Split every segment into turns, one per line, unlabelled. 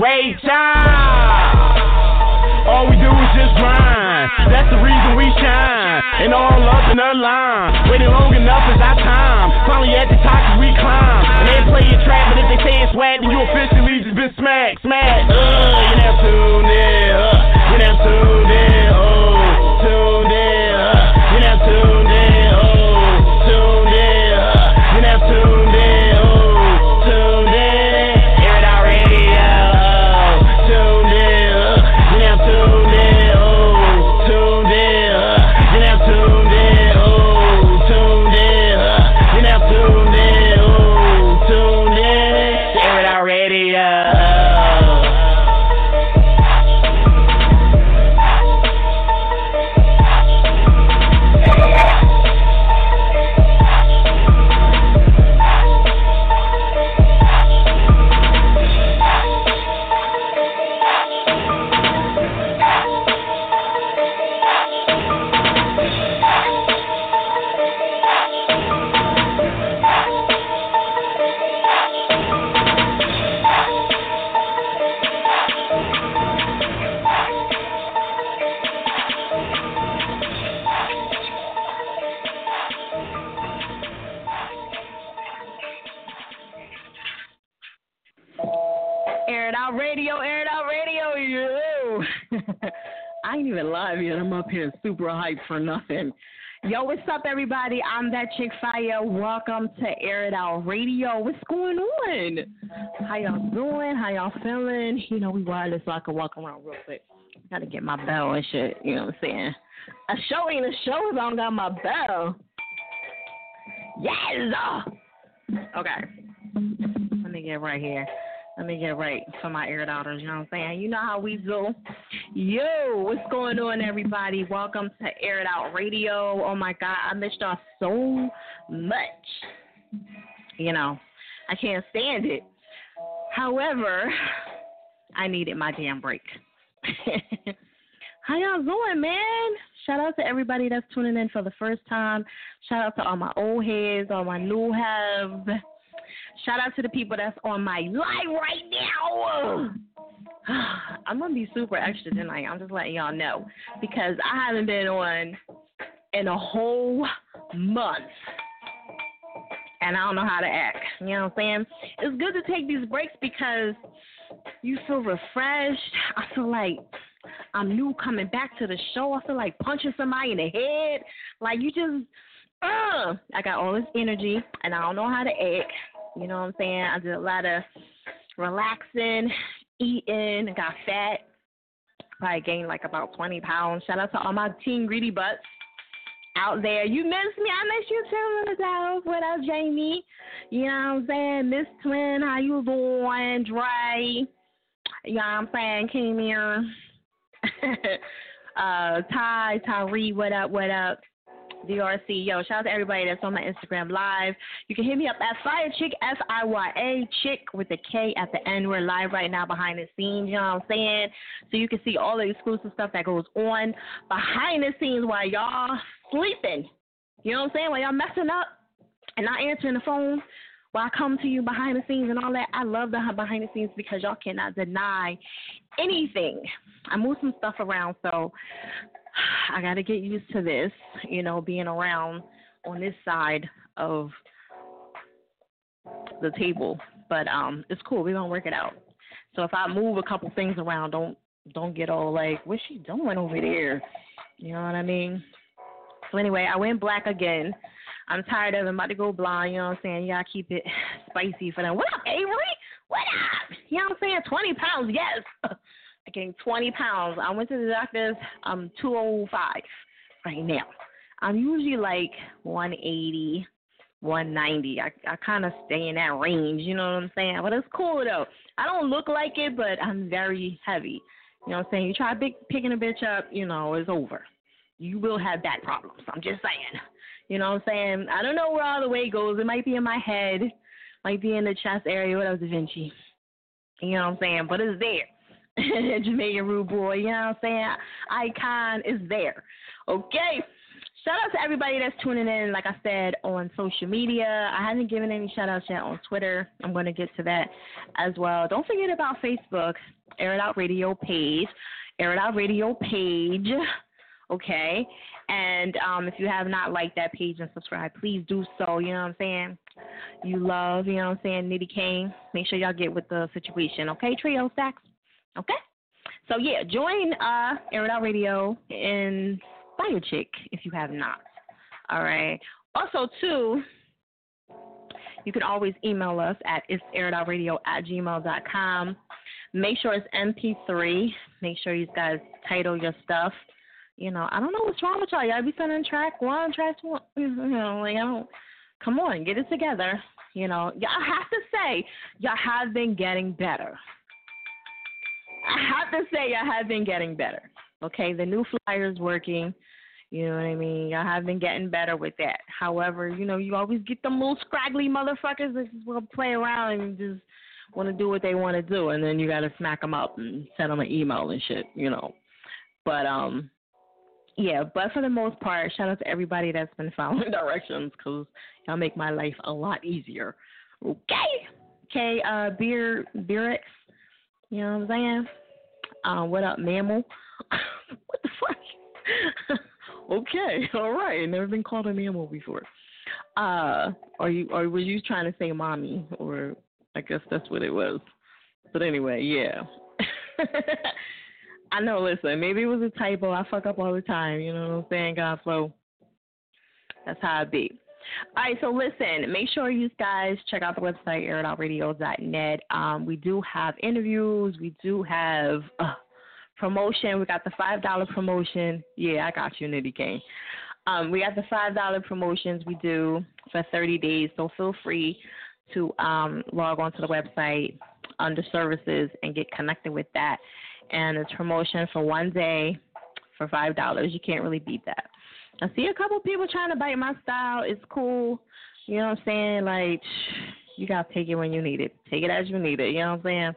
it, Ray Charles. All we do is just grind. That's the reason we shine. And all up in the line. Waiting long enough is our time. Finally at the top we climb. And they play your trap, but if they say it's whack, then you officially just been smacked, smacked. Uh, you now tuned in. Uh, you now tuned in. Oh,
here super hyped for nothing. Yo, what's up, everybody? I'm that chick fire. Welcome to Air It Out Radio. What's going on? How y'all doing? How y'all feeling? You know, we wireless so I can walk around real quick. Gotta get my bell and shit. You know what I'm saying? A show ain't a show if I don't got my bell. Yes. Okay. Let me get right here. Let me get right for my air outers, you know what I'm saying? You know how we do. Yo, what's going on, everybody? Welcome to Air It Out Radio. Oh my God, I missed y'all so much. You know, I can't stand it. However, I needed my damn break. How y'all doing, man? Shout out to everybody that's tuning in for the first time. Shout out to all my old heads, all my new heads. Shout out to the people that's on my live right now. I'm gonna be super extra tonight. I'm just letting y'all know because I haven't been on in a whole month. And I don't know how to act. You know what I'm saying? It's good to take these breaks because you feel refreshed. I feel like I'm new coming back to the show. I feel like punching somebody in the head. Like you just uh I got all this energy and I don't know how to act. You know what I'm saying? I did a lot of relaxing, eating, got fat. Probably gained like about 20 pounds. Shout out to all my teen Greedy Butts out there. You miss me. I miss you too, Alice. What up, Jamie? You know what I'm saying? Miss Twin, how you doing? Dre. You know what I'm saying? Came here. uh, Ty, Tyree, what up, what up? DRC. Yo, shout out to everybody that's on my Instagram live. You can hit me up at Fiyachick, F I Y A, Chick with a K at the end. We're live right now behind the scenes, you know what I'm saying? So you can see all the exclusive stuff that goes on behind the scenes while y'all sleeping. You know what I'm saying? While y'all messing up and not answering the phone. While I come to you behind the scenes and all that, I love the behind the scenes because y'all cannot deny anything. I move some stuff around, so I got to get used to this, you know, being around on this side of the table. But um, it's cool. We're to work it out. So if I move a couple things around, don't don't get all like, what's she doing over there? You know what I mean? So anyway, I went black again. I'm tired of it. I'm about to go blind. You know what I'm saying? Gotta keep it spicy for them. What up, Avery? What up? You know what I'm saying? 20 pounds, yes. I gained 20 pounds. I went to the doctor's. Um, I'm 205 right now. I'm usually like 180, 190. I I kind of stay in that range. You know what I'm saying? But it's cool though. I don't look like it, but I'm very heavy. You know what I'm saying? You try big, picking a bitch up, you know, it's over. You will have back problems. I'm just saying. You know what I'm saying? I don't know where all the weight goes. It might be in my head, might be in the chest area. What else, Da Vinci? You know what I'm saying? But it's there. Jamaican Rude Boy, you know what I'm saying? Icon is there. Okay. Shout out to everybody that's tuning in, like I said, on social media. I haven't given any shout outs yet on Twitter. I'm going to get to that as well. Don't forget about Facebook, Air It Out Radio page. Air It Out Radio page. Okay. And um, if you have not liked that page and subscribed, please do so. You know what I'm saying? You love, you know what I'm saying, Nitty Kane. Make sure y'all get with the situation. Okay, Trio Stacks? Okay? So, yeah, join uh, It Radio and Fiyachick if you have not. All right. Also, too, you can always email us at it's airitoutradio at gmail.com. Make sure it's MP3. Make sure you guys title your stuff you know, I don't know what's wrong with y'all. Y'all be sending track one, track two. You know, like I don't. Come on, get it together. You know, y'all have to say y'all have been getting better. I have to say y'all have been getting better. Okay, the new flyer's working. You know what I mean? Y'all have been getting better with that. However, you know, you always get them little scraggly motherfuckers that just want to play around and just want to do what they want to do, and then you got to smack them up and send them an email and shit. You know, but um, yeah, but for the most part, shout out to everybody that's been following directions because y'all make my life a lot easier. Okay, okay, uh, beer, beerix, you know what I'm saying? Uh, what up, mammal? what the fuck? okay, all right. Never been called a mammal before. Uh, are you, or were you trying to say mommy? Or I guess that's what it was. But anyway, yeah. I know, listen, maybe it was a typo. I fuck up all the time, you know what I'm saying, God Godflow? That's how I be. All right, so listen, make sure you guys check out the website, airitoutradio.net. Um, we do have interviews. We do have uh, promotion. We got the $5 promotion. Yeah, I got you, Nitty King. Um, we got the $5 promotions we do for 30 days, so feel free to um, log on to the website under services and get connected with that and it's promotion for one day for five dollars. You can't really beat that. I see a couple people trying to bite my style. It's cool. You know what I'm saying? Like you gotta take it when you need it. Take it as you need it. You know what I'm saying?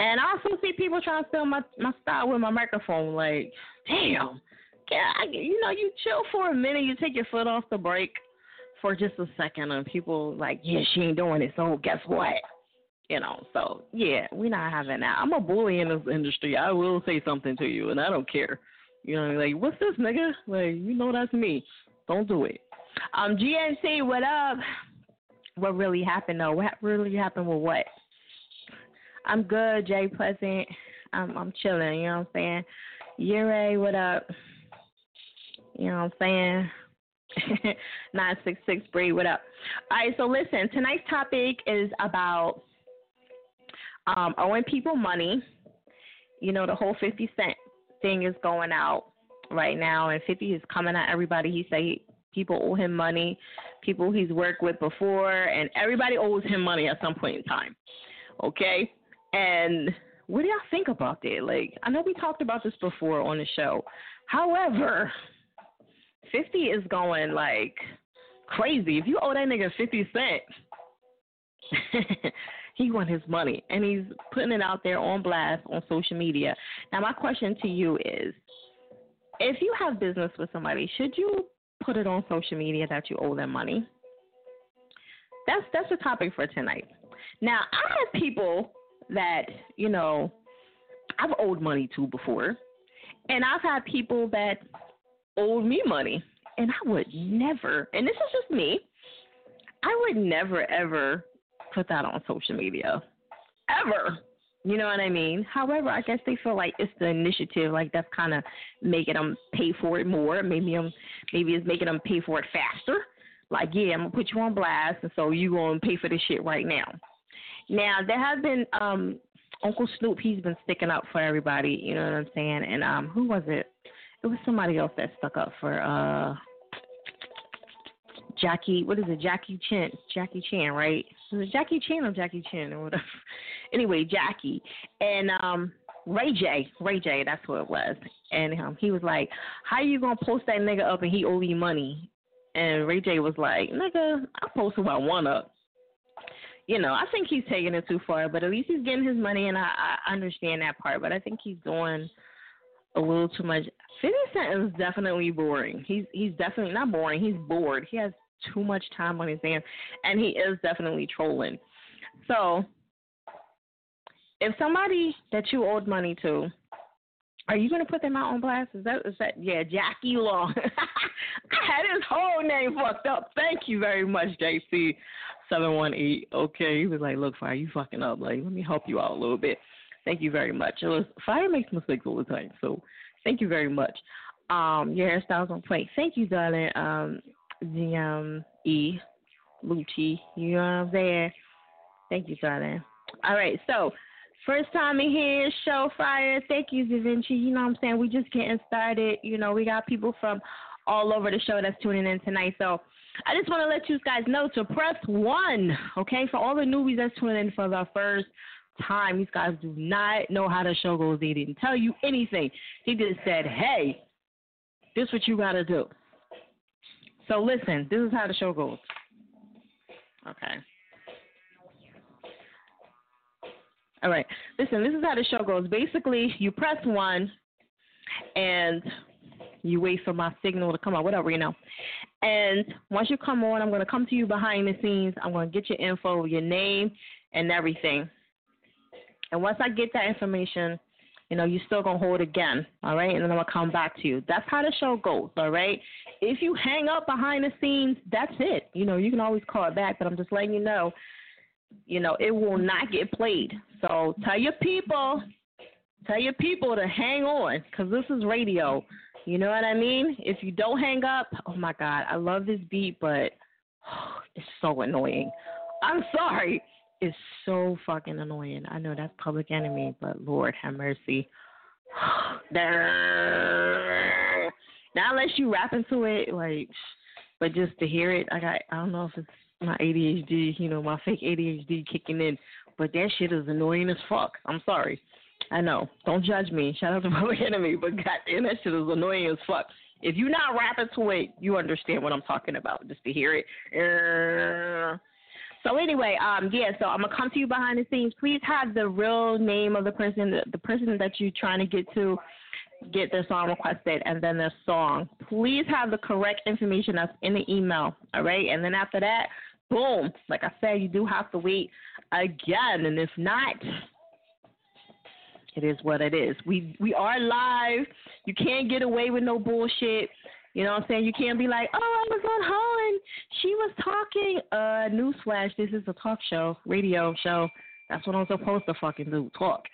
And I also see people trying to steal my my style with my microphone. Like, damn, yeah, I, you know, you chill for a minute. You take your foot off the brake for just a second, and people like, yeah, she ain't doing it. So guess what? you know. So yeah, we're not having that. I'm a bully in this industry. I will say something to you, and I don't care. You know, like what's this nigga? Like you know that's me. Don't do it. Um, GNC, what up? What really happened though? What really happened with what? I'm good, Jay Pleasant. I'm I'm chilling. You know what I'm saying? Yure, what up? You know what I'm saying? 966 Bree, what up? All right, so listen, tonight's topic is about um, owing people money. You know, the whole 50 Cent thing is going out right now, and 50 is coming at everybody. He say people owe him money, people he's worked with before, and everybody owes him money at some point in time. Okay? And what do y'all think about that? Like, I know we talked about this before on the show. However, 50 is going like crazy. If you owe that nigga 50 cents, He want his money, and he's putting it out there on blast on social media. Now, my question to you is, if you have business with somebody, should you put it on social media that you owe them money? That's that's the topic for tonight. Now, I have people that you know I've owed money to before, and I've had people that owed me money, and I would never. And this is just me. I would never ever put that on social media. Ever. You know what I mean? However, I guess they feel like it's the initiative, like that's kind of making them pay for it more. Maybe um, maybe it's making them pay for it faster. Like, yeah, I'm gonna put you on blast, and so you gonna pay for this shit right now. Now there has been um Uncle Snoop. He's been sticking up for everybody. You know what I'm saying? And um, who was it? It was somebody else that stuck up for uh Jackie. What is it? Jackie Chan. Jackie Chan, right? Jackie Chan or Jackie Chan or whatever? anyway, Jackie and um Ray J. Ray J. That's what it was. And um, he was like, "How you gonna post that nigga up and he owe you money?" And Ray J was like, "Nigga, I post who I want up." You know, I think he's taking it too far, but at least he's getting his money, and I, I understand that part. But I think he's doing a little too much. Fifty Cent is definitely boring. He's he's definitely not boring. He's bored. He has too much time on his hands, and he is definitely trolling. So, if somebody that you owed money to, are you going to put them out on blast? Is that is that yeah, Jackie Long? I had his whole name fucked up. Thank you very much, JC. Seven one eight. Okay, he was like, "Look, fire, you fucking up. Like, let me help you out a little bit." Thank you very much. It was fire makes mistakes all the time, so thank you very much. Um, your hairstyle's on point. Thank you, darling. Um, the um E Lucci. You know what I'm saying? Thank you, darling. All right, so first time in here, show fire. Thank you, Da Vinci. You know what I'm saying? We just getting started. You know, we got people from all over the show that's tuning in tonight. So I just want to let you guys know to press one, okay? For all the newbies that's tuning in for the first time, these guys do not know how the show goes. They didn't tell you anything. He just said, hey, this is what you got to do. So listen, this is how the show goes. Okay. All right. Listen, this is how the show goes. Basically, you press one and you wait for my signal to come on, whatever, you know. And once you come on, I'm going to come to you behind the scenes. I'm going to get your info, your name, and everything. And once I get that information, you know, you're still gonna hold again, all right? And then I'm gonna come back to you. That's how the show goes, all right? If you hang up behind the scenes, that's it. You know, you can always call it back, but I'm just letting you know, you know, it will not get played. So tell your people, tell your people to hang on, cause this is radio. You know what I mean? If you don't hang up, oh my God, I love this beat, but oh, it's so annoying. I'm sorry is so fucking annoying. I know that's Public Enemy, but Lord have mercy. now unless you rap into it, like, but just to hear it, I got I don't know if it's my ADHD, you know, my fake ADHD kicking in, but that shit is annoying as fuck. I'm sorry. I know. Don't judge me. Shout out to Public Enemy, but goddamn, that shit is annoying as fuck. If you're not rapping to it, you understand what I'm talking about. Just to hear it. Uh, so anyway, um, yeah. So I'm gonna come to you behind the scenes. Please have the real name of the person, the, the person that you're trying to get to, get their song requested, and then their song. Please have the correct information that's in the email. All right, and then after that, boom. Like I said, you do have to wait again, and if not. It is what it is. We we are live. You can't get away with no bullshit. You know what I'm saying? You can't be like, oh, I was on Holland. She was talking. Uh, newsflash, this is a talk show, radio show. That's what I'm supposed to fucking do, talk.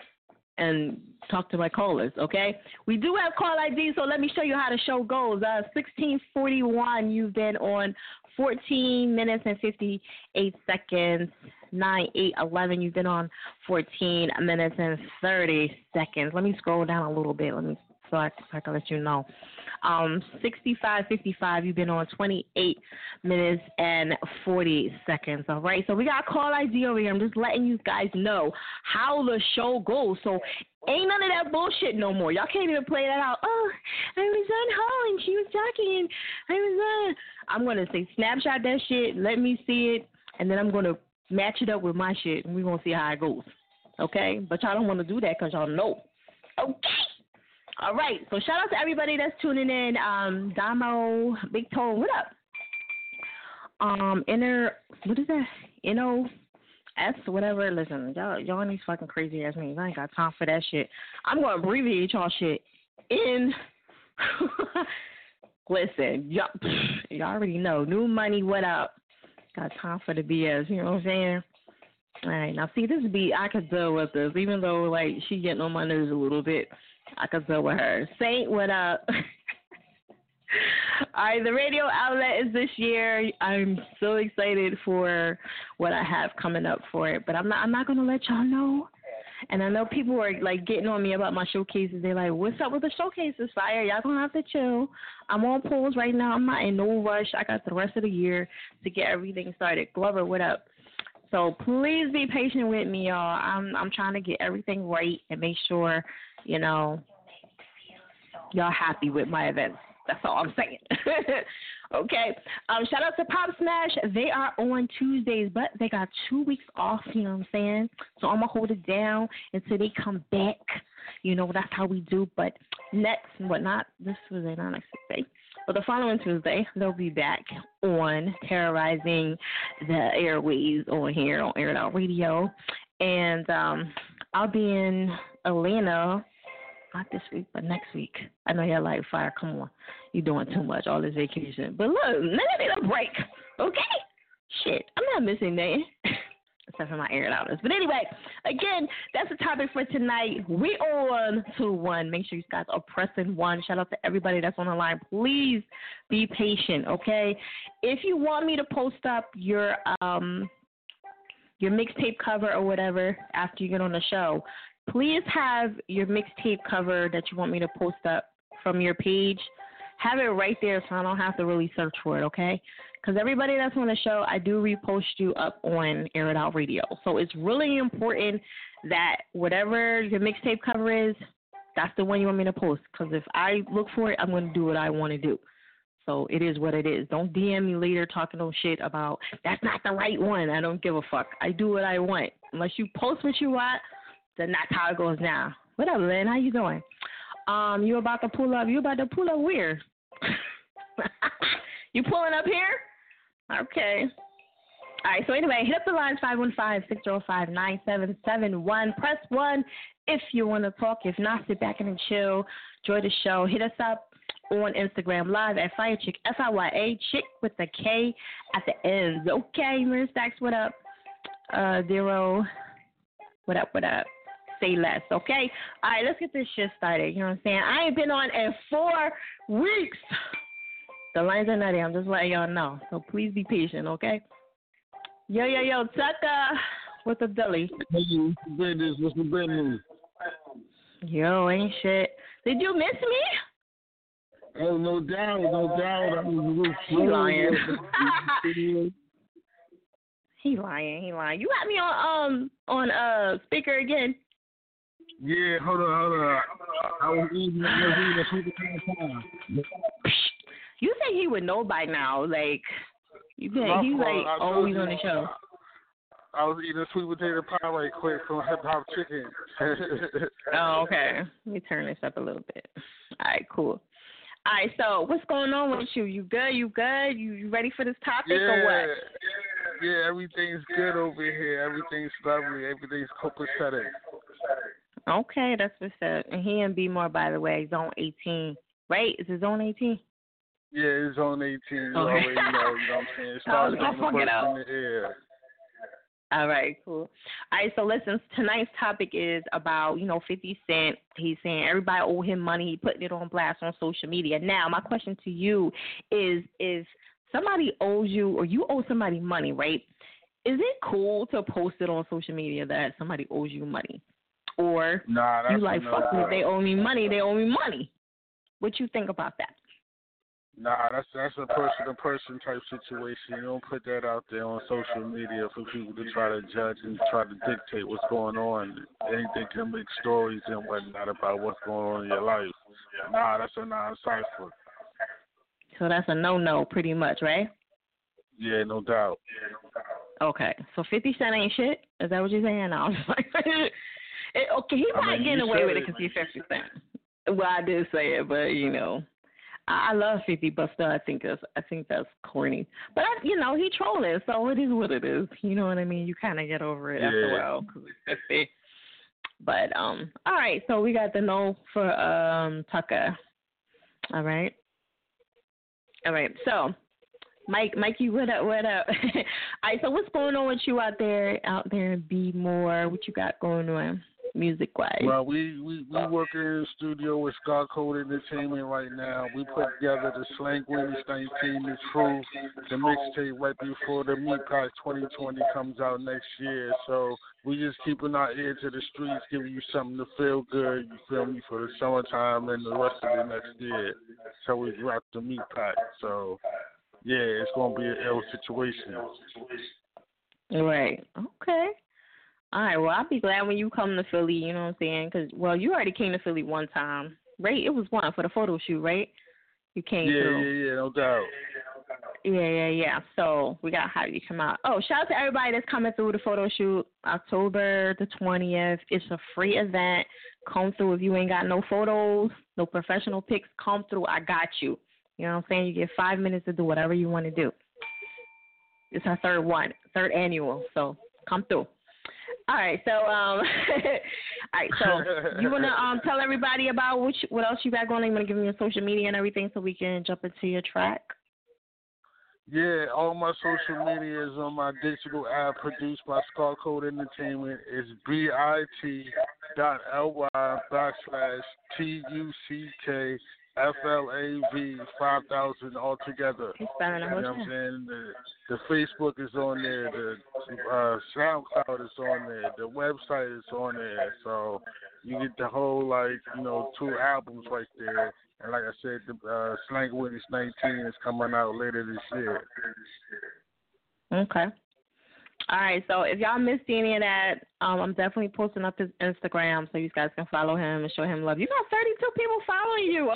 And talk to my callers, okay? We do have call ID, so let me show you how the show goes. Uh, 1641, you've been on 14 minutes and 58 seconds. 9, 8, 11, you've been on 14 minutes and 30 seconds. Let me scroll down a little bit. Let me so I, so I can let you know. Um, 65 55, you've been on 28 minutes and 40 seconds. All right. So we got call ID over here. I'm just letting you guys know how the show goes. So ain't none of that bullshit no more. Y'all can't even play that out. Oh, I was on Holland. She was talking. I was on. I'm going to say snapshot that shit. Let me see it. And then I'm going to match it up with my shit. And we're going to see how it goes. Okay. But y'all don't want to do that because y'all know. Okay. All right. So shout out to everybody that's tuning in. Um, Damo, Big Tone, what up? Um, inner, what is that? N-O, S, whatever. Listen, y'all, y'all these fucking crazy ass names. I ain't got time for that shit. I'm gonna abbreviate y'all shit in. Listen, y'all, y'all already know. New money, what up? Got time for the BS. You know what I'm saying? All right, now see this beat, I could deal with this, even though like she getting on my nerves a little bit. I can deal with her. Saint, what up? All right, the radio outlet is this year. I'm so excited for what I have coming up for it, but I'm not. I'm not gonna let y'all know. And I know people are like getting on me about my showcases. They're like, "What's up with the showcases, Fire? Y'all gonna have to chill." I'm on pause right now. I'm not in no rush. I got the rest of the year to get everything started. Glover, what up? So please be patient with me, y'all. I'm I'm trying to get everything right and make sure, you know, y'all happy with my events. That's all I'm saying. okay. Um, shout out to Pop Smash. They are on Tuesdays, but they got two weeks off, you know what I'm saying? So I'm going to hold it down until they come back. You know, that's how we do. But next, but not this Tuesday, not next Tuesday. But the following Tuesday, they'll be back on terrorizing the airways on here on Air Out Radio. And um, I'll be in Atlanta not this week, but next week. I know you're like, fire, come on. You're doing too much, all this vacation. But look, nigga need a break, okay? Shit, I'm not missing nothing. Except for my air outers. But anyway, again, that's the topic for tonight. We on to one. Make sure you guys are pressing one. Shout out to everybody that's on the line. Please be patient, okay? If you want me to post up your um your mixtape cover or whatever after you get on the show, please have your mixtape cover that you want me to post up from your page. Have it right there so I don't have to really search for it, okay? Because everybody that's on the show, I do repost you up on Air It Out Radio. So it's really important that whatever your mixtape cover is, that's the one you want me to post. Because if I look for it, I'm going to do what I want to do. So it is what it is. Don't DM me later talking no shit about that's not the right one. I don't give a fuck. I do what I want. Unless you post what you want, then that's how it goes now. What up, Lynn? How you doing? Um, you about to pull up? You about to pull up where? you pulling up here? Okay. All right, so anyway, hit up the lines 515-605-9771. Press 1 if you want to talk. If not, sit back and chill. Enjoy the show. Hit us up on Instagram Live at Fiyachick, F-I-Y-A, Chick with the K at the end. Okay, Mirror Stacks, what up? Uh, Zero, what up, what up? Say less, okay? All right, let's get this shit started. You know what I'm saying? I ain't been on in four weeks. The lines are nutty. I'm just letting y'all know. So please be patient, okay? Yo, yo, yo, Tucker. What's up,
business. What's the business?
Yo, ain't shit. Did you miss me?
Oh, no doubt, no doubt. I was
he lying. he lying. He lying. You got me on um on uh speaker again.
Yeah, hold on, hold on. I was eating, I was eating a time.
You think he would know by now? Like, you think he's like always on the show?
I was eating a sweet potato pie right quick from Hip Hop Chicken.
oh, okay. Let me turn this up a little bit. All right, cool. All right, so what's going on with you? You good? You good? You, you ready for this topic
yeah,
or what?
Yeah, everything's good over here. Everything's lovely. Everything's copacetic.
Okay, that's what's up. And he and B more, by the way, zone 18, right? Is it zone 18?
Yeah, it's zone 18. You
okay.
already know, you know what I'm saying? Start
I was gonna fuck up.
In the air.
All right, cool. All right, so listen, tonight's topic is about, you know, 50 Cent. He's saying everybody owe him money. He putting it on blast on social media. Now, my question to you is, is somebody owes you or you owe somebody money, right? Is it cool to post it on social media that somebody owes you money? Or
nah,
you like,
no,
fuck me, they owe me money, they owe me money. What you think about that?
Nah, that's that's a person to person type situation. You don't put that out there on social media for people to try to judge and try to dictate what's going on. Anything can make stories and whatnot about what's going on in your life. Nah, that's a non cipher.
So that's a no no pretty much, right?
Yeah, no doubt.
Okay. So fifty cent ain't shit? Is that what you're saying? No, I'm just like It, okay, he might mean, get away with it because he's fifty cent. Well, I did say it, but you know, I, I love Fifty, but still, I think that's I think that's corny. But I, you know, he trolling, so it is what it is. You know what I mean? You kind of get over it
yeah.
after a while because it's Fifty. But um, all right, so we got the no for um Tucker. All right, all right. So Mike, Mikey, what up? What up? All right, so what's going on with you out there? Out there and be more. What you got going on? Music wise?
Well, we we we working in studio with Scar Code Entertainment right now. We put together the Slang Winners 19, the Truth, the mixtape right before the Meat Pack 2020 comes out next year. So we just keeping our ear to the streets, giving you something to feel good. You feel me for the summertime and the rest of the next year. So we drop the Meat Pack. So yeah, it's gonna be an ill situation.
Right. Okay. All right. Well, I'll be glad when you come to Philly. You know what I'm saying? Because well, you already came to Philly one time, right? It was one for the photo shoot, right? You came
yeah,
through.
Yeah, yeah, no doubt.
Yeah, yeah, yeah. So we gotta have you come out. Oh, shout out to everybody that's coming through the photo shoot October the twentieth. It's a free event. Come through if you ain't got no photos, no professional pics. Come through. I got you. You know what I'm saying? You get five minutes to do whatever you want to do. It's our third one, third annual. So come through. All right, so um, all right, so you wanna um tell everybody about which what else you got going? on? You wanna give me your social media and everything so we can jump into your track?
Yeah, all my social media is on my digital app produced by Scar Code Entertainment. It's b i t dot l y backslash t u c k F L A V five thousand altogether.
You know
what I'm saying? The, the Facebook is on there, the uh, SoundCloud is on there, the website is on there. So you get the whole like you know two albums right there. And like I said, the uh, Slang Witness 19 is coming out later this year.
Okay. All right, so if y'all missed any of that, um, I'm definitely posting up his Instagram so you guys can follow him and show him love. You got 32 people following you.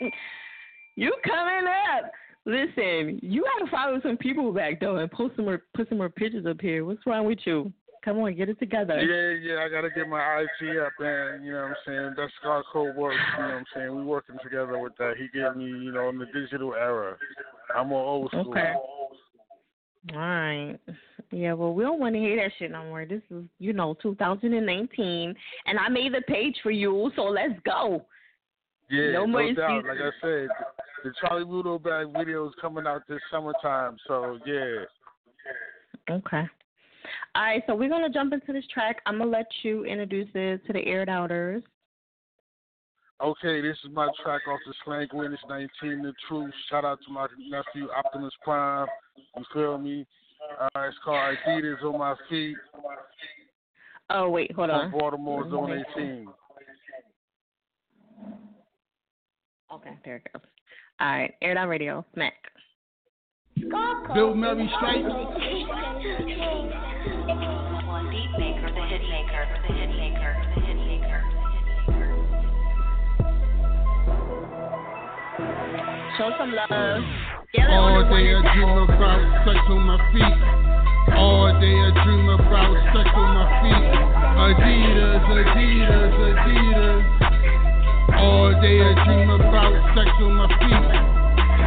Okay. you coming up. Listen, you got to follow some people back though and post some more, put some more pictures up here. What's wrong with you? Come on, get it together.
Yeah, yeah, I gotta get my IG up, man. You know what I'm saying? That's Scar Code works. You know what I'm saying? We working together with that. He gave me, you know, in the digital era. I'm more old school.
Okay. All right. Yeah, well, we don't want to hear that shit no more. This is, you know, 2019, and I made the page for you, so let's go.
Yeah,
no,
no doubt. Like I said, the Charlie Ludo Bag video is coming out this summertime, so yeah.
Okay. All right, so we're gonna jump into this track. I'm gonna let you introduce it to the aired outers.
Okay, this is my track off the Slang Witness 19, The Truth. Shout out to my nephew Optimus Prime. You feel me? Uh, it's called Adidas on My Feet.
Oh, wait, hold on.
Baltimore Zone 18.
Okay, there it goes. All right, Air Down Radio, Smack.
Bill Murray Stripes.
One beat maker, the hit maker, the hit maker, the hit maker.
Show some love.
All day I dream about sex on my feet. All day I dream about sex on my feet. Adidas, Adidas, Adidas. All day I dream about sex on my feet.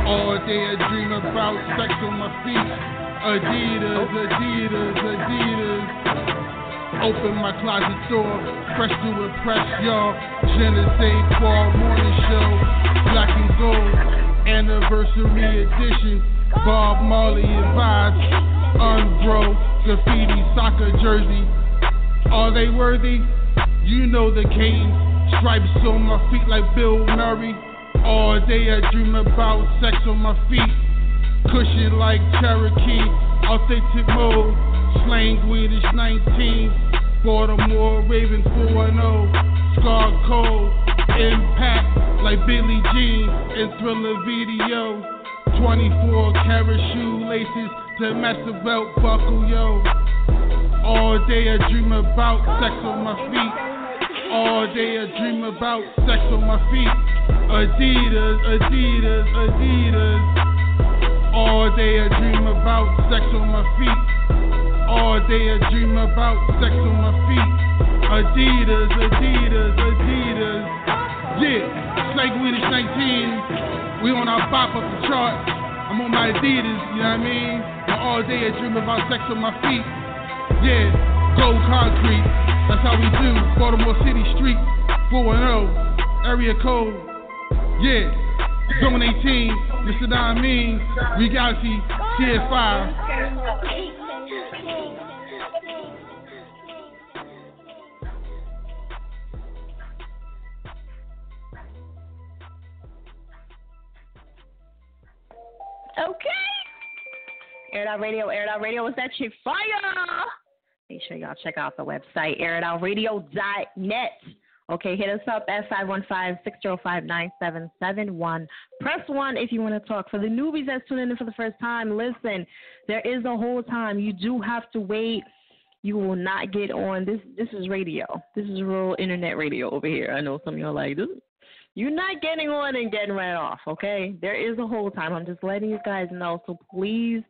All day I dream about sex on my feet. Adidas, Adidas, Adidas. Open my closet door, fresh to impress y'all. Genesee Fall Morning Show, black and gold anniversary edition. Bob Marley and vibes, graffiti soccer jersey. Are they worthy? You know the cadence. Stripes on my feet like Bill Murray. All day I dream about sex on my feet. Cushion like Cherokee. Authentic mode. Slang Swedish 19. Baltimore Ravens 4 0. Scar Code. Impact like Billie Jean in Thriller video. 24 karat shoelaces to match the belt buckle, yo. All day I dream about sex on my feet. All day I dream about sex on my feet. Adidas, Adidas, Adidas. All day I dream about sex on my feet. All day I dream about sex on my feet. Adidas, Adidas, Adidas. Yeah, Snake Winners 19. We on our pop up the chart. I'm on my Adidas, you know what I mean? And all day I dream about sex on my feet. Yeah, gold concrete. That's how we do. Baltimore City Street, 410. Area code. Yeah. Zone 18, Mr. Don Mean, Regality, Tier 5.
Okay. Air It Out Radio, Air It Out Radio is that shit fire. Make sure y'all check out the website, airitoutradio.net. Okay, hit us up at 515-605-9771. Press 1 if you want to talk. For the newbies that's tuning in for the first time, listen, there is a whole time. You do have to wait. You will not get on. This This is radio. This is real internet radio over here. I know some of y'all like this. You're not getting on and getting right off, okay? There is a whole time. I'm just letting you guys know. So please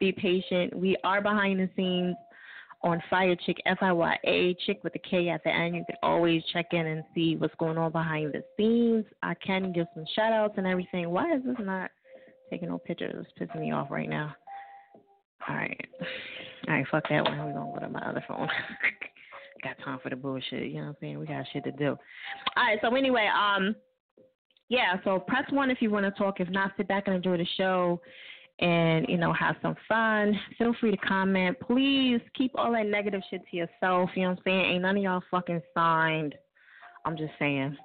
be patient. We are behind the scenes on Fiyachick, F I Y A, Chick with the K at the end. You can always check in and see what's going on behind the scenes. I can give some shout outs and everything. Why is this not taking no pictures? It's pissing me off right now. All right. All right, fuck that one. We're to go to my other phone. got time for the bullshit. You know what I'm saying? We got shit to do. All right, so anyway, um, yeah, so press one if you want to talk. If not, sit back and enjoy the show and, you know, have some fun. Feel free to comment. Please keep all that negative shit to yourself. You know what I'm saying? Ain't none of y'all fucking signed. I'm just saying.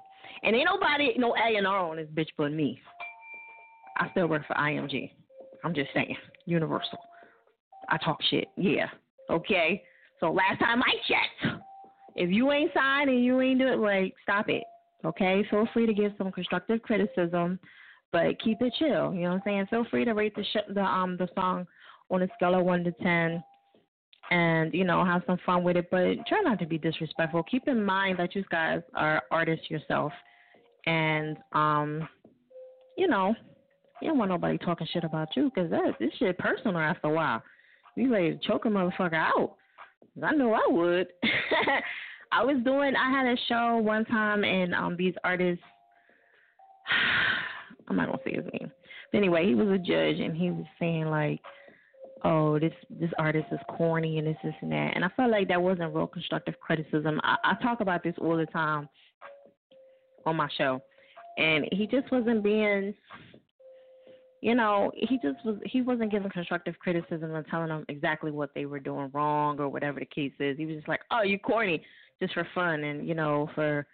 And ain't nobody, no A&R on this bitch but me. I still work for IMG. I'm just saying. Universal. I talk shit. Yeah. Okay? So last time I checked, if you ain't signed and you ain't doing like, stop it. Okay? Feel free to give some constructive criticism but keep it chill. You know what I'm saying? Feel free to rate the sh- the um the song on a scale of one to ten, and you know have some fun with it. But try not to be disrespectful. Keep in mind that you guys are artists yourself, and um, you know, you don't want nobody talking shit about you because that this shit personal after a while. You ready to choke a motherfucker out? I know I would. I was doing. I had a show one time, and um, these artists. I'm not gonna say his name. But anyway, he was a judge and he was saying like, "Oh, this this artist is corny and this this and that." And I felt like that wasn't real constructive criticism. I, I talk about this all the time on my show, and he just wasn't being. You know, he just was he wasn't giving constructive criticism and telling them exactly what they were doing wrong or whatever the case is. He was just like, "Oh, you corny," just for fun and you know for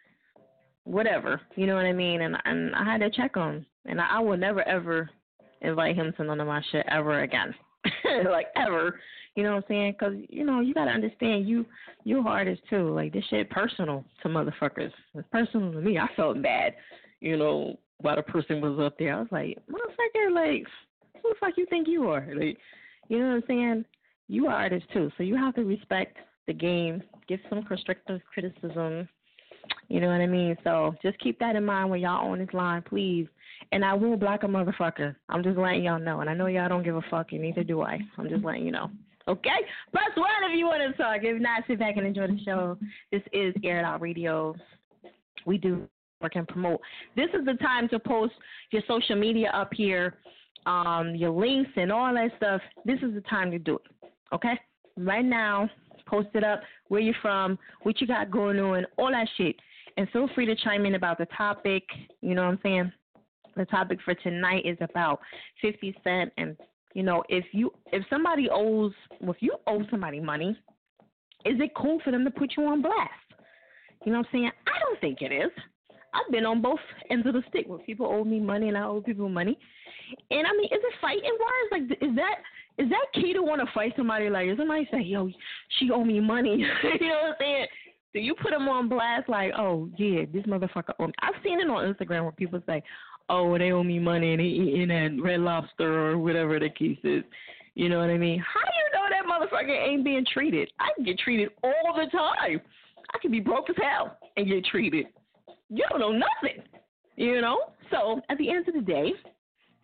whatever. You know what I mean? And and I had to check him, and I, I will never ever invite him to none of my shit ever again, like ever. You know what I'm saying? Because you know you gotta understand you you artist too. Like this shit personal to motherfuckers. It's personal to me. I felt bad. You know while the person was up there, I was like, motherfucker, like who the fuck you think you are? Like you know what I'm saying? You are artist too, so you have to respect the game. Give some constructive criticism you know what I mean? So just keep that in mind when y'all on this line, please. And I will block a motherfucker. I'm just letting y'all know. And I know y'all don't give a fuck, and neither do I. I'm just letting you know. Okay? One if you want to talk. If not, sit back and enjoy the show. This is Air Out Radio. We do work and promote. This is the time to post your social media up here, um, your links and all that stuff. This is the time to do it. Okay? Right now, post it up, where you're from, what you got going on, all that shit. And feel free to chime in about the topic. You know what I'm saying? The topic for tonight is about 50 Cent. And, you know, if you if somebody owes, well, if you owe somebody money, is it cool for them to put you on blast? You know what I'm saying? I don't think it is. I've been on both ends of the stick where people owe me money and I owe people money. And I mean, is it fighting wise? Like, is that is that key to want to fight somebody? Like, if somebody say, "Yo, she owe me money," you know what I'm saying? Do you put them on blast? Like, oh yeah, this motherfucker owe me. I've seen it on Instagram where people say, "Oh, they owe me money and they eating at Red Lobster or whatever the case is." You know what I mean? How do you know that motherfucker ain't being treated? I can get treated all the time. I can be broke as hell and get treated. You don't know nothing. You know? So at the end of the day,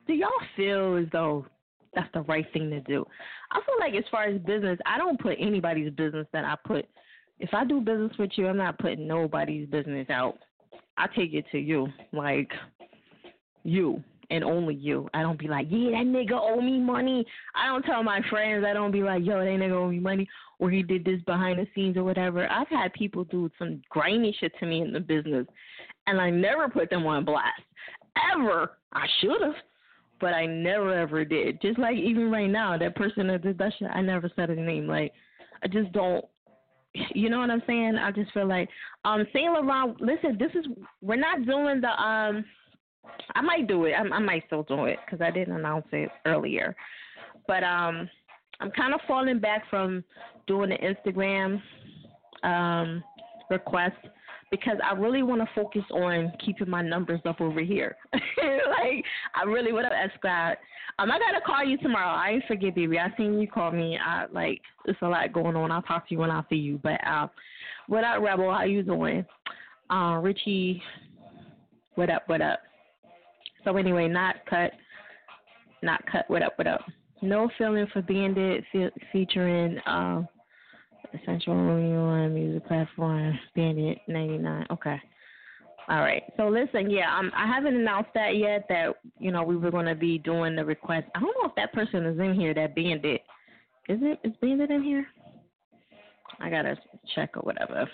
do y'all feel as though that's the right thing to do? I feel like as far as business, I don't put anybody's business that I put if I do business with you, I'm not putting nobody's business out. I take it to you. Like you and only you. I don't be like, yeah, that nigga owe me money. I don't tell my friends. I don't be like, yo, that nigga owe me money or he did this behind the scenes or whatever. I've had people do some grimy shit to me in the business and I never put them on blast. ever. I should have, but I never ever did. Just like even right now, that person that did that shit, I never said his name. Like I just don't. You know what I'm saying? I just feel like um Saint Laurent. Listen, this is we're not doing the um. I might do it. I, I might still do it because I didn't announce it earlier. But um, I'm kind of falling back from doing the Instagram um request because I really want to focus on keeping my numbers up over here. like I really would have Scott. Um, I gotta call you tomorrow. I ain't forget, baby. I seen you call me. I like it's a lot going on. I'll talk to you when I see you. But uh, what up, Rebel? How you doing? Uh, Richie, what up? What up? So anyway, not cut, not cut. What up? What up? No feeling for Bandit fe- featuring. Uh, Essential One Music Platform, Bandit 99. Okay. All right. So listen, yeah, um, I haven't announced that yet. That you know we were going to be doing the request. I don't know if that person is in here. That Bandit, is it? Is Bandit in here? I gotta check or whatever.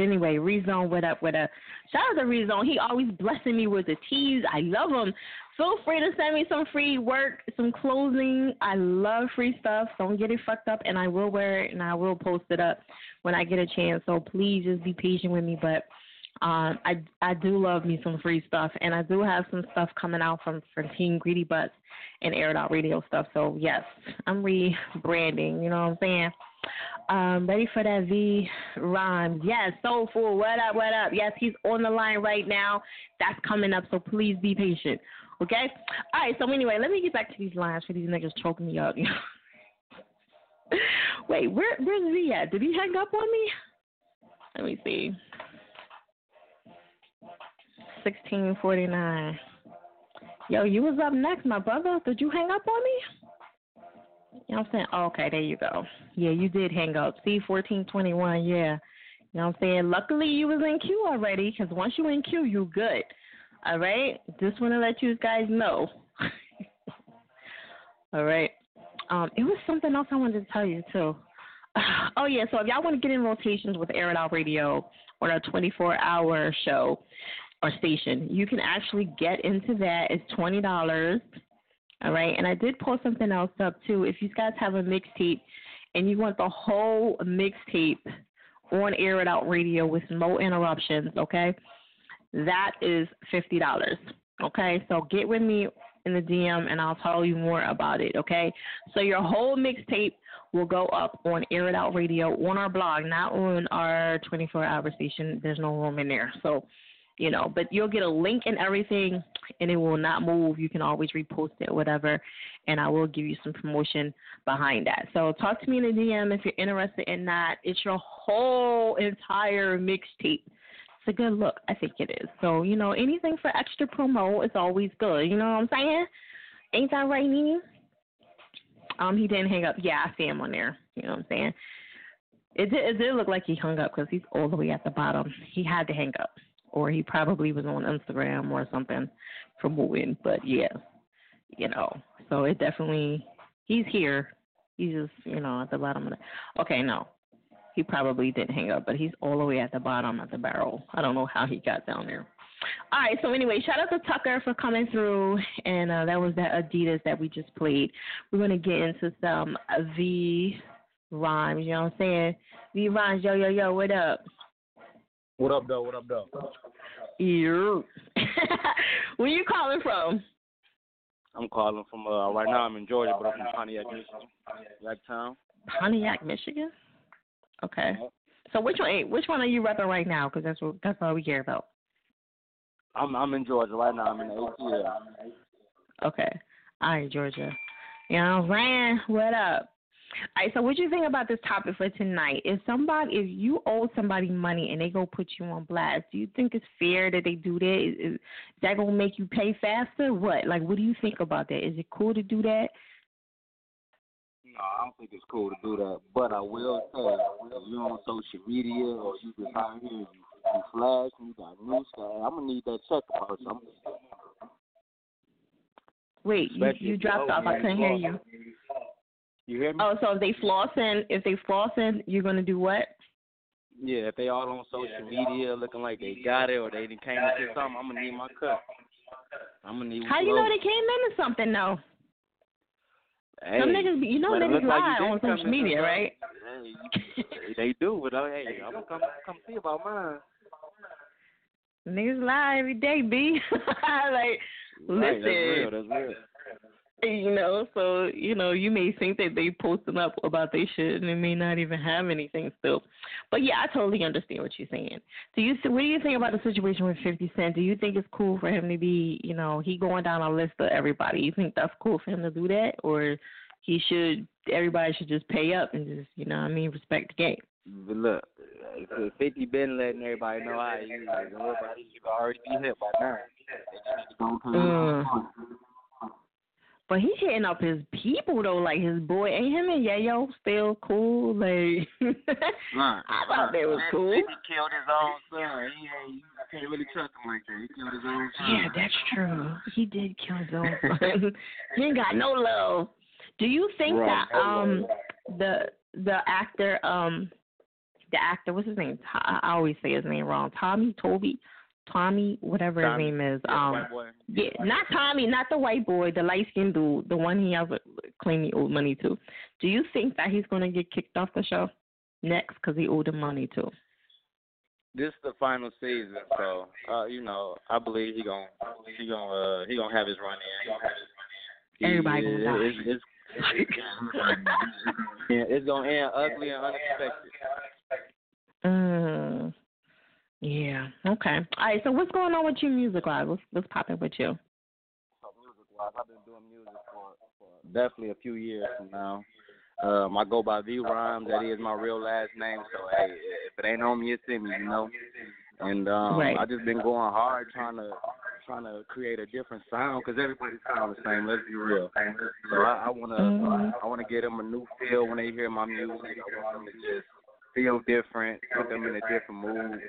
Anyway, Rezone, what up, what up? Shout out to Rezone. He always blessing me with the teas. I love him. Feel free to send me some free work, some clothing. I love free stuff. Don't get it fucked up, and I will wear it and I will post it up when I get a chance. So please just be patient with me. But um, I I do love me some free stuff, and I do have some stuff coming out from from Team Greedy Butts and Air Out Radio stuff. So yes, I'm rebranding. You know what I'm saying? Um, ready for that V rhyme. Yes, soulful. What up? What up? Yes, he's on the line right now. That's coming up. So please be patient. Okay. All right. So anyway, let me get back to these lines for these niggas choking me up. Wait, where where's V at? Did he hang up on me? Let me see. Sixteen forty nine. Yo, you was up next, my brother. Did you hang up on me? You know what I'm saying? Oh, okay, there you go. Yeah, you did hang up. C fourteen twenty one. Yeah. You know what I'm saying? Luckily, you was in queue already, because once you in queue, you good. All right. Just want to let you guys know. All right. Um, it was something else I wanted to tell you too. Oh yeah. So if y'all want to get in rotations with Air It Out Radio or a 24-hour show or station, you can actually get into that. It's twenty dollars. All right. And I did pull something else up too. If you guys have a mixtape and you want the whole mixtape on Air It Out Radio with no interruptions, okay? That is fifty dollars. Okay, so get with me in the DM and I'll tell you more about it. Okay, so your whole mixtape will go up on Air It Out Radio on our blog, not on our 24 hour station. There's no room in there. So, you know, but you'll get a link and everything and it will not move. You can always repost it whatever. And I will give you some promotion behind that. So talk to me in the DM if you're interested in that. It's your whole entire mixtape it's a good look. I think it is. So, you know, anything for extra promo is always good. You know what I'm saying? Ain't that right, Nene? Um, he didn't hang up. Yeah, I see him on there. You know what I'm saying? It did, it did look like he hung up because he's all the way at the bottom. He had to hang up, or he probably was on Instagram or something promoting. But yeah, you know, so it definitely he's here. He's just you know at the bottom of the. Okay, no, he probably didn't hang up, but he's all the way at the bottom at the barrel. I don't know how he got down there. All right, so anyway, shout out to Tucker for coming through, and uh, that was that Adidas that we just played. We're gonna get into some V rhymes. You know what I'm saying? V rhymes. Yo, yo, yo. What up?
What up, though? What up, though?
You. Where you calling from?
I'm calling from uh right now. I'm in Georgia, but I'm from Pontiac, Michigan, Blacktown.
Pontiac, Michigan. Okay. So which one? Which one are you repping right now? Because that's what that's all we care about.
I'm I'm in Georgia right now. I'm in the ATL.
Okay. All right, Georgia. You know what I'm saying? What up? All right, so what do you think about this topic for tonight? If somebody, if you owe somebody money and they go put you on blast, do you think it's fair that they do that? Is, is that gonna make you pay faster? What? Like, what do you think about that? Is it cool to do that?
No, I don't think it's cool to do that. But I will say, if you're on social media or you just out here, you, you flash and you got news, I'm gonna need that check or something.
Wait, you, you dropped off. I couldn't hear you.
You hear me?
Oh, so if they flossing, if they flossing, you're gonna do what?
Yeah, if they all on social media looking like they got it or they came to something, I'm gonna need my cut. I'm gonna need.
How you know they came into something though?
Hey,
Some niggas, you know, niggas
look like
lie on social media,
something.
right?
Hey, they do, but uh, hey, I'm gonna come come see about mine.
Niggas lie every day, b. like,
Right, that's real.
listen,
That's real.
You know, so you know, you may think that they posting up about they shit, and they may not even have anything still. But yeah, I totally understand what you're saying. Do you? What do you think about the situation with Fifty Cent? Do you think it's cool for him to be, you know, he going down a list of everybody? You think that's cool for him to do that, or he should? Everybody should just pay up and just, you know, what I mean, respect the game.
But look, if Fifty been letting everybody know how he is, everybody should already be hit by now. They just need to go.
But he hitting up his people though, like his boy. Ain't him and Yayo still cool? Like,
Right.
I thought they was
Fifty
cool.
He killed his own son. He ain't, you can't really trust him like that. He killed his own son.
Yeah, that's true. He did kill his own son. he ain't got no love. Do you think
Right.
that um the the actor um the actor what's his name? To- I always say his name wrong. Tommy Toby, Tommy whatever
Tommy.
his name is.
Yeah,
Um, yeah, not Tommy, not the white boy, the light skinned dude, the one he has claim he owed money to. Do you think that he's gonna get kicked off the show next because he owed him money too?
This is the final season, so uh, you know, I believe he gonna he gon' uh he gonna have his run in. He-
Everybody gonna die.
It's, it's, yeah, it's gonna end ugly and unexpected.
Mm. Yeah. Okay. All right. So what's going on with you music wise? What's what's popping with you?
So music wise, I've been doing music for, for definitely a few years from now. Um, I go by V Rhymes. That is my real last name. So hey, if it ain't on me, it's in me, you know. And um,
Right.
I just been going hard trying to trying to create a different sound because everybody sounds the same. Let's be real. So I, I wanna
Mhm.
I wanna get them a new feel when they hear my music. I want them to just feel different, put them in a different mood,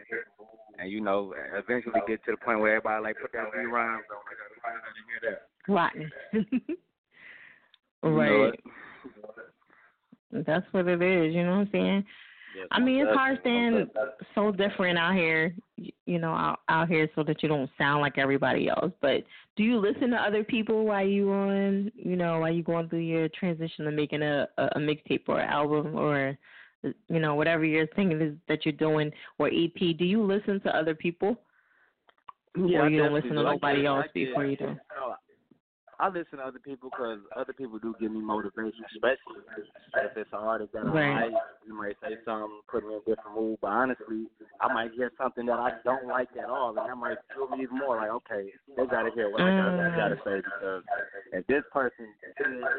and you know, eventually get to the point where everybody like put that V Rhymes on. I gotta, hear that.
Rotten. Right. That's what it is. You know what I'm saying?
Yes,
I mean, it's hard
definitely.
staying so different out here. You know, out out here, so that you don't sound like everybody else. But do you listen to other people while you on? You know, while you going through your transition to making a a, a mixtape or an album or you know whatever your thing is that you're doing or EP? Do you listen to other people?
Yeah,
or
I
you don't listen to nobody else before you do?
I listen to other people because other people do give me motivation, especially if it's an artist that
Right.
I like. You might say something, put me in a different mood, but honestly, I might hear something that I don't like at all, and that might feel me even more. Like, okay, they gotta hear what I gotta, I
Mm.
gotta say because if this person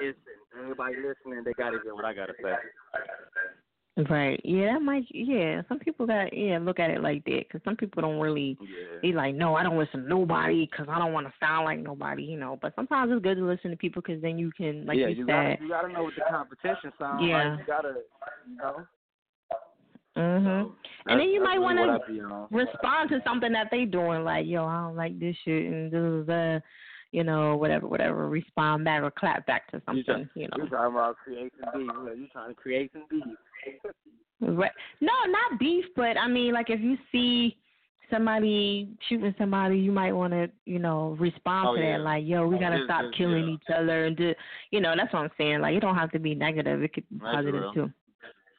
is and everybody listening, they gotta hear what I gotta say.
Right. Yeah, that might. Yeah, some people got. Yeah, look at it like that because some people don't really.
Yeah.
They like, no, I don't listen to nobody because I don't want to sound like nobody, you know. But sometimes it's good to listen to people because then you can, like
yeah,
you,
you
said.
gotta you gotta know what the competition sounds
Yeah.
like. You gotta, you know.
Mhm.
So
And then you might wanna
what I.
Respond to something that they doing, like, yo, I don't like this shit, and this is the, you know, whatever, whatever. Respond back or clap back to something, You
try-
you
You
know.
talking about creating beef? You know, you trying to create some beef?
Right. No, not beef, but I mean, like if you see somebody shooting somebody, you might want to, you know, respond
Oh,
to
yeah.
that. Like, yo, we oh, gotta
Just-
stop killing
yeah.
each other and do, you know, that's what I'm saying. Like, it don't have to be negative. It could be
That's
positive
real.
too.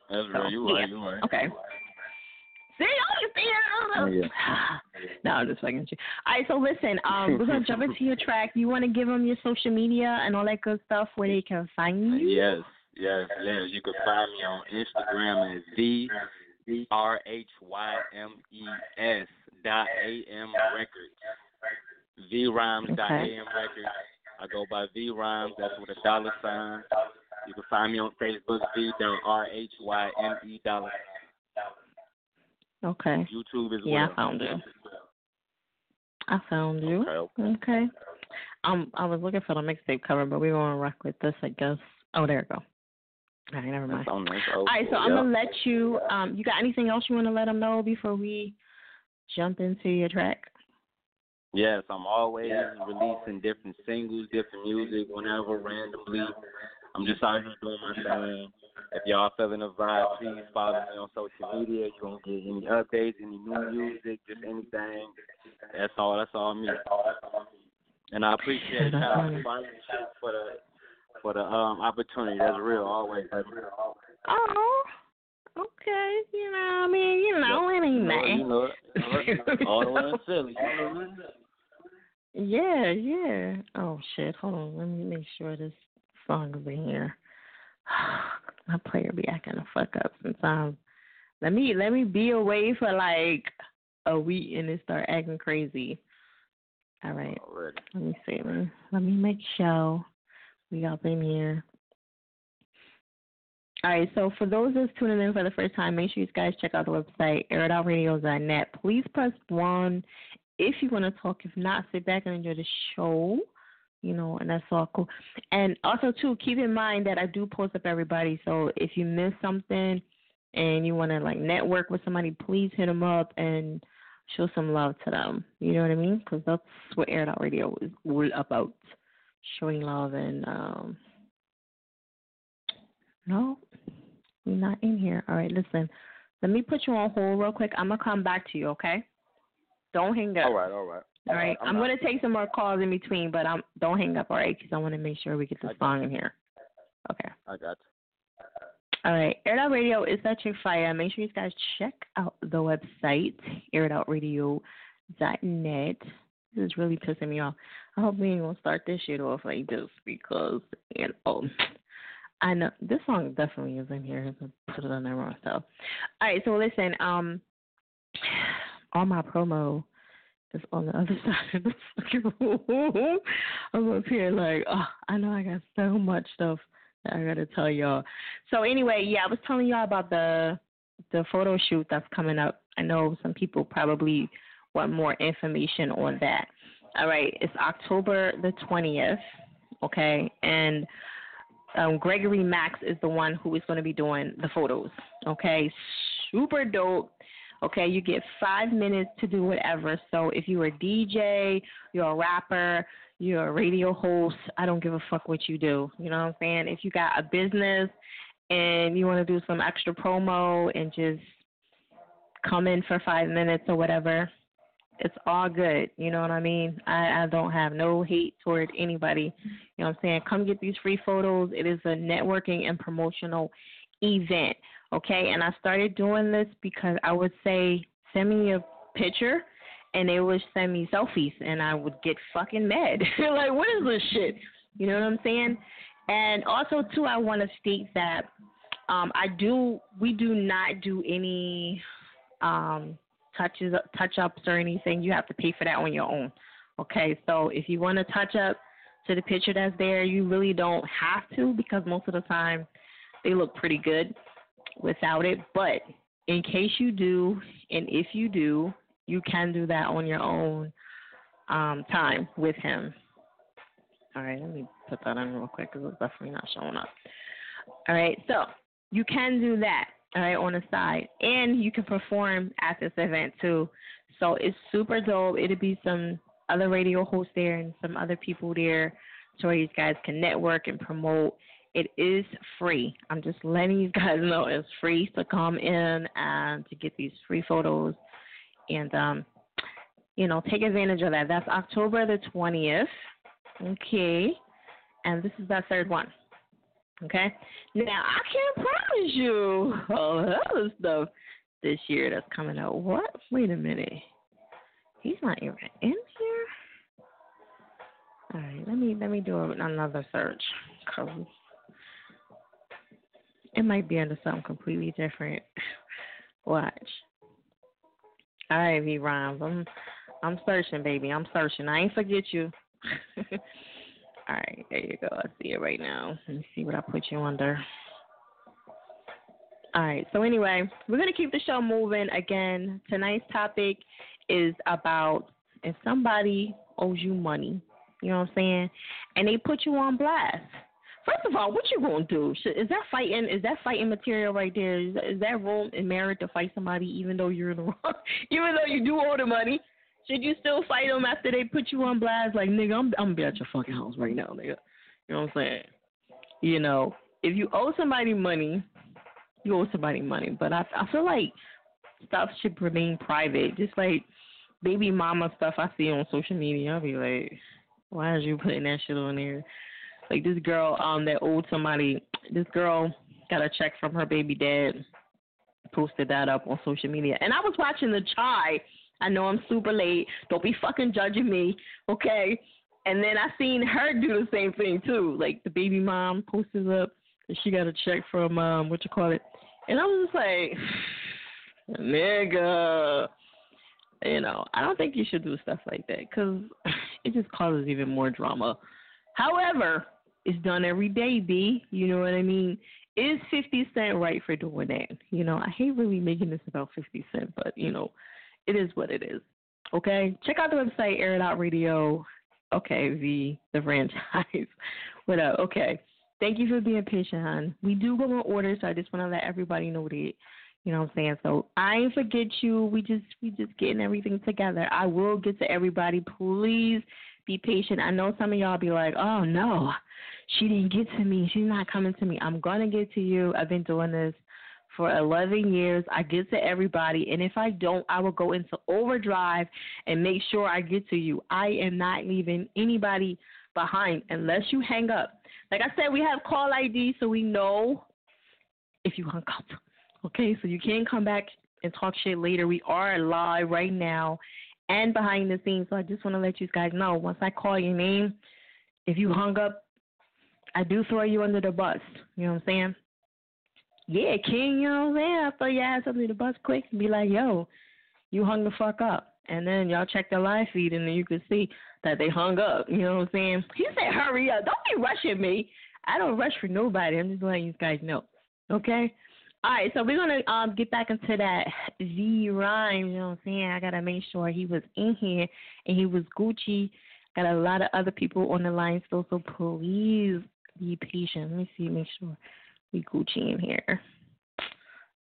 That's
So,
real. You
yeah.
You right.
Okay. See, oh, no, I'm just fucking with you. All right, so listen, um, we're gonna jump into your track. You want to give them your social media and all that good stuff where they can find you?
Yes, yes, yes. You can find me on Instagram at v r h y m e s dot a m records. V rhymes dot A M records. I go by V rhymes. That's with a dollar sign. You can find me on Facebook V r h y m e dollar.
Okay.
YouTube as
Yeah, I found you. I found you.
Okay, okay.
Okay. Um, I was looking for the mixtape cover, but we're gonna rock with this, I guess. Oh, there we go. All right, never mind.
On this.
All right, so I'm gonna let you. Um, you got anything else you want to let them know before we jump into your track?
Yes, I'm always releasing different singles, different music, whenever, randomly. I'm just out here doing my thing. If y'all feeling the vibe, please follow me on social media. You gonna get any updates, any new music, just anything. That's all. That's all me. And I appreciate y'all for the for the um opportunity. That's real always. baby.
Oh, okay. You know, I mean, you know, it ain't
You know,
nothing.
you know it. All the way in Philly. You know it.
Yeah, yeah. Oh shit. Hold on. Let me make sure this song in here. My player be acting the fuck up sometimes. Let me let me be away for like a week and it start acting crazy. All right.
Already.
Let me see. Let me, let me make sure we up in here. All right, so for those that's tuning in for the first time, make sure you guys check out the website, airitoutradio.net. Please press 1 if you want to talk. If not, sit back and enjoy the show. You know, and that's all cool. And also, too, keep in mind that I do post up everybody. So if you miss something and you want to, like, network with somebody, please hit them up and show some love to them. You know what I mean? Because that's what Air Out Radio is all about showing love and, um, no, you're not in here. All right, listen. Let me put you on hold real quick. I'm gonna come back to you, okay? Don't hang up.
All right, all right.
All right.
I'm
I'm, gonna take some more calls in between, but I'm don't hang up, all right? Because I want to make sure we get this song in here. Okay.
I got you.
All right. Air It Out Radio is such a fire. Make sure you guys check out the website, airitoutradio.net. This is really pissing me off. I hope we ain't gonna start this shit off like this because you know I know this song definitely is in here. I put it on there wrong stuff. All right, so listen, um all my promo is on the other side of the fucking room. I'm up here like, oh, I know I got so much stuff that I gotta tell y'all. So anyway, yeah, I was telling y'all about the the photo shoot that's coming up. I know some people probably want more information on that. All right, it's October the twentieth, okay, and um, Gregory Max is the one who is going to be doing the photos. Okay, super dope. Okay, you get five minutes to do whatever. So if you're a DJ, you're a rapper, you're a radio host, I don't give a fuck what you do. You know what I'm saying? If you got a business and you want to do some extra promo and just come in for five minutes or whatever, it's all good. You know what I mean? I, I don't have no hate toward anybody. You know what I'm saying? Come get these free photos. It is a networking and promotional event. Okay, and I started doing this because I would say, send me a picture and they would send me selfies and I would get fucking mad. like, what is this shit? You know what I'm saying? And also too I wanna state that um I do we do not do any um touches touch ups or anything. You have to pay for that on your own. Okay, so if you want to touch up to the picture that's there, you really don't have to because most of the time they look pretty good without it. But in case you do, and if you do, you can do that on your own um, time with him. All right, let me put that in real quick because it's definitely not showing up. All right, so you can do that, all right, on the side. And you can perform at this event too. So it's super dope. It'll be some other radio hosts there and some other people there so you guys can network and promote. It is free. I'm just letting you guys know it's free to come in and to get these free photos and um you know, take advantage of that. That's October the twentieth. Okay. And this is that third one. Okay? Now I can't promise you all the other stuff this year that's coming out. What? Wait a minute. He's not even in here? All right, let me let me do another search. 'cause it might be under something completely different. Watch. All right, V Rhymes. I'm I'm searching, baby. I'm searching. I ain't forget you. All right, there you go. I see it right now. Let me see what I put you under. All right. So anyway, we're gonna keep the show moving. Again, tonight's topic is about if somebody owes you money, you know what I'm saying, and they put you on blast. First of all, what you gonna do? Is that fighting? Is that fighting material right there? Is, is that room in merit to fight somebody even though you're in the wrong? even though you do owe the money, should you still fight them after they put you on blast? Like nigga, I'm I'm gonna be at your fucking house right now, nigga. You know what I'm saying? You know, if you owe somebody money, you owe somebody money. But I I feel like stuff should remain private. Just like baby mama stuff I see on social media, I'll be like, Why is you putting that shit on there? Like this girl, um, that owed somebody. This girl got a check from her baby dad. Posted that up on social media, and I was watching the chai. I know I'm super late. Don't be fucking judging me, okay? And then I seen her do the same thing too. Like the baby mom posted up that she got a check from um what you call it, and I was just like, nigga, you know, I don't think you should do stuff like that because it just causes even more drama. However, it's done every day, B. You know what I mean? Is 50 Cent right for doing that? You know, I hate really making this about 50 Cent, but, you know, it is what it is. Okay? Check out the website, Air It Out Radio. Okay, the, the franchise. what up? Okay. Thank you for being patient, hon. We do go in order, so I just want to let everybody know that. You know what I'm saying? So I forget you. We just we just getting everything together. I will get to everybody. Please be patient. I know some of y'all be like, oh no, she didn't get to me. She's not coming to me. I'm gonna get to you. I've been doing this for 11 years. I get to everybody, and if I don't, I will go into overdrive and make sure I get to you. I am not leaving anybody behind unless you hang up. Like I said, we have call ID, so we know if you hung up. Okay, so you can come back and talk shit later. We are live right now and behind the scenes. So I just want to let you guys know once I call your name, if you hung up, I do throw you under the bus. You know what I'm saying? Yeah, King, you know what I'm saying? I throw your ass under the bus quick and be like, yo, you hung the fuck up. And then y'all check the live feed and then you can see that they hung up. You know what I'm saying? He said, hurry up. Don't be rushing me. I don't rush for nobody. I'm just letting you guys know. Okay? All right, so we're gonna um get back into that Z rhyme. You know what I'm saying? I gotta make sure he was in here and he was Gucci. Got a lot of other people on the line still, so please be patient. Let me see, make sure we Gucci in here.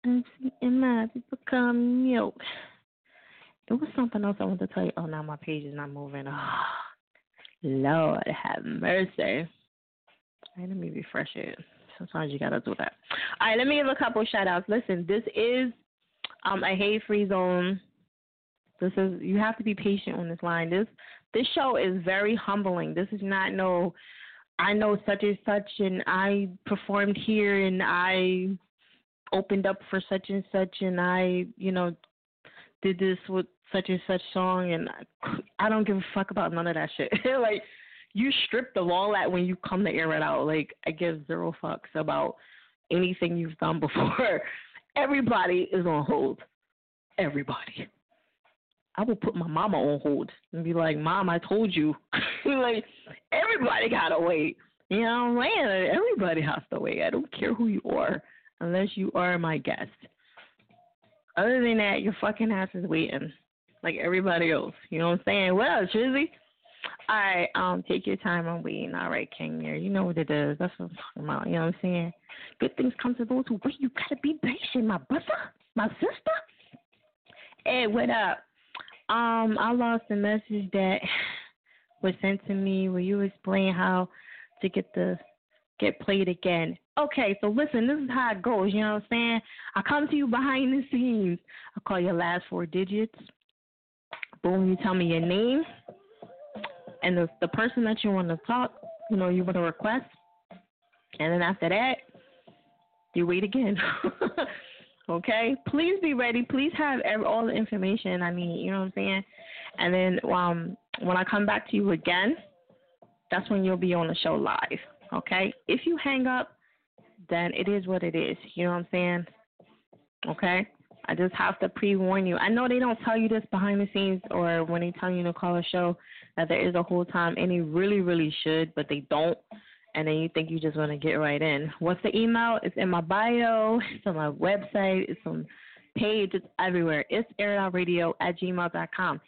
And my people come milk. There was something else I wanted to tell you. Oh, now my page is not moving. Oh, Lord have mercy. All right, let me refresh it. Sometimes you gotta do that. All right, let me give a couple shout outs. Listen, this is um, a hate free zone. This is you have to be patient on this line. This this show is very humbling. This is not no I know such and such and I performed here and I opened up for such and such and I, you know, did this with such and such song and I, I don't give a fuck about none of that shit. like you stripped of all that when you come to air it out. Like I give zero fucks about anything you've done before. Everybody is on hold. Everybody. I will put my mama on hold and be like, Mom, I told you. like everybody gotta wait. You know what I'm saying? Everybody has to wait. I don't care who you are unless you are my guest. Other than that, your fucking ass is waiting. Like everybody else. You know what I'm saying? What else, Trizzy? All right, um, take your time on waiting. All right, King there. You know what it is. That's what I'm talking about. You know what I'm saying? Good things come to those who wait. You gotta be patient, my brother, my sister. Hey, what up? Um, I lost a message that was sent to me where you explain how to get the get played again. Okay, so listen, this is how it goes, you know what I'm saying? I come to you behind the scenes. I call your last four digits. Boom, you tell me your name and the the person that you want to talk, you know, you want to request, and then after that, you wait again. okay, please be ready. Please have every, all the information I need. You know what I'm saying? And then um, when I come back to you again, that's when you'll be on the show live. Okay, if you hang up, then it is what it is. You know what I'm saying? Okay. I just have to pre warn you. I know they don't tell you this behind the scenes or when they tell you to call a show that there is a whole time, and they really, really should, but they don't. And then you think you just want to get right in. What's the email? It's in my bio, it's on my website, it's on page, it's everywhere. It's airitoutradio at gmail.com.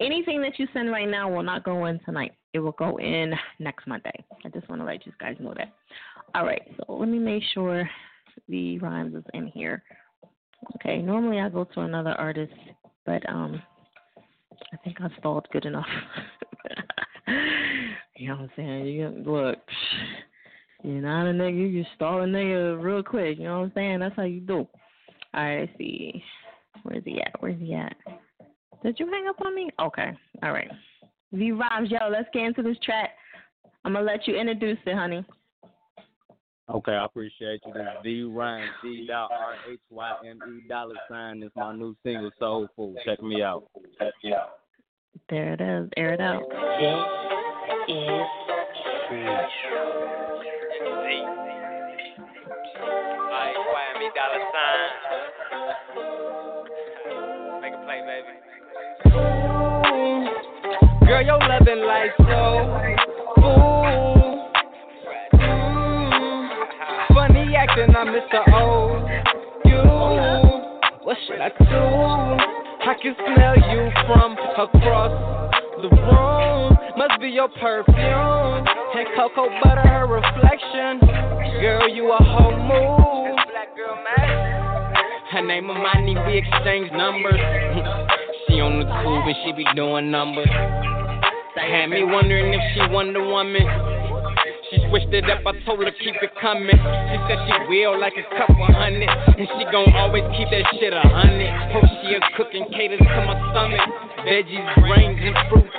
Anything that you send right now will not go in tonight. It will go in next Monday. I just want to let you guys know that. All right, so let me make sure the rhymes is in here. Okay, normally I go to another artist, but um, I think I stalled good enough. you know what I'm saying? You look, you're not a nigga. You stall a nigga real quick. You know what I'm saying? That's how you do. All right, see. Where's he at? Where's he at? Did you hang up on me? Okay. All right. V Rhymes, yo, let's get into this track. I'm gonna let you introduce it, honey.
Okay, I appreciate you. This is D Rhyme, D dot R H Y M E dollar sign. This is my new single, Soul Food. Check me out. Check me out.
There it is. Air it out.
This is dollar sign. Make a play, baby. Girl, your loving life so ooh. Acting, I miss Mr. O. You, what should I do? I can smell you from across the room. Must be your perfume and cocoa butter, her reflection. Girl, you a whole move. Her name of Amani, we exchange numbers. she on the tube and she be doing numbers. Had me wondering if she Wonder Woman. She switched it up, I told her to keep it coming. She said she will like a couple hundred. And she gon' always keep that shit a hundred. Hope she a cook and caters to my stomach. Veggies, grains, and fruits.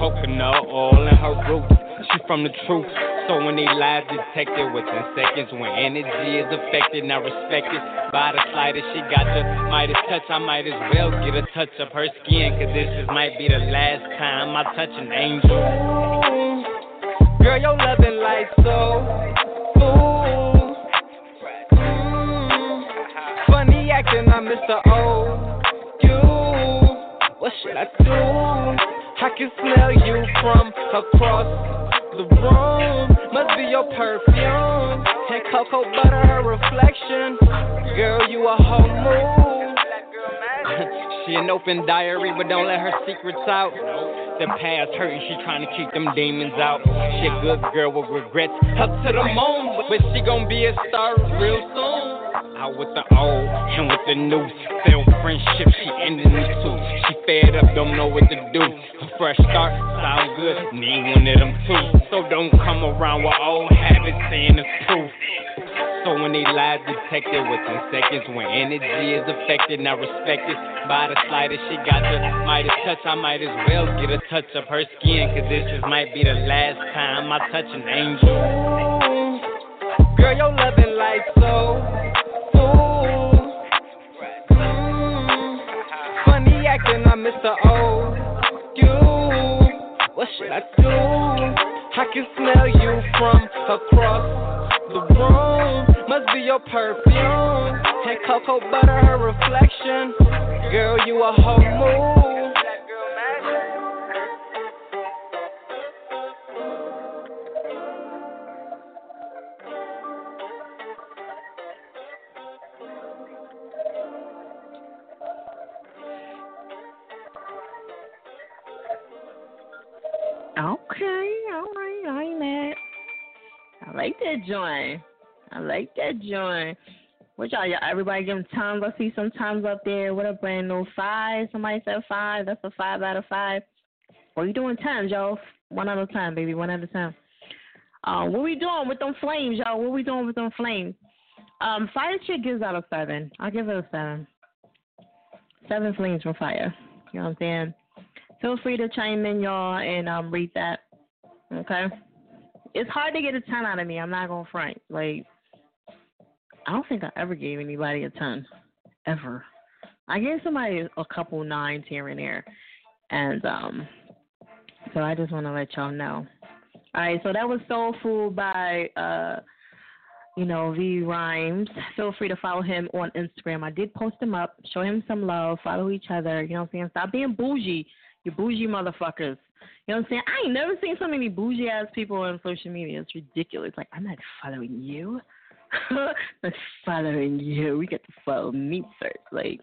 Coconut oil in her roots. She from the truth. So when they lies detected within seconds, when energy is affected, not respected by the slightest, she got the Midas touch. I might as well get a touch of her skin, cause this is, might be the last time I touch an angel. Girl, your loving life so ooh. Mm. Funny acting, I'm Mr. O. You, what should I do? I can smell you from across the room. Must be your perfume and cocoa butter, her reflection. Girl, you a whole mood. she an open diary, but don't let her secrets out. The past hurt, she trying to keep them demons out. She a good girl with regrets, up to the moon, but she gon' be a star real soon. Out with the old and with the new. Failed friendship, she ended me too. She fed up, don't know what to do. A fresh start, sound good, need one of them too. So don't come around with old habits saying the truth. So when they lies detected within seconds, when energy is affected, not respected by the slightest, she got the Midas touch. I might as well get a touch of her skin, cause this is, might be the last time I touch an angel. Girl, your loving life so ooh. Funny acting, I miss the old You, what should I do? I can smell you from across the room. Must be your perfume and cocoa butter, her reflection. Girl, you a whole mood.
Okay, all right, I ain't mad. I like that joint. I like that joint. What y'all, y'all everybody give them times. I see some times up there. What a brand new five. Somebody said five. That's a five out of five. What you doing times, y'all? One at a time, baby. One at a time. Uh, what we doing with them flames, y'all? What we doing with them flames? Um, Fiyachick gives out a seven. I'll give it a seven. Seven flames from fire. You know what I'm saying? Feel free to chime in, y'all, and um, read that. Okay. It's hard to get a ten out of me. I'm not gonna front. Like, I don't think I ever gave anybody a ten, ever. I gave somebody a couple nines here and there, and um, so I just want to let y'all know. All right, so that was Soul Food by uh, you know, V Rhymes. Feel free to follow him on Instagram. I did post him up. Show him some love. Follow each other. You know what I'm saying? Stop being bougie. You bougie motherfuckers. You know what I'm saying? I ain't never seen so many bougie ass people on social media. It's ridiculous. Like, I'm not following you. Following you. We get to follow me first. Like,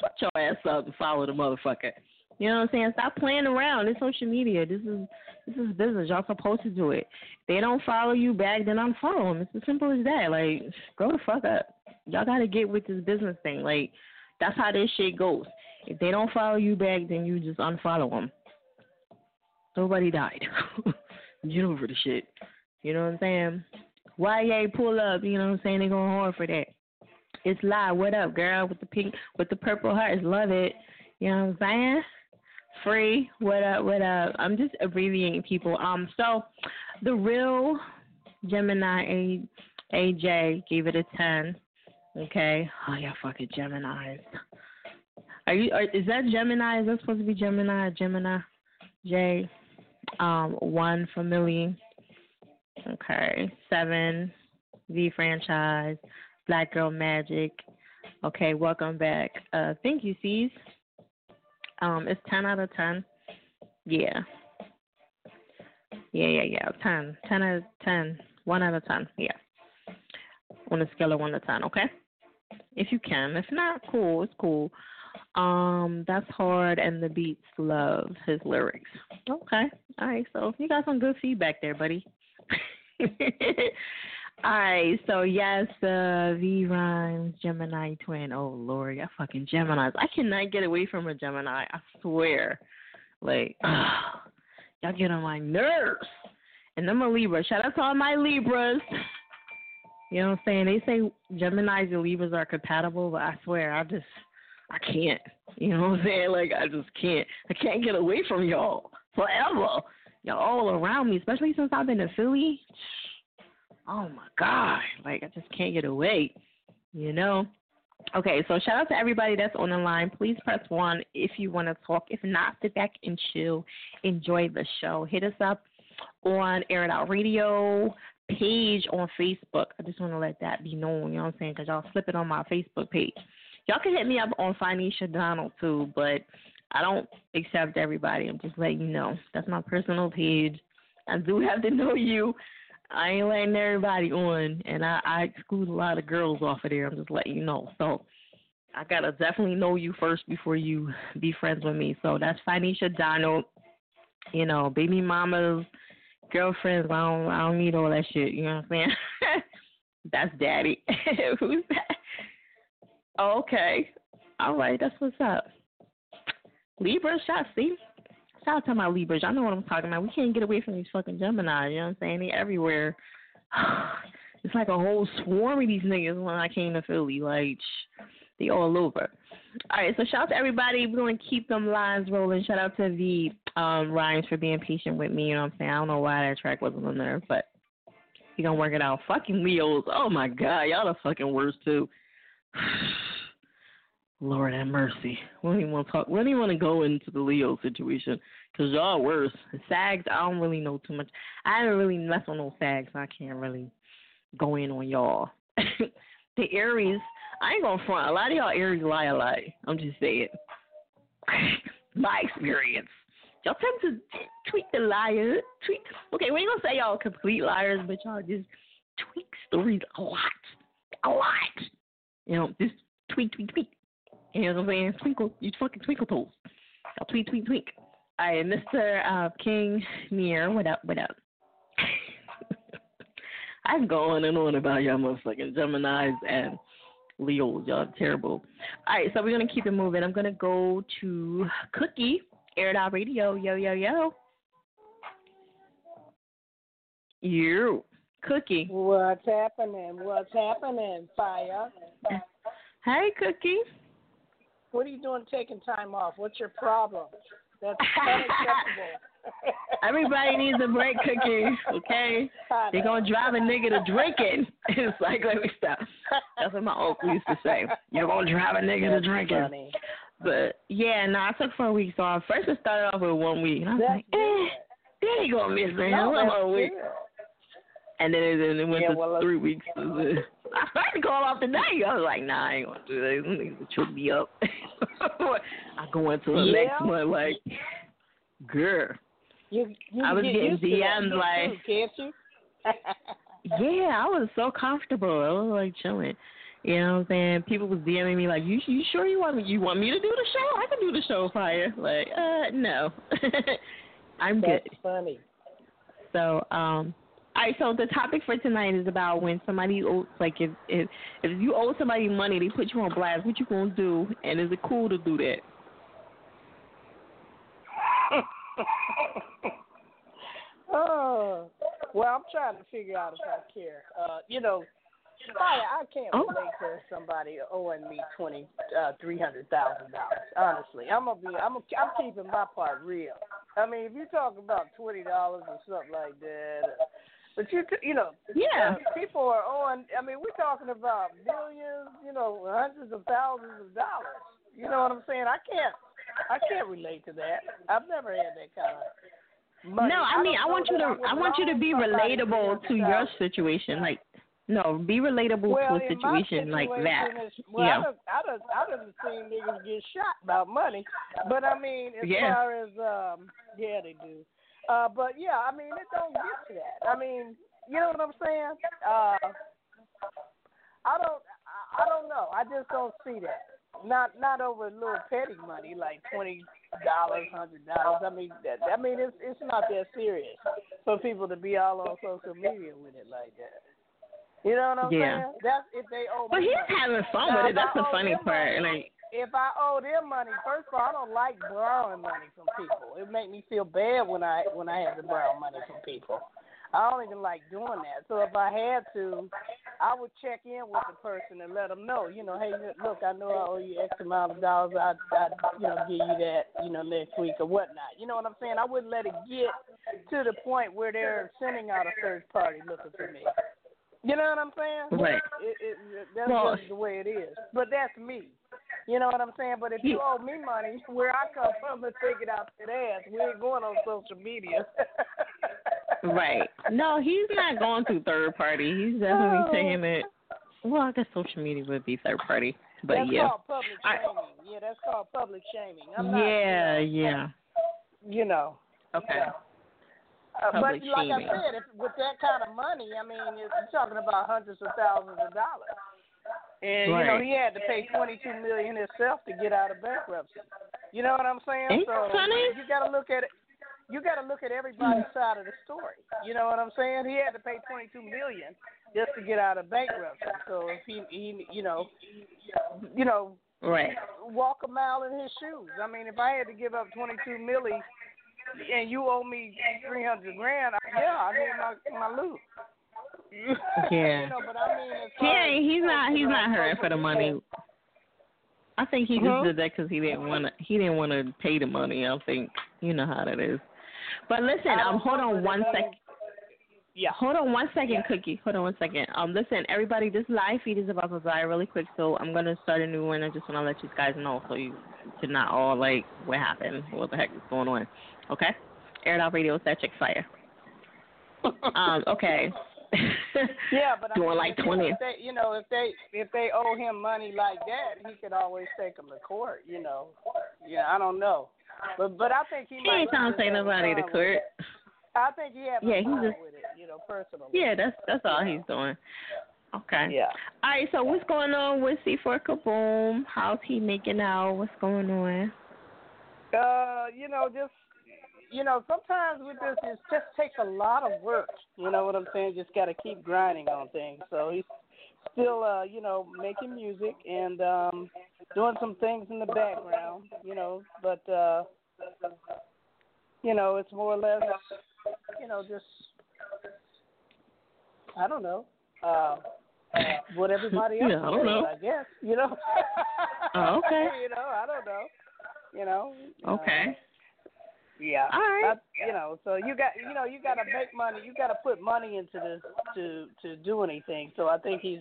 shut your ass up and follow the motherfucker. You know what I'm saying? Stop playing around. It's social media. This is this is business. Y'all supposed to do it. If they don't follow you back, then unfollow them. It's as simple as that. Like, grow the fuck up. Y'all gotta get with this business thing. Like, that's how this shit goes. If they don't follow you back, then you just unfollow them. Nobody died. Get over the shit. You know what I'm saying? YA pull up, you know what I'm saying? They going hard for that. It's live. What up, girl? With the pink, with the purple hearts. Love it. You know what I'm saying? Free, what up, what up? I'm just abbreviating people. Um, so the real Gemini A AJ gave it a ten. Okay. Oh yeah, fucking Gemini's. Are you? Are, is that Gemini? Is that supposed to be Gemini? Gemini? J. Um, one for. Okay. Seven. V franchise. Black Girl Magic. Okay, welcome back. Uh, thank you, C's. Um, it's ten out of ten. Yeah. Yeah, yeah, yeah. Ten. Ten out of ten. One out of ten. Yeah. On a scale of one to ten, okay? If you can. If not, cool. It's cool. Um, that's hard and the beats love his lyrics. Okay. All right, so you got some good feedback there, buddy. All right, so yes, uh, V rhymes Gemini twin. Oh Lord, y'all fucking Gemini's. I cannot get away from a Gemini. I swear. Like, y'all get on my nerves. And I'm a Libra. Shout out to all my Libras. You know what I'm saying? They say Geminis and Libras are compatible, but I swear, I just, I can't. You know what I'm saying? Like, I just can't. I can't get away from y'all forever. Y'all all around me, especially since I've been in Philly oh my god, like I just can't get away, you know. Okay, so shout out to everybody that's on the line. Please press one if you want to talk. If not, sit back and chill. Enjoy the show. Hit us up on Air It Out Radio page on Facebook. I just want to let that be known, you know what I'm saying? Because y'all slip it on my Facebook page. Y'all can hit me up on Phoenicia Donald too, but I don't accept everybody. I'm just letting you know. That's my personal page. I do have to know you I ain't letting everybody on, and I, I exclude a lot of girls off of there. I'm just letting you know. So I gotta definitely know you first before you be friends with me. So that's Phoenicia Donald. You know, baby mamas, girlfriends. I don't, I don't need all that shit. You know what I'm saying? that's daddy. Who's that? Okay. All right, that's what's up. Libra shot, see? Shout out to my Libras. Y'all know what I'm talking about. We can't get away from these fucking Gemini. You know what I'm saying? They everywhere. It's like a whole swarm of these niggas when I came to Philly. Like, they all over. All right, so shout out to everybody. We're to keep them lines rolling. Shout out to the um, Rhymes for being patient with me. You know what I'm saying? I don't know why that track wasn't on there, but going to work it out. Fucking Leos. Oh, my God. Y'all the fucking worst, too. Lord have mercy. We don't even want to talk. We don't even want to go into the Leo situation because y'all worse. Sags, I don't really know too much. I haven't really messed on no Sags, so I can't really go in on y'all. the Aries, I ain't gonna front. A lot of y'all Aries lie a lot. I'm just saying. My experience. Y'all tend to tweak the liar. Tweak. Okay, we ain't gonna say y'all complete liars, but y'all just tweak stories a lot. A lot. You know, just tweak, tweak, tweak. You know what I'm saying? Twinkle, you fucking twinkle toes. I'll tweet, tweet, tweak. All right, Mr. Uh, King Mir, what up, what up? I go on and on about y'all motherfucking Geminis and Leos. Y'all terrible. All right, so we're going to keep it moving. I'm going to go to Cookie, Air Out Radio. Yo, yo, yo. You, Cookie.
What's happening? What's happening, Fire?
Hey, Cookie.
What are you doing taking time off? What's your problem? That's unacceptable.
Everybody needs a break, Cookie. Okay, they're gonna drive a nigga to drinking. It's like let me stop. That's what my uncle used to say. You're gonna drive a nigga to drinking.
Funny.
But yeah, no, I took four weeks off. First, it started off with one week, and I was
That's
like, eh, they ain't gonna miss me.
No,
one
that's
more week.
good.
And then it, then it went
Yeah,
to
well,
three weeks. I started to call off today. I was like, nah, I ain't gonna do that. These niggas choke me up. I go into the next
Yeah.
month like, girl.
You, you
I was
get
getting
used to that
DMs like-
too, can't you?
Yeah, I was so comfortable. I was like chilling. You know what I'm saying? People was DMing me like, "You you sure you want me? You want me to do the show? I can do the show, fire." Like, uh, no, I'm good.
That's funny.
So, um, all right. So the topic for tonight is about when somebody owes, like, if if if you owe somebody money, they put you on blast. What you gonna do? And is it cool to do that?
oh, well, I'm trying to figure out if I care. Uh, you know, Fire, I can't
Oh.
relate to somebody owing me twenty, uh, three hundred thousand dollars. Honestly, I'm gonna be, I'm, gonna, I'm keeping my part real. I mean, if you talk about twenty dollars or something like that, but you, you know,
Yeah.
uh, people are owing. I mean, we're talking about millions, you know, hundreds of thousands of dollars. You know what I'm saying? I can't, I can't relate to that. I've never had that kind of money.
No, I mean, I want you to, I want you to be relatable to your situation. Like, no, be relatable
well,
to a
my
situation like that.
situation well,
Yeah.
I done, I done, I done seen niggas get shot about money, but I mean, as
Yeah.
far as um, yeah, they do. Uh, but yeah, I mean, it don't get to that. I mean, you know what I'm saying? Uh, I don't, I, I don't know. I just don't see that. Not, not over a little petty money like twenty dollars, hundred dollars. I mean, that, I mean, it's it's not that serious for people to be all on social media with it like that. You know what I'm
Yeah.
saying? That's if they owe.
But he's
money.
having fun
Now,
with it. That's the funny part.
money-
Like,
if I owe them money, first of all, I don't like borrowing money from people. It make me feel bad when I when I have to borrow money from people. I don't even like doing that. So if I had to, I would check in with the person and let them know, you know, hey, look, I know I owe you X amount of dollars. I, I, you know, give you that, you know, next week or whatnot. You know what I'm saying? I wouldn't let it get to the point where they're sending out a third party looking for me. You know what I'm saying?
Right.
It, it, it, that's
Well-
just the way it is. But that's me. You know what I'm saying? But if you owe me money, where I come from and take it out that ass, we ain't going on social media.
right. No, he's not going through third party. He's definitely
Oh.
saying it. Well, I guess social media would be third party. But
that's
yeah.
called public
I-
Yeah, that's called public shaming. I'm not,
Yeah,
you know,
yeah.
You know.
Okay.
Uh, but like
shaming.
I said, if, with that kind of money, I mean, you're talking about hundreds of thousands of dollars. And you know, he had to pay twenty two million himself to get out of bankruptcy. You know what I'm saying?
Ain't
so
funny?
you got to look at it. You got to look at everybody's side of the story. You know what I'm saying? He had to pay twenty two million just to get out of bankruptcy. So if he, he, you know, you know,
Right.
walk a mile in his shoes. I mean, if I had to give up twenty two milli and you owe me three hundred grand, I- yeah, I need my my loot.
Yeah.
you know, but I mean, as
He ain't. He's not. He's not hurting for the money. I think he just did that because he didn't want to. He didn't want to pay the money. I think you know how that is. But listen, um, hold on one second.
Yeah.
Hold on one second, Cookie. Hold on one second. Um, listen, everybody, this live feed is about to die really quick, so I'm gonna start a new one. I just want to let you guys know, so you to not all like what happened, what the heck is going on. Okay? Air Out Radio, that chick fire. um, okay.
Yeah, but I
doing
mean,
like twenty.
If they, you know, if they if they owe him money like that, he could always take them to court. You know, yeah, I don't know, but but I think he.
He
might
ain't trying to take nobody to court.
I think he had
Yeah, he's just-
with it, you know, personally.
Yeah, that's that's all he's doing. Okay.
Yeah.
All right. So what's going on with C4 Kaboom? How's he making out? What's going on?
Uh, you know, just you know, sometimes with this, it just takes a lot of work. You know what I'm saying? Just got to keep grinding on things. So he's still, uh, you know, making music and um doing some things in the background. You know, but uh, you know, it's more or less, you know, just I don't know. Uh, what everybody else
Yeah, I don't
does,
know.
I guess. You know.
Oh, okay.
you know, I don't know. You know.
Okay.
Yeah.
All right.
That's, you know, so you got you know you got to make money. You got to put money into this to to do anything. So I think he's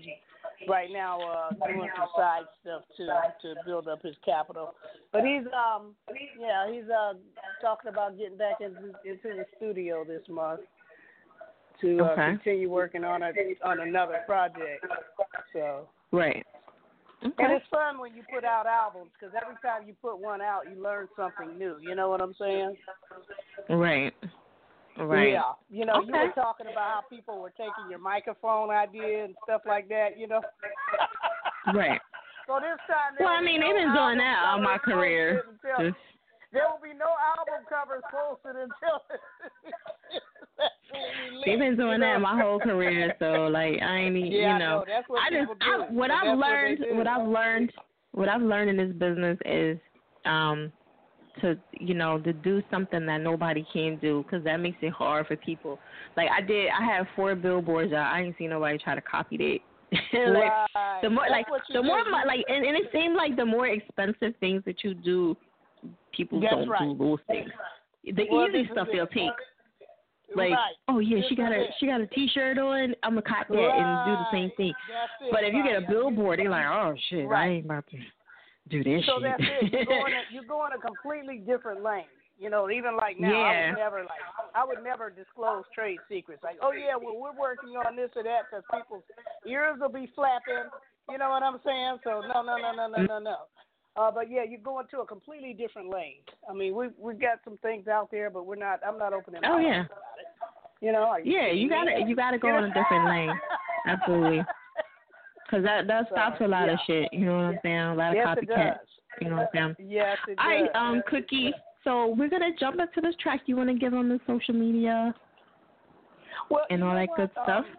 right now uh doing some side stuff to to build up his capital. But he's um yeah he's uh talking about getting back into into the studio this month to uh,
Okay.
continue working on a on another project. So.
Right.
And it's fun when you put out albums because every time you put one out, you learn something new. You know what I'm saying?
Right. Right.
Yeah. You know, you were talking about how people were taking your microphone idea and stuff like that. You know.
Right.
So this time.
Well, I mean,
no
they've been doing that all my career.
there will be no album covers posted until.
they've been doing that my whole career, so like I ain't
Yeah,
you know.
know. That's what
I just. I, what I've
what
learned what I've learned what I've learned in this business is um to you know to do something that nobody can do because that makes it hard for people. Like I did, I had four billboards out. I ain't seen nobody try to copy that. like
right.
the more
That's
like the more
do.
like and, and it seems like the more expensive things that you do, people
That's
don't
right.
do those things. The
Well,
easy stuff they'll take. Like,
right.
oh yeah, she got a she got a T-shirt on. I'm gonna cop that and do the same thing.
That's it,
But if you get a billboard, they're like, oh shit,
Right.
I ain't about to do this
So
shit.
that's it. You're going, a, you go in a completely different lane. You know, even like now, I would never like I would never disclose trade secrets. Like, oh yeah, well we're working on this or that because people's ears will be flapping. You know what I'm saying? So no, no, no, no, no, no, no. Uh, but yeah, you're going to a completely different lane. I mean, we we've got some things out there, but we're not. I'm not opening.
Oh, yeah.
mouth about it. You know? Are
yeah, you gotta you gotta go in a different lane. Absolutely. Cause that that
So,
stops a lot of shit. You know what I'm saying? A lot of
yes,
copycats. You know what I'm saying?
Yes, it
All right, um, Cookie. So we're gonna jump into this track. You want to give on the social media
well,
and all that good
what?
stuff?
Um,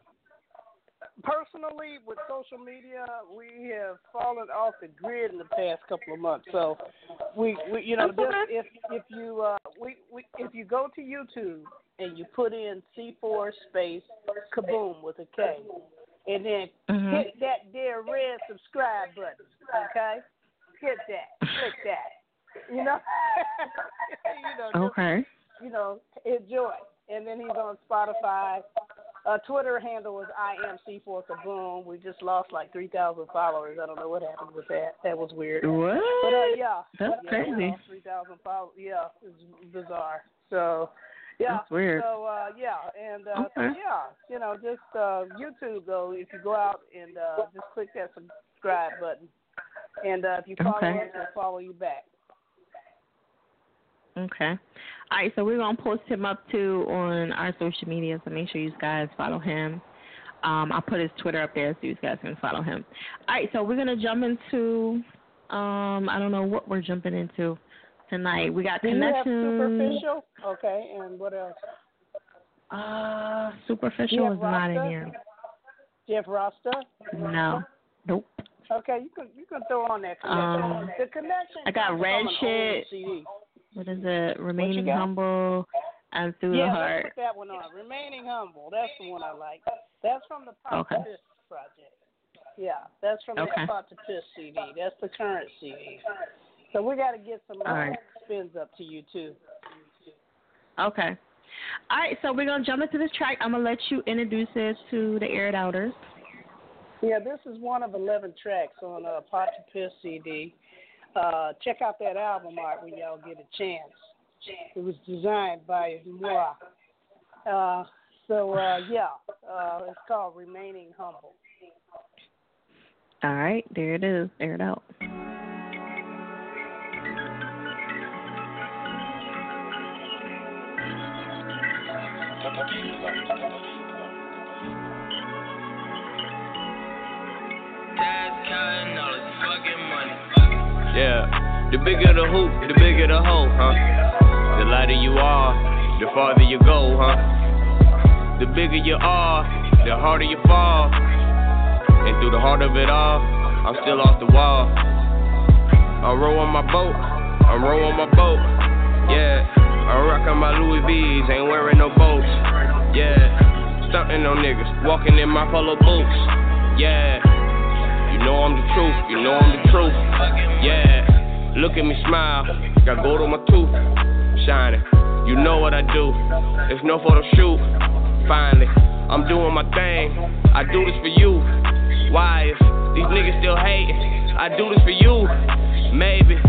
personally, with social media, we have fallen off the grid in the past couple of months. So, we, we you know, just if if you uh, we, we if you go to YouTube and you put in C4 space kaboom with a K, and then
Mhm.
hit that there red subscribe button, okay? Hit that, click that. You know, you know, just
Okay.
you know, enjoy. And then he's on Spotify. Uh, Twitter handle is I am C4 Kaboom. We just lost like 3,000 followers. I don't know what happened with that. That was weird.
What?
But uh, yeah,
That's
yeah,
crazy.
3,000 followers. Yeah, it's bizarre. So yeah,
That's weird.
So uh, yeah, and uh, so,
Okay.
yeah, you know, just uh, YouTube though. If you go out and uh, just click that subscribe button, and uh, if you follow
Okay.
us, we'll follow you back.
Okay. All right, so we're gonna post him up too on our social media, so make sure you guys follow him. Um, I'll put his Twitter up there so you guys can follow him. All right, so we're gonna jump into um, I don't know what we're jumping into tonight. We got
Do
connections.
superficial? Okay, and what else?
Uh, superficial is not in here.
Jeff Rasta?
No. Nope.
Okay, you can you can throw on that connection.
Um,
the connection.
I got red shit. What is it? Remaining humble and through
yeah,
the heart.
put that one on. Remaining humble. That's the one I like. That's from the Pop
Okay.
Piss project. Yeah, that's from
Okay.
the Pop Piss CD. That's the current CD. So we got to get some
right.
spins up to you too.
Okay. All right, so we're gonna jump into this track. I'm gonna let you introduce it to the aired outers.
Yeah, this is one of 11 tracks on uh, Pot to Piss CD. Uh, check out that album art when y'all get a chance. It was designed by moi. Uh, so, uh, yeah, uh, it's called Remaining Humble.
All right, there it is, There it out.
Yeah, the bigger the hoop, the bigger the hoe, huh? The lighter you are, the farther you go, huh? The bigger you are, the harder you fall. And through the heart of it all, I'm still off the wall. I'm rowing my boat, I'm rowing my boat. Yeah, I'm rocking my Louis V's, ain't wearing no boats. Yeah, stunting on niggas, walking in my polo boots. Yeah. You know I'm the truth, you know I'm the truth. Yeah, look at me smile, got gold on my tooth, shining. You know what I do, it's no photo shoot. Finally, I'm doing my thing, I do this for you. Why if these niggas still hating? I do this for you. Maybe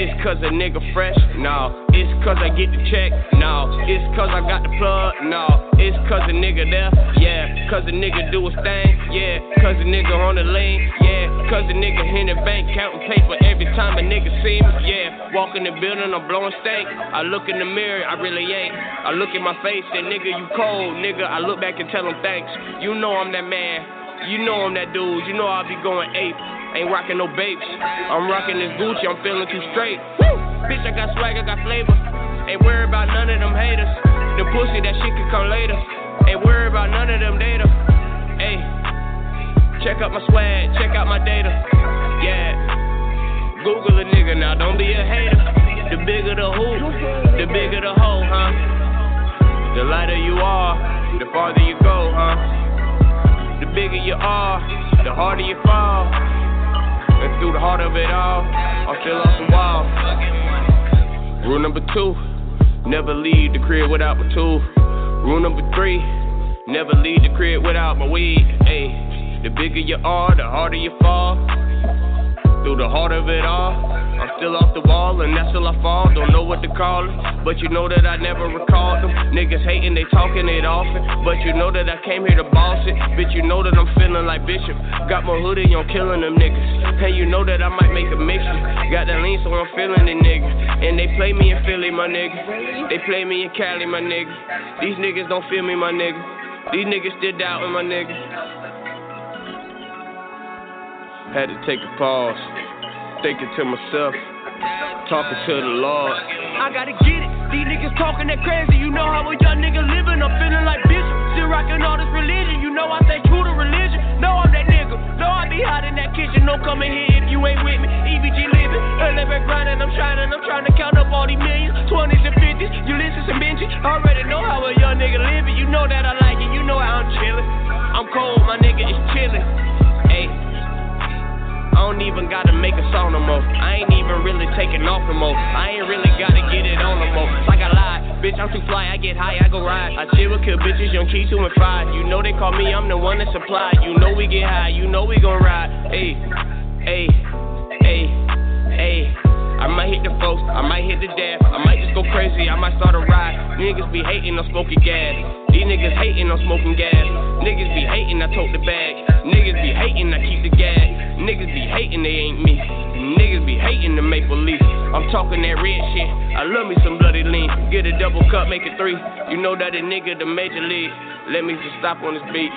it's cause a nigga fresh, no. It's cause I get the check, no. It's cause I got the plug, no. It's cause a nigga there, yeah. Cause a nigga do his thing, yeah. Cause a nigga on the lane, yeah. Cause a nigga in the bank counting paper every time a nigga see me, yeah. Walk in the building, I'm blowing steak. I look in the mirror, I really ain't. I look in my face, and nigga, you cold, nigga. I look back and tell him thanks. You know I'm that man. You know I'm that dude. You know I'll be going ape. Ain't rocking no babes. I'm rocking this Gucci, I'm feeling too straight. Woo! Bitch, I got swag, I got flavor. Ain't worried about none of them haters. The pussy, that shit could come later. Ain't worried about none of them data. Hey, check out my swag, check out my data. Yeah, Google a nigga now, don't be a hater. The bigger the hoop, the bigger the hoe, huh? The lighter you are, the farther you go, huh? The bigger you are,
the harder you fall. Through the heart of it all, I'm still off the wall. Rule number two, never leave the crib without my tool. Rule number three, never leave the crib without my weed. Ayy, the bigger you are, the harder you fall. Through the heart of it all, I'm still off the wall, and that's till I fall. Don't know what to call it, but you know that I never recalled them. Niggas hating, they talking it often, but you know that I came here to boss it. Bitch, you know that I'm feeling like Bishop. Got my hoodie on, killing them niggas. Hey, you know that I might make a mixture. Got that lean, so I'm feeling it, nigga. And they play me in Philly, my nigga. They play me in Cali, my nigga. These niggas don't feel me, my nigga. These niggas still doubting my nigga. Had to take a pause, thinking to myself, talking to the Lord.
I gotta get it. These niggas talking that crazy. You know how a young nigga living. I'm feeling like bitch. Still rocking all this religion. You know I stay true to religion. Know I'm that nigga. Know I be hot in that kitchen. No coming here if you ain't with me. EBG living. Early back grinding. I'm shining. I'm trying to count up all these millions. 20s and 50s. Ulysses and Benji. I already know how a young nigga living. You know that I like it. You know how I'm chilling. I'm cold. My nigga is chilling. I don't even gotta make a song no more. I ain't even really taking off no more. I ain't really gotta get it on no more. Like I lied, bitch, I'm too fly. I get high, I go ride. I chill with good bitches, young key two and five. You know they call me, I'm the one that supply. You know we get high, you know we gon' ride. Hey, hey, hey, hey. I might hit the folks, I might hit the death. I might just go crazy, I might start a ride. Niggas be hating on smoking gas. These niggas hating on smoking gas. Niggas be hating, I tote the bag. Niggas be hating, I keep the gas. Niggas be hating, they ain't me. Niggas be hating the maple leaf. I'm talking that red shit. I love me some bloody lean. Get a double cup, make it three. You know that a nigga the major league. Let me just stop on this beat.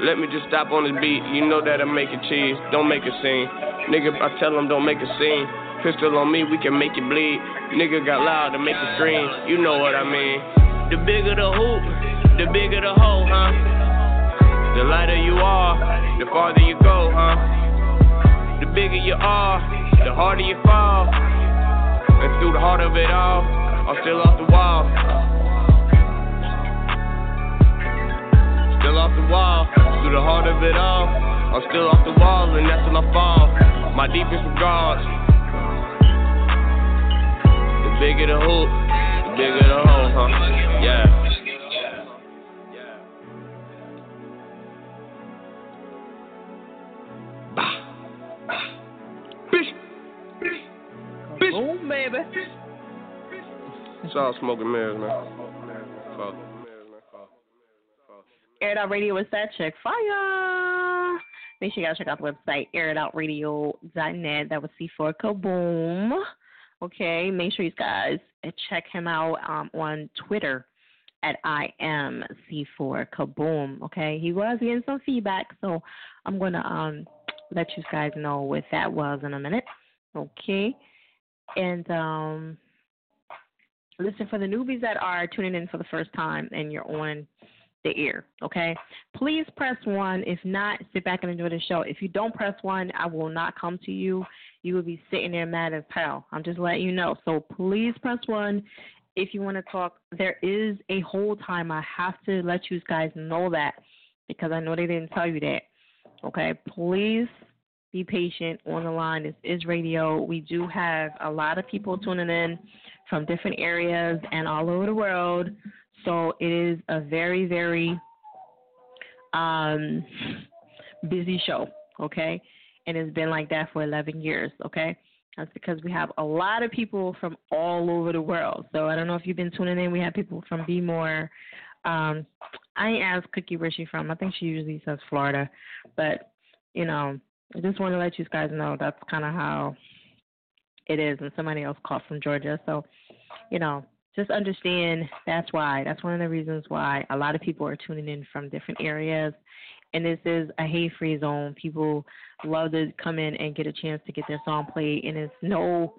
Let me just stop on this beat. You know that I'm making cheese. Don't make a scene. Nigga, I tell them don't make a scene. Pistol on me, we can make it bleed. Nigga got loud to make it scream. You know what I mean. The bigger the hoop, the bigger the hole, huh? The lighter you are, the farther you go, huh? The bigger you are, the harder you fall. And through the heart of it all, I'm still off the wall. Still off the wall, through the heart of it all. I'm still off the wall, and that's till I fall. My deepest regards. The bigger the hoop, the bigger the hole, huh? Yeah.
Boom, baby.
It's all smoking mirrors, man. Fuck.
Air It Out Radio is that check fire. Make sure you guys check out the website, airitoutradio.net. That was C4 Kaboom. Okay, make sure you guys check him out um, on Twitter at I am C4 Kaboom. Okay, he was getting some feedback, so I'm gonna um let you guys know what that was in a minute. Okay, and um, listen for the newbies that are tuning in for the first time and you're on the ear, okay? Please press one. If not, sit back and enjoy the show. If you don't press one, I will not come to you. You will be sitting there mad as hell. I'm just letting you know. So please press one if you want to talk. There is a hold time. I have to let you guys know that because I know they didn't tell you that. Okay, please be patient on the line. This is radio. We do have a lot of people tuning in from different areas and all over the world. So it is a very, very um, busy show, okay? And it's been like that for 11 years, okay? That's because we have a lot of people from all over the world. So I don't know if you've been tuning in. We have people from Be More. Um, I ain't asked Cookie where she's from. I think she usually says Florida. But, you know, I just want to let you guys know that's kind of how it is. And somebody else called from Georgia. So, you know, just understand that's why. That's one of the reasons why a lot of people are tuning in from different areas. And this is a hate free zone. People love to come in and get a chance to get their song played, and it's no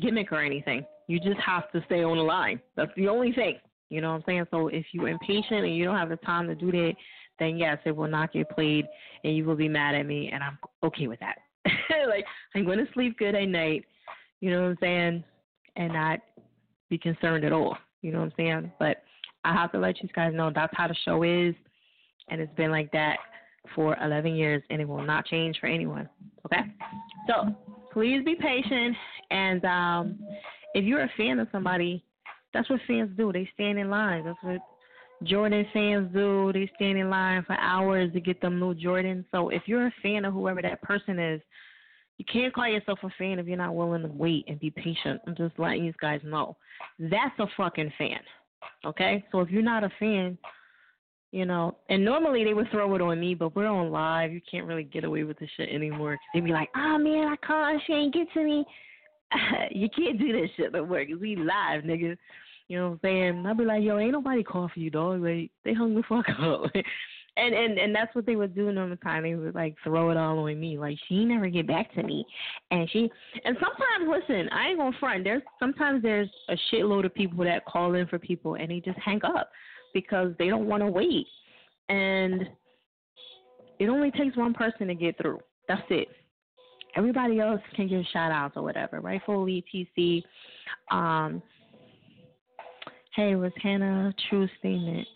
gimmick or anything. You just have to stay on the line. That's the only thing. You know what I'm saying? So if you're impatient and you don't have the time to do that, then yes, it will not get played, and you will be mad at me, and I'm okay with that. like I'm to sleep good at night. You know what I'm saying? And not be concerned at all. You know what I'm saying? But I have to let you guys know that's how the show is, and it's been like that for 11 years, and it will not change for anyone. Okay? So please be patient, and um, if you're a fan of somebody, that's what fans do. They stand in line. That's what Jordan fans do. They stand in line for hours to get them new Jordan. So if you're a fan of whoever that person is, you can't call yourself a fan if you're not willing to wait and be patient. I'm just letting these guys know. That's a fucking fan. Okay? So if you're not a fan, you know, and normally they would throw it on me, but we're on live. You can't really get away with this shit anymore. They'd be like, oh man, I can't, she ain't get to me. you can't do this shit more because we live, nigga. You know what I'm saying? I'd be like, yo, ain't nobody call for you, dog. Like, they hung the fuck up. and and and that's what they would do in the time. They would like throw it all on me. Like she never get back to me, and she and sometimes listen, I ain't gonna front. There's sometimes there's a shitload of people that call in for people and they just hang up because they don't want to wait, and it only takes one person to get through. That's it. Everybody else can give shout outs or whatever, right? Fully TC. Um, hey, was Hannah true statement?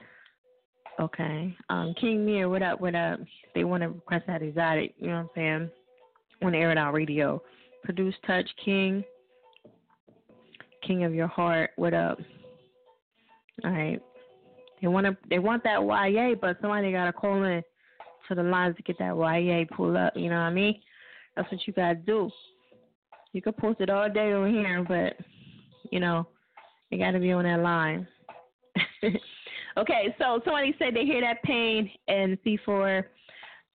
Okay. Um, King Mir, what up, what up? They want to request that exotic, you know what I'm saying? To air it out radio. Produce Touch King. King of your heart, what up? All right. They want to they want that YA, but somebody gotta call in to the lines to get that YA pull up, you know what I mean? That's what you gotta do. You can post it all day over here, but you know, you gotta be on that line. Okay, so somebody said they hear that pain and C4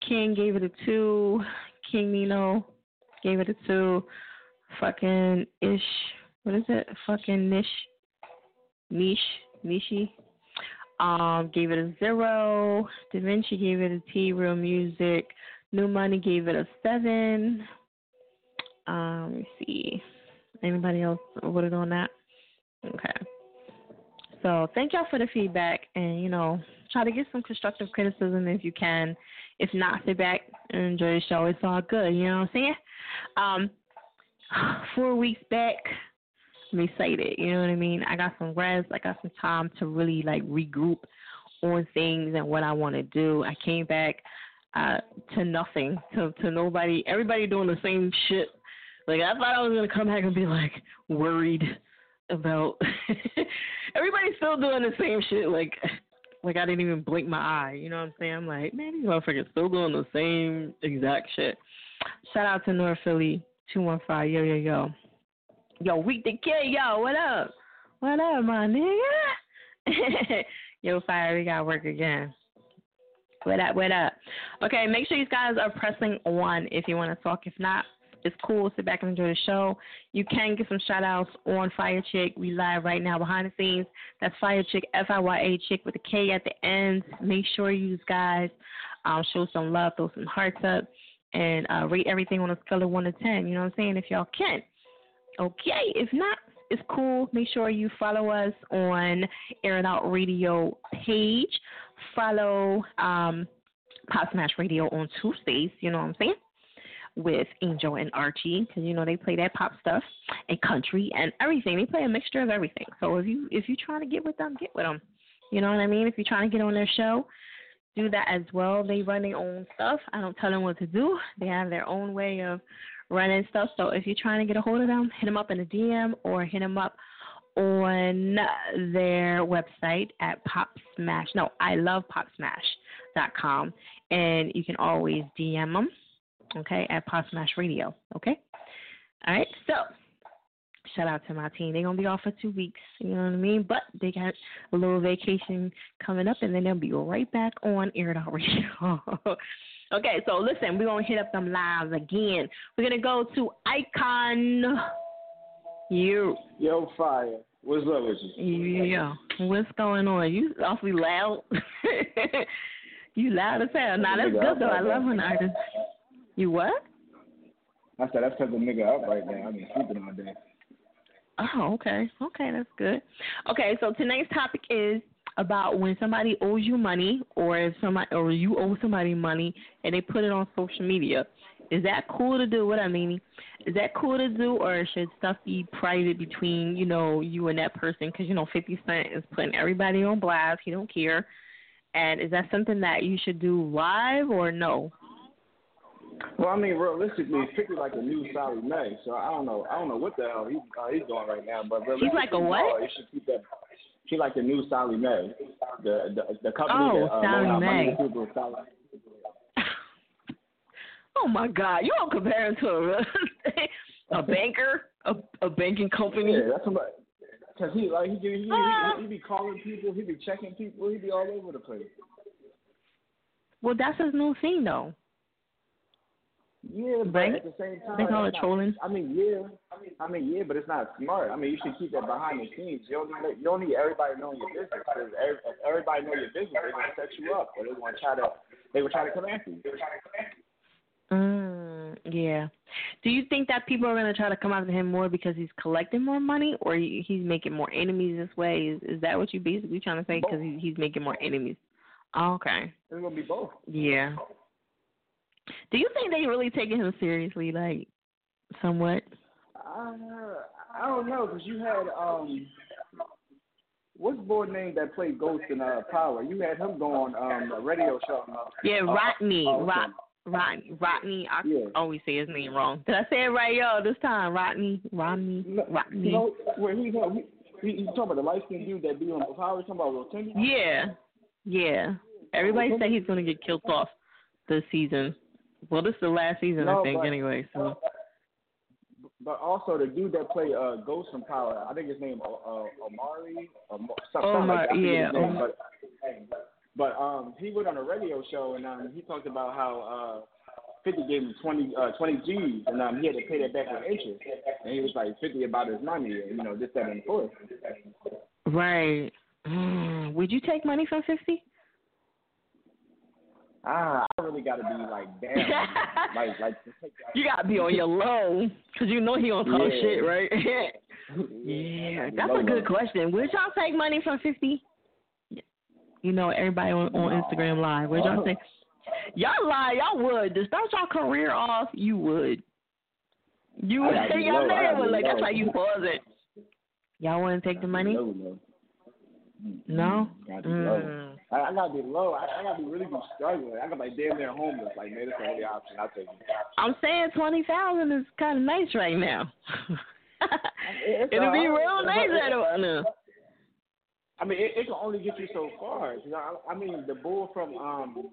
King gave it a two. King Nino gave it a two. Fucking ish. What is it? Fucking niche. Niche. Nishi. Um, gave it a zero. Da Vinci gave it a T. Real music. New Money gave it a seven. Um, let me see. Anybody else voted on that? Okay. So thank y'all for the feedback, and you know, try to get some constructive criticism if you can. If not, sit back and enjoy the show. It's all good. You know what I'm saying? Um, four weeks back, I'm excited. You know what I mean? I got some rest. I got some time to really like regroup on things and what I want to do. I came back uh, to nothing, to to nobody. Everybody doing the same shit. Like I thought I was gonna come back and be like worried about everybody's still doing the same shit. Like, like I didn't even blink my eye. You know what I'm saying? I'm like, man, these motherfuckers still doing the same exact shit. Shout out to North Philly two one five. Yo yo yo. Yo, week the kid. Yo, what up? What up, my nigga? yo, fire. We gotta work again. What up? What up? Okay, make sure you guys are pressing one if you want to talk. If not, it's cool. Sit back and enjoy the show. You can get some shout outs on Fiyachick. We live right now behind the scenes. That's Fiyachick, F I Y A Chick with a K at the end. Make sure you guys um, show some love, throw some hearts up, and uh, rate everything on a scale of 1 to 10. You know what I'm saying? If y'all can. Okay. If not, it's cool. Make sure you follow us on Air It Out Radio page. Follow um, Pop Smash Radio on Tuesdays. You know what I'm saying? With Angel and Archie because you know they play that pop stuff and country and everything. They play a mixture of everything. So if you if you're trying to get with them, get with them. You know what I mean? If you're trying to get on their show, do that as well. They run their own stuff. I don't tell them what to do. They have their own way of running stuff. So if you're trying to get a hold of them, hit them up in a DM or hit them up on their website at Pop Smash. No, I love Pop Smash dot com, and you can always DM them okay, at Pop Smash Radio, okay? All right, so shout out to my team. They're gonna be off for two weeks, you know what I mean? But they got a little vacation coming up, and then they'll be right back on Air Out Radio. okay, so listen, we're gonna hit up them lives again. We're gonna go to Icon. You.
Yo, fire. What's up with
you? Yeah. What's going on? You awfully loud. you loud as hell. Nah, that's good though. I love when artists you what?
I said that's because the nigga up right now. I've been sleeping all day.
Oh, okay. Okay, that's good. Okay, so tonight's topic is about when somebody owes you money or if somebody or you owe somebody money and they put it on social media. Is that cool to do? What I mean, is that cool to do, or should stuff be private between you know you and that person? Because you know Fifty Cent is putting everybody on blast. He don't care, And is that something that you should do live or no?
Well, I mean, realistically, Fifty like a new Sallie Mae, so I don't know. I don't know what the hell he, uh, he's doing right now, but
He's like a what?
You should keep that. She like the new Sallie Mae, the the, the company
Oh,
that uh,
Sally
loan out money
Mae.
to people. Sally.
Oh my God, you don't compare him to a, a banker, a, a banking company.
Yeah, that's what. Cause he like he he, he,
Ah.
he, he be calling people, he be checking people, he be all over the place.
Well, that's his new thing, though.
Yeah, but
Right?
at the same time,
They call it
not-
trolling.
I mean, yeah, I mean, yeah, but it's not smart. I mean, you should keep that behind the scenes. You don't need, you don't need everybody knowing your business. Because if everybody know your business, they're gonna set you up, or they want to try to, they will try to come after you.
Mm, yeah. Do you think that people are going to try to come after him more because he's collecting more money, or he's making more enemies this way? Is, is that what you basically trying to say? Because he, he's making more enemies. Oh, okay.
It's gonna be both.
Yeah. Do you think they really taking him seriously, like somewhat?
Uh, I don't know, cause you had um, what's the boy name that played Ghost in uh, Power? You had him go on um a radio show. Uh,
Yeah,
uh,
Rodney.
uh,
Rod, Rodney. Rodney. I
Yeah.
always say his name wrong. Did I say it right, yo? This time, Rodney. Rodney. Rodney.
You know, where he's uh, he, he, talking about the light skinned dude that be on Power. Talking about.
Yeah, yeah. Everybody said he's gonna get killed off this season. Well, this is the last season, I think.
but-
Anyway, so
But also the dude that played uh, Ghost from Power, I think his name uh, uh, Omari, Omar,
Omar,
like.
Yeah,
name, but but um, he went on a radio show and um, he talked about how uh, 50 gave him 20 uh, 20 G's and um, he had to pay that back with interest, and he was like 50 about his money, and, you know this that and the fourth.
right. Mm, would you take money from Fifty?
Ah, I really got to be like damn, like like to take
You gotta be on your low, cause you know he gonna talk
Yeah.
shit, right? yeah, that's
Low,
a good
low.
question. Would y'all take money from Fifty? You know, everybody on, on Instagram Live. Would y'all take? Y'all lie. Y'all would. To start your career off, you would. You would.
gotta
Y'all
low,
know
I
they
gotta
would.
be
Like that's
low.
why you pause it. Y'all want to take the money?
Low, low.
No.
Gotta be low.
Mm.
I, I gotta be low. I, I gotta be really be struggling. I got like damn near homeless. Like man, that's the only option. I'll take it.
I'm saying twenty thousand is kind of nice right now. It'll be real nice right now.
I mean, it, it can only get you so far. You know, I, I mean, the bull from um,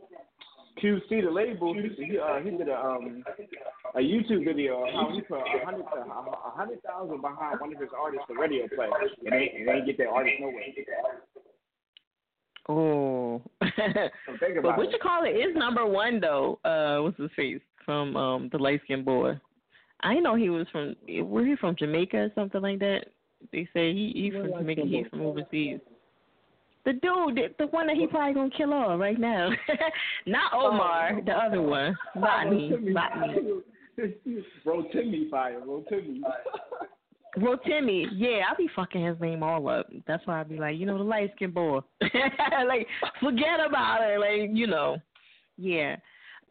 QC, the label, he he, uh, he did a um a YouTube video of how he put a hundred a hundred thousand behind one of his artists for radio play, and they and they ain't get that artist nowhere.
Oh.
So
but what
it.
you call it is number one though. Uh, what's his face from um the light skinned boy? I know he was from where he from Jamaica or something like that. They say he he from Jamaica. He's from overseas. The dude, the, one that he probably gonna kill off right now. Not Omar, the other one, Rodney, Rodney.
Rotimi fire, Rotimi.
Rotimi, yeah, I be fucking his name all up. That's why I be like, you know, the light skinned boy. like, forget about it. Like, you know, yeah.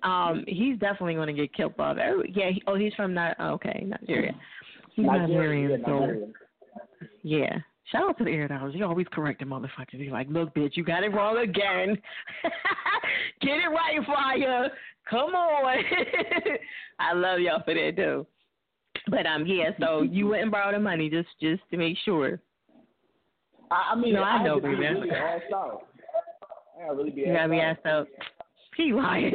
Um, he's definitely gonna get killed off. Every- Yeah. He, oh, he's from Ni- oh, okay, Nigeria. He's
Nigeria,
Nigerian,
yeah,
so
Nigeria.
yeah. Shout out to the air dollars. You always correcting motherfuckers. You're like, look, bitch, you got it wrong again. Get it right, Fire. Come on. I love y'all for that, though. But um, yeah. So you wouldn't borrow the money just just to make sure.
I, I mean,
No, I
had
know, baby.
really asked out. I really be
You gotta be
asked
asked out. He lying.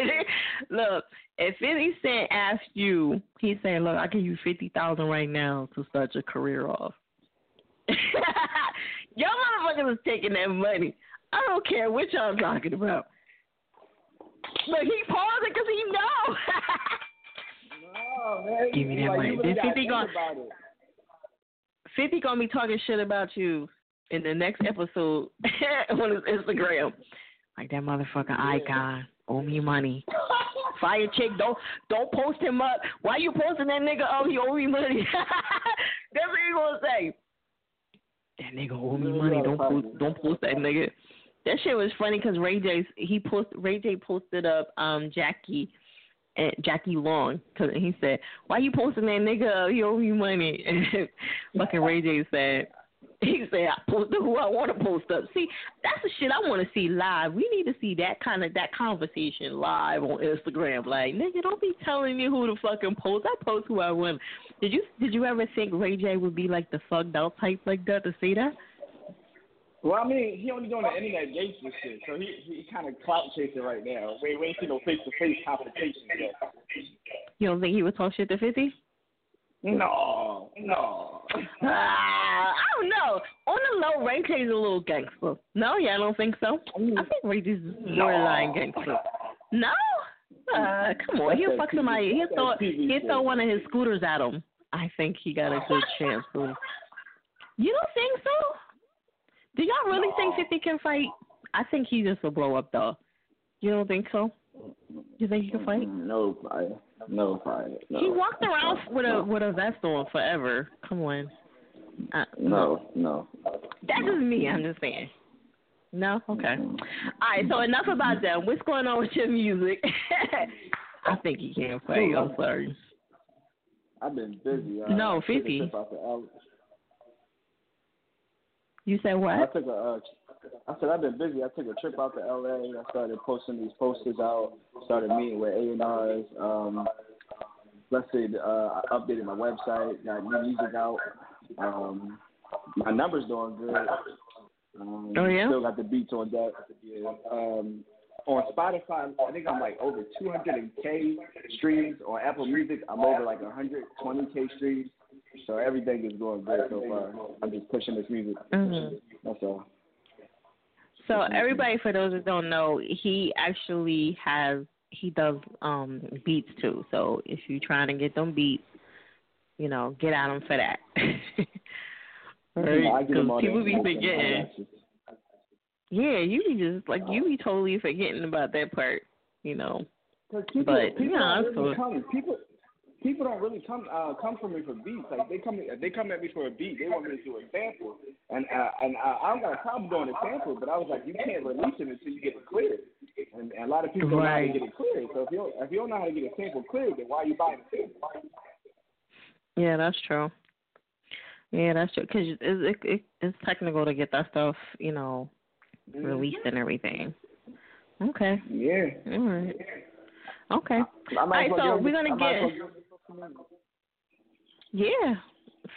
look, if Fifty Cent asked you, he's saying, "Look, I give you fifty thousand right now to start your career off." y'all motherfuckers is taking that money. I don't care what y'all talking about. But he pausing because he know.
Oh, man.
Give me that
like,
money.
You really
Then
gotta
50
think
gon- Fifty gonna be talking shit about you in the next episode on his Instagram. Like that motherfucking icon. Owe me money. Fire chick, don't don't post him up. Why you posting that nigga up? He owe me money. That's what he gonna say. That nigga owe me money. Don't post don't post that nigga. That shit was funny because Ray J he post Ray J posted up um Jackie and Jackie Long cause he said why you posting that nigga up? He owe me money. And fucking Ray J said He said, I post up who I want to post up. See, that's the shit I want to see live. We need to see that kind of that conversation live on Instagram. Like, nigga, don't be telling me who to fucking post. I post who I want. Did you did you ever think Ray J would be like the fucked out type like that to say that?
Well, I mean, he only doing the internet gangster shit, so he he kind of clout chasing right now. We, we ain't see no face to face confrontation yet.
You don't think he would talk shit to Fifty?
No, no.
Ah, I don't know. On the low, Ray J's a little gangster. No, yeah, I don't think so. I think Ray J's borderline gangster. No, uh, come on. He'll fuck somebody. He'll throw he'll throw one of his scooters at him. I think he got a good chance. To. You don't think so? Do y'all really think Fifty can fight? I think he just will blow up though. You don't think so? You think he can fight?
No fire. No fire. No.
He walked around with a with a vest on forever. Come on. Uh,
No, no.
That's just me. I'm just saying. No. Okay. All right. So enough about them. What's going on with your music? I think he can't fight. I'm sorry.
I've been busy. Uh,
No,
I
50.
trip out to L-
You said
I
what?
took a. Uh, I said I've been busy. I took a trip out to LA. I started posting these posters out. Started meeting with A and R's. Um, let's say uh, I updated my website. Got new music out. Um, my numbers doing good. Um,
Oh, yeah?
Still got the beats on deck. Yeah. Um, on Spotify, I think I'm like over 200k streams. On Apple Music, I'm over like 120k streams. So everything is going good so far. I'm just pushing this music.
Mhm.
That's all.
So everybody, for those that don't know, he actually has he does um beats too. So if you're trying to get them beats, you know, get at him for that.
Yeah,
right? Because
all
people be forgetting.
You.
Yeah, you be just like you be totally forgetting about that part, you know.
people,
But,
people
yeah,
don't
so-
really come. People, people don't really come uh, come for me for beats. Like they come, they come at me for a beat. They want me to do a sample, and uh, and uh, I don't got a problem doing a sample. But I was like, you can't release it until you get it cleared. And, and a lot of people don't know how to get it cleared. So if you don't, if you don't know how to get a sample cleared, then why are you buying a sample?
Yeah, that's true. Yeah, that's true. Because it, it, it, it's technical to get that stuff, you know, released and everything. Okay.
Yeah.
All right. Okay.
I
All
might
right,
well
so we're gonna
I
get. Yeah,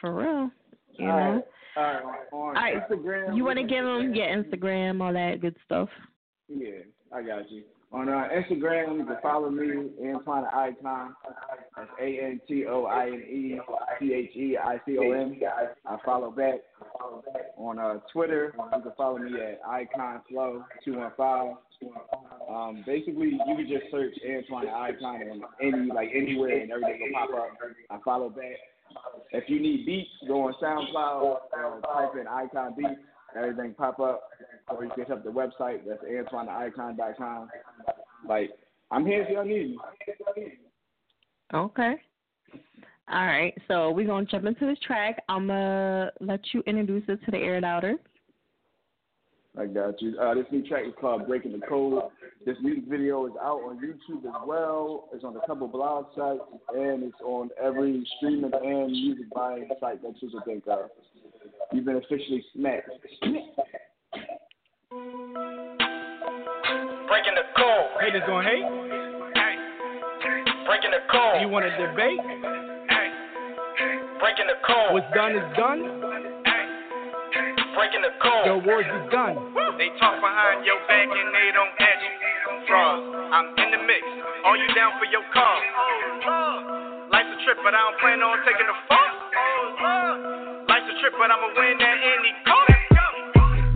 for real. You
All
know.
right. All right.
All right.
Instagram.
You want to give them yeah Instagram, all that good stuff.
Yeah, I got you. On uh, Instagram, you can follow me, Antoine Icon. That's A N T O I N E C H E I C O N. I follow back. On uh, Twitter, you can follow me at Icon Flow two one five. Um, basically, you can just search Antoine Icon and any like anywhere and everything will pop up. I follow back. If you need beats, go on SoundCloud, uh, type in Icon Beats, everything pop up. Or you can hit up the website, that's AntoineIcon.com. Like, I'm here if y'all need me.
Okay. All right, so we're gonna jump into this track. I'm gonna let you introduce it to the air louder.
I got you. Uh, this new track is called Breaking the Code. This music video is out on YouTube as well. It's on a couple blog sites, and it's on every streaming and music buying site that you can think of. You've been officially smacked.
Breaking the code.
Haters gonna hate.
Breaking the code.
You want to debate?
Breaking the code.
What's done is done.
Breaking the code.
The war's begun.
They talk behind your back and they don't catch you. Frauds. I'm in the mix. Are you down for your cause? Oh, Life's a trip, but I don't plan on taking a fall. Oh, Life's a trip, but I'ma win at any.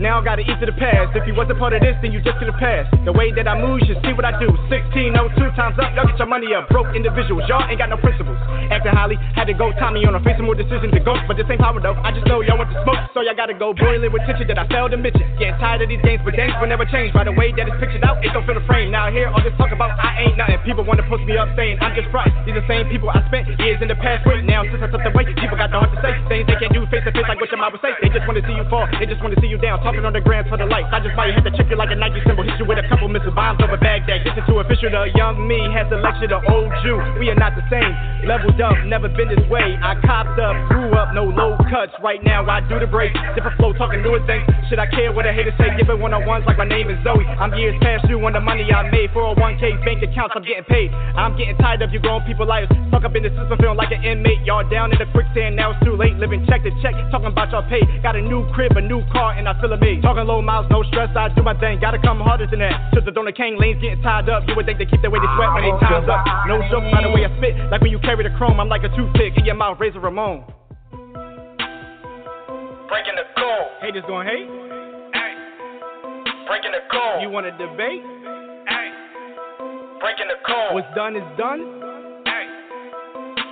Now I gotta eat to the past. If you wasn't part of this, then you just to the past. The way that I move, you should see what I do. 1602 times up, y'all get your money up. Broke individuals, y'all ain't got no principles. Acting highly, had to go Tommy on a facing more decisions to go. But this ain't power though. I just know y'all want to smoke, so y'all gotta go boiling with tension that I failed to mention. Getting tired of these games, but games will never change. By the way that it's pictured out, it don't feel the frame. Now here, all this talk about I ain't nothing. People wanna post me up saying I'm just right. These the same people I spent years in the past with. Now since I stepped away, people got the heart to say things they can't do face to face like what your mom would say. They just wanna see you fall, they just wanna see you down. Talking
posted on the gram for the likes. I just might have to check it like a Nike symbol. Hit you with a couple missile bombs over Baghdad. Get you to official. The young me has to lecture the old Jew. We are not the same. Leveled up, never been this way. I copped up, grew up, no low cuts. Right now I do the break. Different flow, talking newer things. Should I care what a hater say? Give it one on ones like my name is Zoe. I'm years past due on the money I made. 401k bank accounts, I'm getting paid. I'm getting tired of you grown people liars. Stuck up in the system, feeling like an inmate. Y'all down in the quicksand, now it's too late. Living check to check, talking about y'all pay. Got a new crib, a new car, and I feel amazed. Talking low miles, no stress, I do my thing. Gotta come harder than that. To the donor king lanes getting tied up. You would think they keep their way they sweat when they times up. No joke by the way I spit. Like when you carry the chrome, I'm like a toothpick in your mouth, razor Ramon.
Breaking the code.
Haters going hate.
Breaking the code.
You want to debate?
Breaking the code.
What's done is done.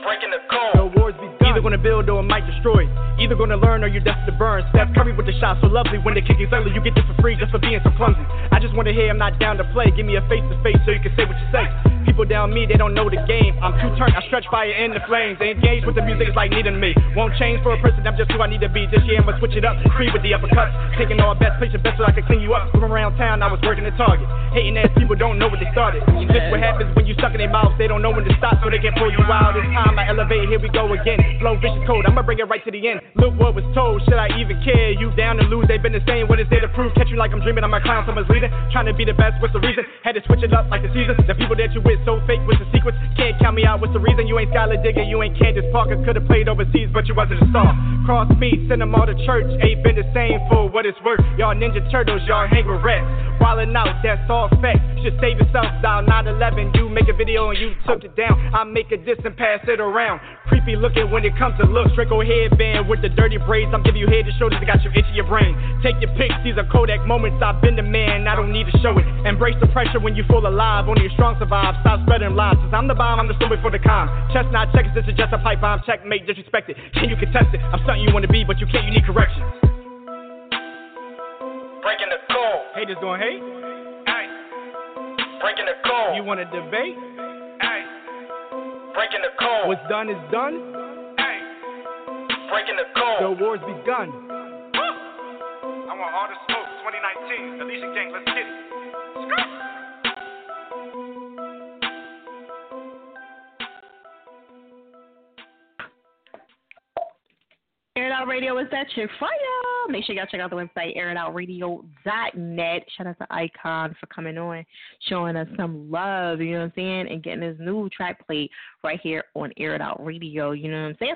Breaking the code.
No wars be done. Either gonna build or it might destroy. Either gonna learn or you're destined to burn. Steph Curry with the shot so lovely. When they kick it ugly, you get this for free just for being so clumsy. I just wanna hear I'm not down to play. Give me a face to face so you can say what you say. People down me, they don't know the game. I'm too turned, I stretch fire in the flames. They engage with the music, it's like needing me. Won't change for a person, I'm just who I need to be. This year I'ma switch it up, free with the uppercuts. Taking all best, place best so I can clean you up. From around town, I was working at Target. Hating ass people don't know what they started. And this what happens when you stuck in their mouths. They don't know when to stop, so they can pull you out. It's time I elevate, here we go again. Flow vicious code, I'ma bring it right to the end. Look what was told, should I even care? You down to lose, they've been the same. What is there to prove? Catch you like I'm dreaming, I'm a clown, someone's leading. Trying to be the best, what's the reason? Had to switch it up like the season. The people that you with so fake with the secrets. Can't count me out, what's the reason? You ain't Skylar Diggins, you ain't Candace Parker. Could've played overseas, but you wasn't a star. Cross me, send them all to church. Ain't been the same for what it's worth. Y'all Ninja Turtles, y'all hang with rats. Wildin' out, that's all facts. Should save yourself, dial 911. You make a video and you took it down. I make a diss and pass it around. Creepy looking when it comes to looks. Draco headband with the dirty braids. I'm giving you head to shoulders that got you itching your brain. Take your pics, these are Kodak moments. I've been the man, I don't need to show it. Embrace the pressure when you feel alive. Only a strong survive. Stop spreading lies. Since I'm the bomb, I'm the story for the calm. Chestnut checkers, this is just a pipe bomb. Checkmate, disrespected. Can you contest it? I'm something you wanna be, but you can't. You need corrections.
Breaking the code.
Haters going hate.
Breaking the code.
You wanna debate?
Breaking the code.
What's done is done. Hey.
Breaking the code.
The war's begun.
I want all the smoke. 2019. Alicia Gang, let's get it.
Air Radio is that your fire. Make sure y'all check out the website, airitoutradio.net. Shout out to Icon for coming on, showing us some love, you know what I'm saying, and getting this new track played right here on Air It Out Radio, you know what I'm saying?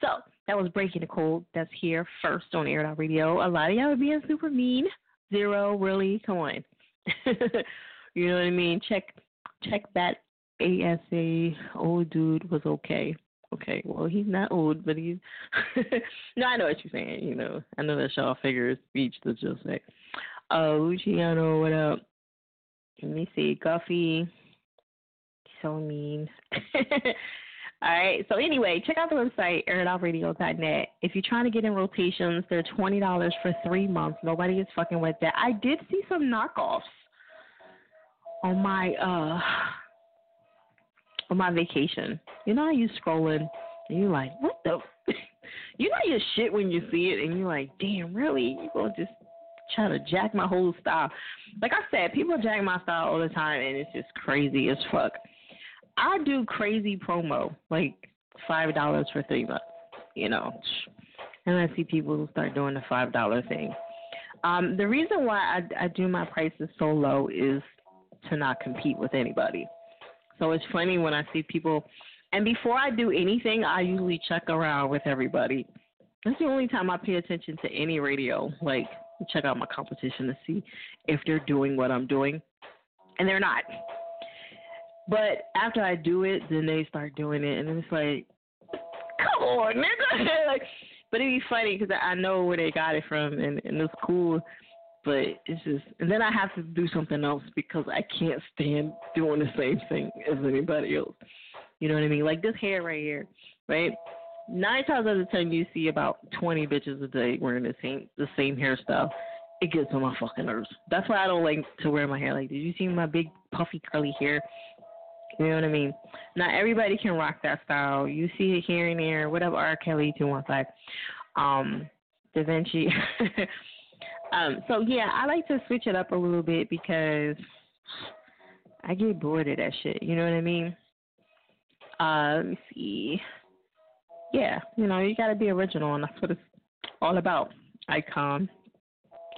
So, that was Breaking the Code. That's here first on Air It Out Radio. A lot of y'all are being super mean. Zero, really? Come on. you know what I mean? Check check that ASA old oh, dude was okay. Okay, well he's not old, but he's no, I know what you're saying. You know, I know that's y'all figure speech that you'll say. Uh, Luciano, what up? Let me see, Guffy. So mean. All right. So anyway, check out the website airitoutradio.net. If you're trying to get in rotations, they're twenty dollars for three months. Nobody is fucking with that. I did see some knockoffs on my uh on my vacation. You know how you scrolling and you're like, what the? you know your shit when you see it and you're like, damn, really? You gonna just try to jack my whole style? Like I said, people jack my style all the time and it's just crazy as fuck. I do crazy promo, like five dollars for three months. You know, and I see people who start doing the five dollar thing. Um, the reason why I, I do my prices so low is to not compete with anybody. So it's funny when I see people, and before I do anything, I usually check around with everybody. That's the only time I pay attention to any radio. Like, check out my competition to see if they're doing what I'm doing, and they're not. But after I do it, then they start doing it, and it's like, come on, nigga. like, but it'd be funny because I know where they got it from, and, and it's cool. But it's just, and then I have to do something else because I can't stand doing the same thing as anybody else. You know what I mean? Like this hair right here, right? Nine times out of ten, you see about twenty bitches a day wearing the same the same hairstyle. It gets on my fucking nerves. That's why I don't like to wear my hair like. Did you see my big puffy curly hair? You know what I mean? Not everybody can rock that style. You see it here and there, whatever R. Kelly to one side. Um, Da Vinci. Um, so yeah, I like to switch it up a little bit because I get bored of that shit. You know what I mean? Uh, let me see. Yeah, you know, you gotta be original, and that's what it's all about. Icon,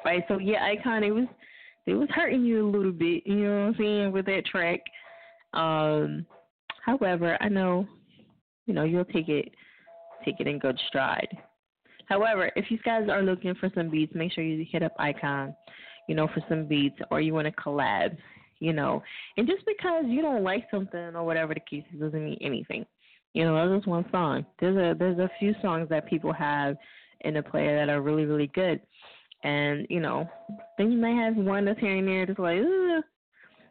right? So yeah, Icon. It was it was hurting you a little bit. You know what I'm saying with that track. Um, however, I know, you know, you'll take it take it in good stride. However, if you guys are looking for some beats, make sure you hit up Icon, you know, for some beats, or you want to collab, you know. And just because you don't like something or whatever the case is, doesn't mean anything. You know, that's just one song. There's a there's a few songs that people have in the player that are really really good, and you know, then you may have one that's here and there that's like, Ugh,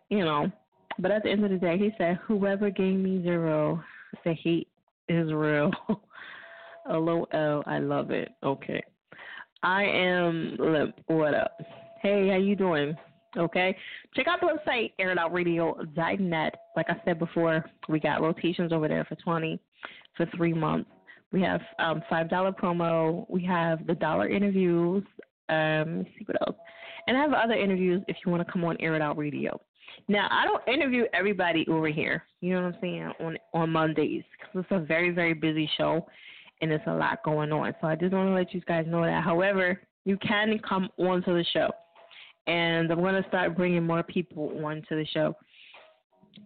you know. But at the end of the day, he said, "Whoever gave me zero, the hate is real." LOL, I love it. Okay. I am. What up? Hey, how you doing? Okay. Check out the website, airitoutradio.net. Like I said before, we got rotations over there for 20 for three months. We have um, $5 promo. We have the dollar interviews. Um, let me see what else. And I have other interviews if you want to come on Air It Out Radio. Now, I don't interview everybody over here. You know what I'm saying? On on Mondays because it's a very very busy show, and it's a lot going on. So I just want to let you guys know that. However, you can come onto the show, and I'm going to start bringing more people onto the show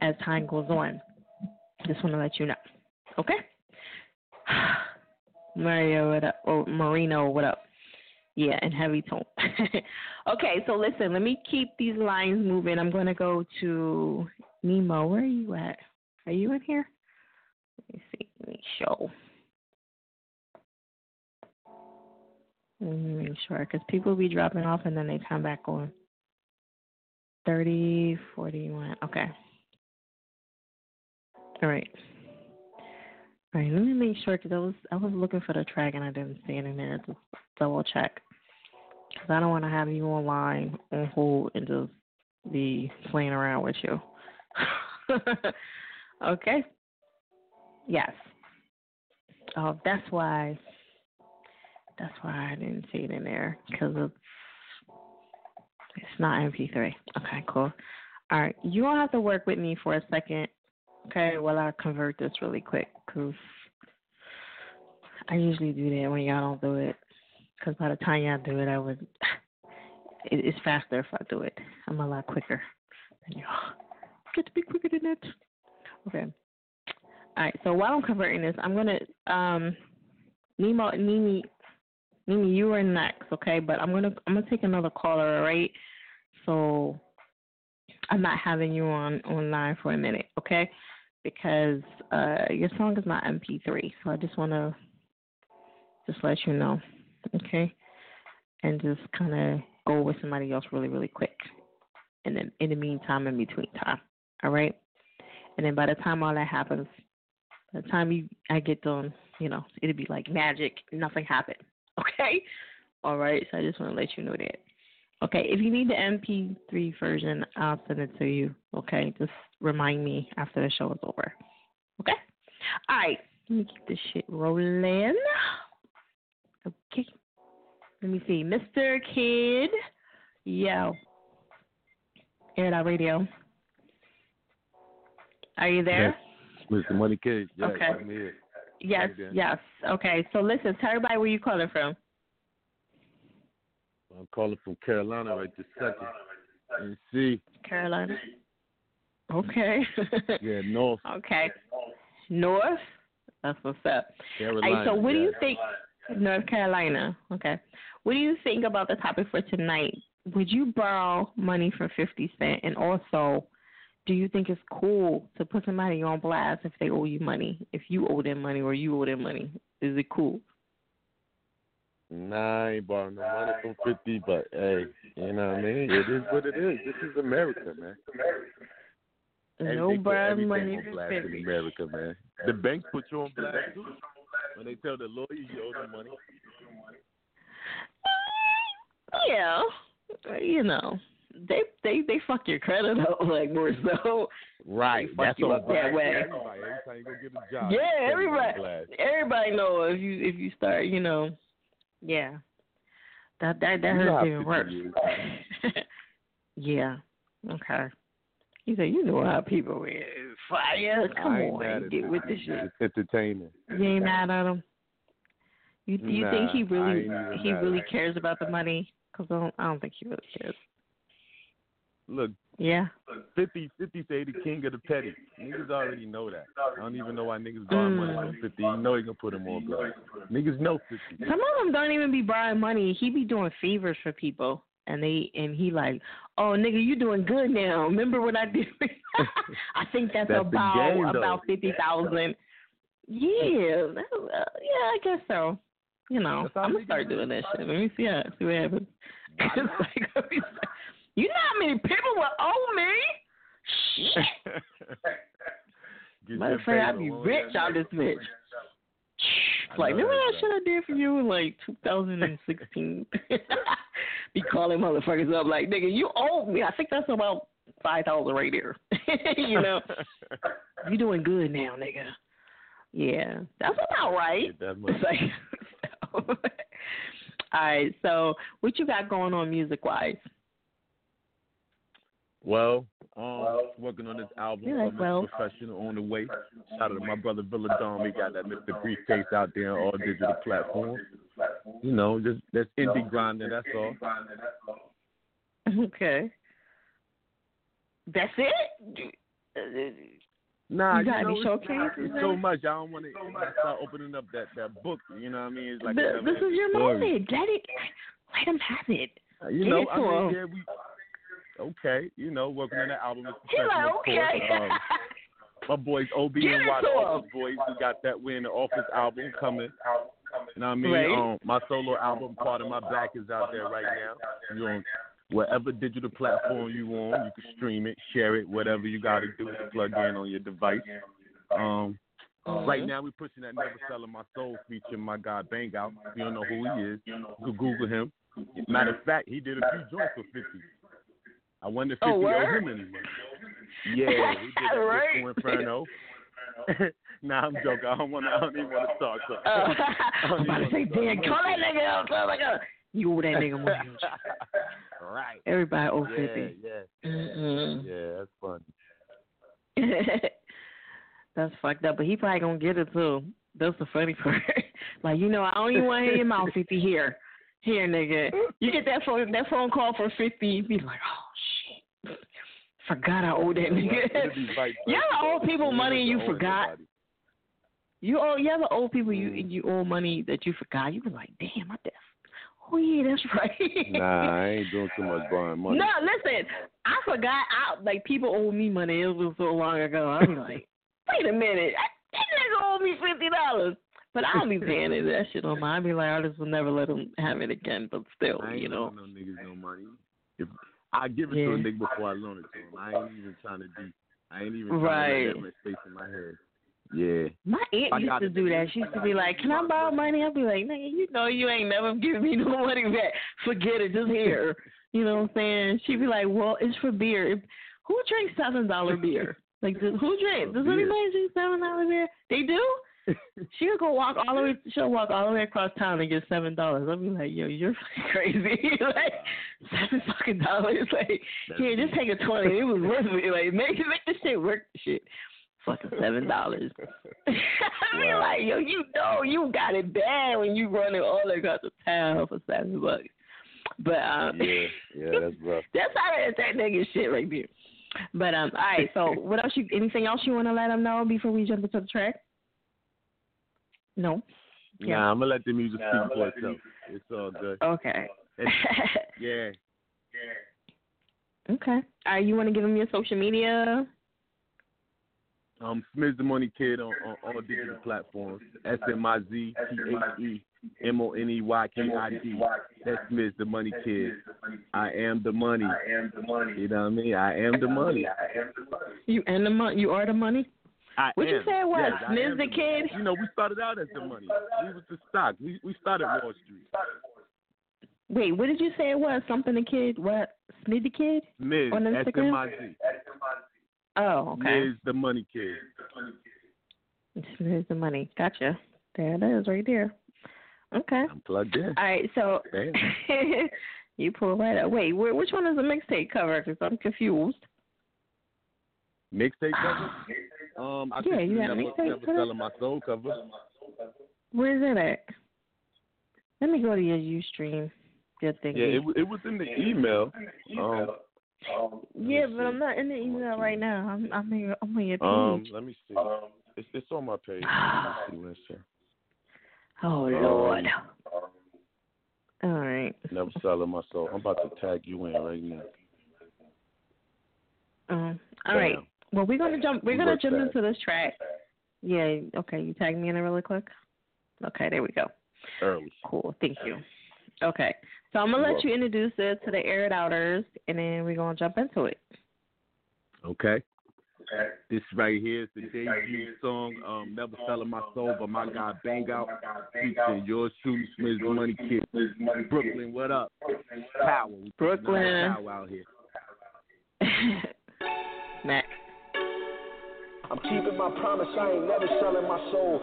as time goes on. Just want to let you know. Okay. Mario, what up? Or Marino, what up? Yeah, and heavy tone. okay, so listen, let me keep these lines moving. I'm going to go to Nemo. Where are you at? Are you in here? Let me see. Let me show. Mm, sure, because people be dropping off and then they come back on. 30, 41. Okay. All right. All right, let me make sure because I was I was looking for the track and I didn't see it in there. Just double check because I don't want to have you online on hold and just be playing around with you. okay. Yes. Oh, that's why. That's why I didn't see it in there because it's it's not MP3. Okay, cool. All right, you don't have to work with me for a second, okay? While I convert this really quick because I usually do that when y'all don't do it. Because by the time y'all do it, I would. It, it's faster if I do it. I'm a lot quicker than y'all. Get to be quicker than that. Okay. All right. So while I'm converting this, I'm gonna um, Nemo, Nimi, Nimi, you are next, okay? But I'm gonna I'm gonna take another caller, all right? So I'm not having you on online for a minute, okay? Because uh, your song is not MP3, so I just wanna just let you know, okay? And just kind of go with somebody else really, really quick. And then in the meantime, in between time, all right? And then by the time all that happens, by the time you I get done, you know, it'll be like magic. Nothing happened. Okay? All right. So I just want to let you know that. Okay. If you need the MP3 version, I'll send it to you. Okay. Just remind me after the show is over. Okay? All right. Let me keep this shit rolling. Okay. Let me see. Mr. Kid. Yo. Air Out Radio. Are you there?
Yes, Mr. Money Kid, Yes,
Okay.
I'm here.
Yes,
How you doing?
yes. Okay, so listen, tell everybody where you calling from.
I'm calling from Carolina right this second. And see,
Carolina. Okay.
yeah, North
okay. North? That's what's up.
Carolina.
Right, so what do you
yeah.
think North Carolina. Okay. What do you think about the topic for tonight? Would you borrow money from fifty cent and also do you think it's cool to put somebody on blast if they owe you money? If you owe them money or you owe them money. Is it cool?
Nah, I ain't borrowing no money from 50, but hey, you know what I mean? It is what it is. This is America, man.
No
Everything put
borrow
everything
money
on
from
blast
50.
in America, man. The banks put you on blast too. When they tell the lawyer you owe them money.
Yeah. You know. They they they fuck your credit up like more so.
Right.
They fuck
That's
you up that way.
Everybody, every time you go get a job.
Yeah,
you put them on
everybody everybody know if you if you start, you know, yeah. That that that
You
hurts
how
even
50
worse. yeah. Okay. You say "You know how people is fire. Come
I ain't mad
on,
at
get with the shit.
It's entertaining.
You ain't mad at him. You you
Nah,
think he really he really cares about the money? Cause I don't I don't think he really cares.
Look,
Yeah.
50, 50 say the king of the petty. Niggas already know that. I don't even know why niggas borrow money
Mm.
from 50. You know he gonna put him on blast. Niggas know 50.
Some of them don't even be borrowing money. He be doing favors for people, and they and he like, oh nigga, you doing good now. Remember what I did? I think that's,
That's
about
game,
about fifty thousand. Yeah, that, uh, yeah, I guess so. You know, I'm gonna start doing that shit. Let me see how see what happens. It's like, let me see. You know how many people will owe me? Shit.
Get
Matter
your
of fact, I'd be rich out this bitch. Like, remember that shit I did for you in like 2016? be calling motherfuckers up like, nigga, you owe me. I think that's about five thousand right there. you know, you doing good now, nigga. Yeah, that's about right.
That.
It's like, all right. So, what you got going on music wise?
Well, um, working on this album,
Yeah,
uh,
well.
Professional on the way. Shout out to my brother Villa Dom. He got that Mr. Briefcase out there on all digital platforms. You know, just that's indie grinding. That's all.
Okay. That's it.
Nah,
You got
know,
any
it's-
showcases
It's
there?
so much. I don't want to start opening up that that book. You know what I mean? It's like
Th- this is your
story.
moment. Let it. Let him have it.
You
Give
know,
it
I mean, yeah, we okay. You know, working on the album. is
He like,
professional, of course.
okay.
Um, my boys OB and Watt Office. Boys, we got that We in the Office album coming. You know what I mean?
Right.
Um, my solo album, Part of My Back, is out there right now. You on whatever digital platform you on, you can stream it, share it, whatever you got to do to plug in on your device. Um, Right now, we're pushing that Never Selling My Soul feature, my guy Bang Out. If you don't know who he is, you can Google him. Matter of fact, he did a few joints for 50. I wonder if 50
Oh,
owed him any money. Yeah, he did that
Right.
Disco Inferno. nah, I'm joking. I don't want to. I don't even want to talk. So.
Uh, I'm about to say, Dan, call that nigga out. Call that nigga. You owe that nigga money.
right.
Everybody owe
Yeah,
fifty.
yeah.
Mm-mm.
Yeah, that's funny.
That's fucked up, but he probably gonna get it too. That's the funny part. like, you know, I don't even want to hear your mouth fifty here. Here, nigga. You get that phone that phone call for fifty, you be like, oh shit. Forgot I owe that nigga.
It'll
You
versa,
ever owe people money and you forgot? You owe you ever owe people you
Mm.
you owe money that you forgot? You be like, damn, I def Oh yeah, that's right.
Nah, I ain't doing too much borrowing money.
No, listen, I forgot. I like people owe me money. It was so long ago. I be like, wait a minute, I, that nigga owe me fifty dollars. But I don't be paying it, that shit on mine. I be like, just will never let him have it again. But still,
I ain't
you know.
no niggas no money. If I give it to a nigga before I loan it to him. I ain't even trying to be. I ain't even trying to let that space in my head. Yeah.
My aunt used to
it.
do that. She used to be like, "Can I borrow money?" I'd be like, "Nigga, you know you ain't never giving me no money back. Forget it, just here." You know what I'm saying? She'd be like, "Well, it's for beer. If, who drinks seven dollar beer? Like, who drinks? Does anybody drink seven dollar beer? They do." She'll go walk all the way. She'll walk all the way across town and get seven dollars. I'll be like, "Yo, you're fucking crazy! like seven fucking dollars? Like, here, just take a twenty. It was worth it. Like, make make this shit work. Shit, fucking seven dollars." I mean,
Wow.
like, yo, you know, you got it bad when you running all across the town for seven bucks. But um,
Yeah, yeah, that's rough.
that's how that, that nigga shit right there. But um, all right. So, what else? You anything else you want to let them know before we jump into the track? No. Yeah.
Nah, I'm gonna let the music speak for itself. It's all good.
Okay.
And- yeah.
okay. All right. You want to give them your social media?
Um, Smith the Money Kid on, on all digital platforms. S M I Z T H E M O N E Y K I D. That's Smith the Money Kid. I am the money. I am the money. You know what I mean? I am the money.
You and the money. You are the money.
I
What you say it was?
Yes, I
the Kid?
You know, we started out as the money. We was the stock. We we started Wall Street.
Wait, what did you say it was? Something the kid? What? Smid the kid?
Miz
On Instagram?
M I Z.
Oh, okay.
Miz the Money Kid.
Smid the money. Gotcha. There it is, right there. Okay.
I'm plugged in.
All right, so you pull right up. Wait, which one is the mixtape cover? Because I'm confused.
Mixtape cover? Um, I
Yeah,
think
you got
never, never
cover?
selling my soul cover.
Where's it at? Let me go to your UStream. Your thing.
Yeah, it, it was in the email. Um,
yeah, but I'm not in the email right now. I'm I'm, in, I'm on your page.
um, let me see. It's it's on my page. Let see
oh
um,
Lord. All right.
Never selling my soul. I'm about to tag you in right now.
Um, all right.
Bam.
Well, we're gonna jump. We're gonna jump into this track. Yeah. Okay. You tag me in it really quick. Okay. There we go.
Early.
Cool. Thank you. Okay. So I'm gonna
You're
let you introduce it to the air it outers, and then we're gonna jump into it.
Okay. This right here is the debut song, um, Never Selling My Soul by my guy Bang Out, featuring yours truly, Smith Money Kid. Brooklyn, what up? Power.
Brooklyn.
Power out here.
Mac.
I'm keeping my promise, I ain't never selling my soul.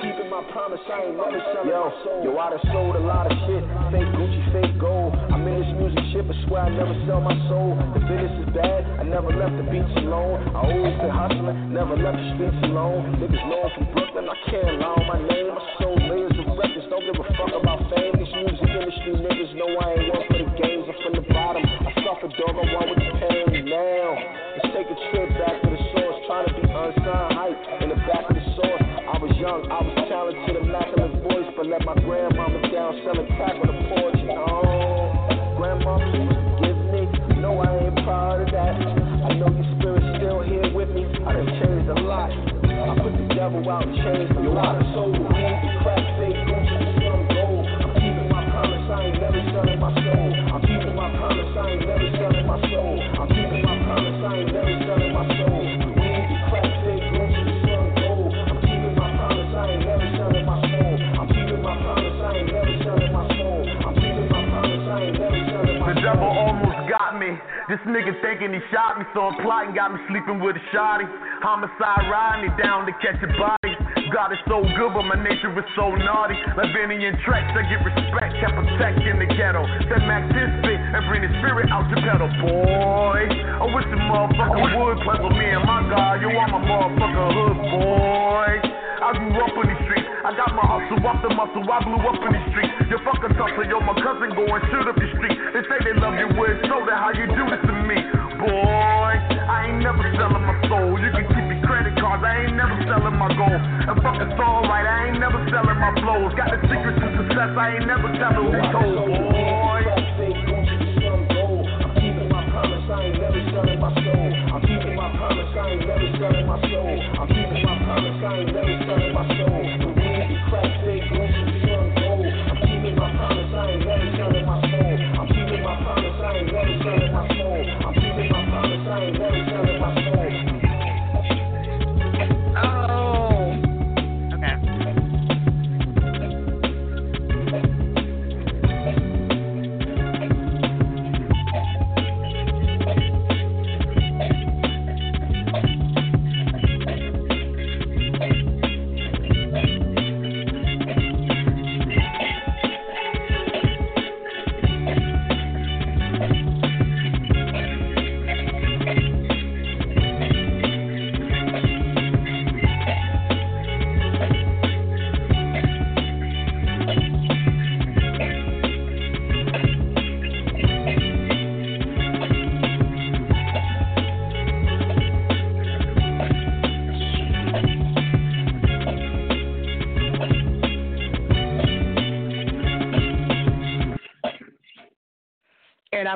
Keeping my promise, I ain't never selling my soul. Yo, I done sold a lot of shit. Fake Gucci, fake gold. I'm in this music shit, but swear I never sell my soul. The business is bad, I never left the beach alone. I always been hustling, never left the streets alone. Niggas know I'm from Brooklyn, I can't lie on my name. I sold I'm
plotting, got me sleeping with a shotty. Homicide riding me down to catch a body. God is so good, but my nature is so naughty. Lavinian tracks, I get respect, kept protecting the ghetto. Said Max this spit and bring the spirit out your pedal, boy. I wish the motherfucker would play with me and my God. You are my motherfucker hood, boy. I grew up in these streets. I got my hustle off the muscle. I blew up in these streets. You fucking tussle, yo, my cousin go and shoot up the street. They say they love you with that How you do this to me, boy? I ain't never selling my soul. You can keep your credit cards. I ain't never selling my gold. And fuck it's alright. I ain't never selling my flows. Got the secrets to success. I ain't never telling who told, boy.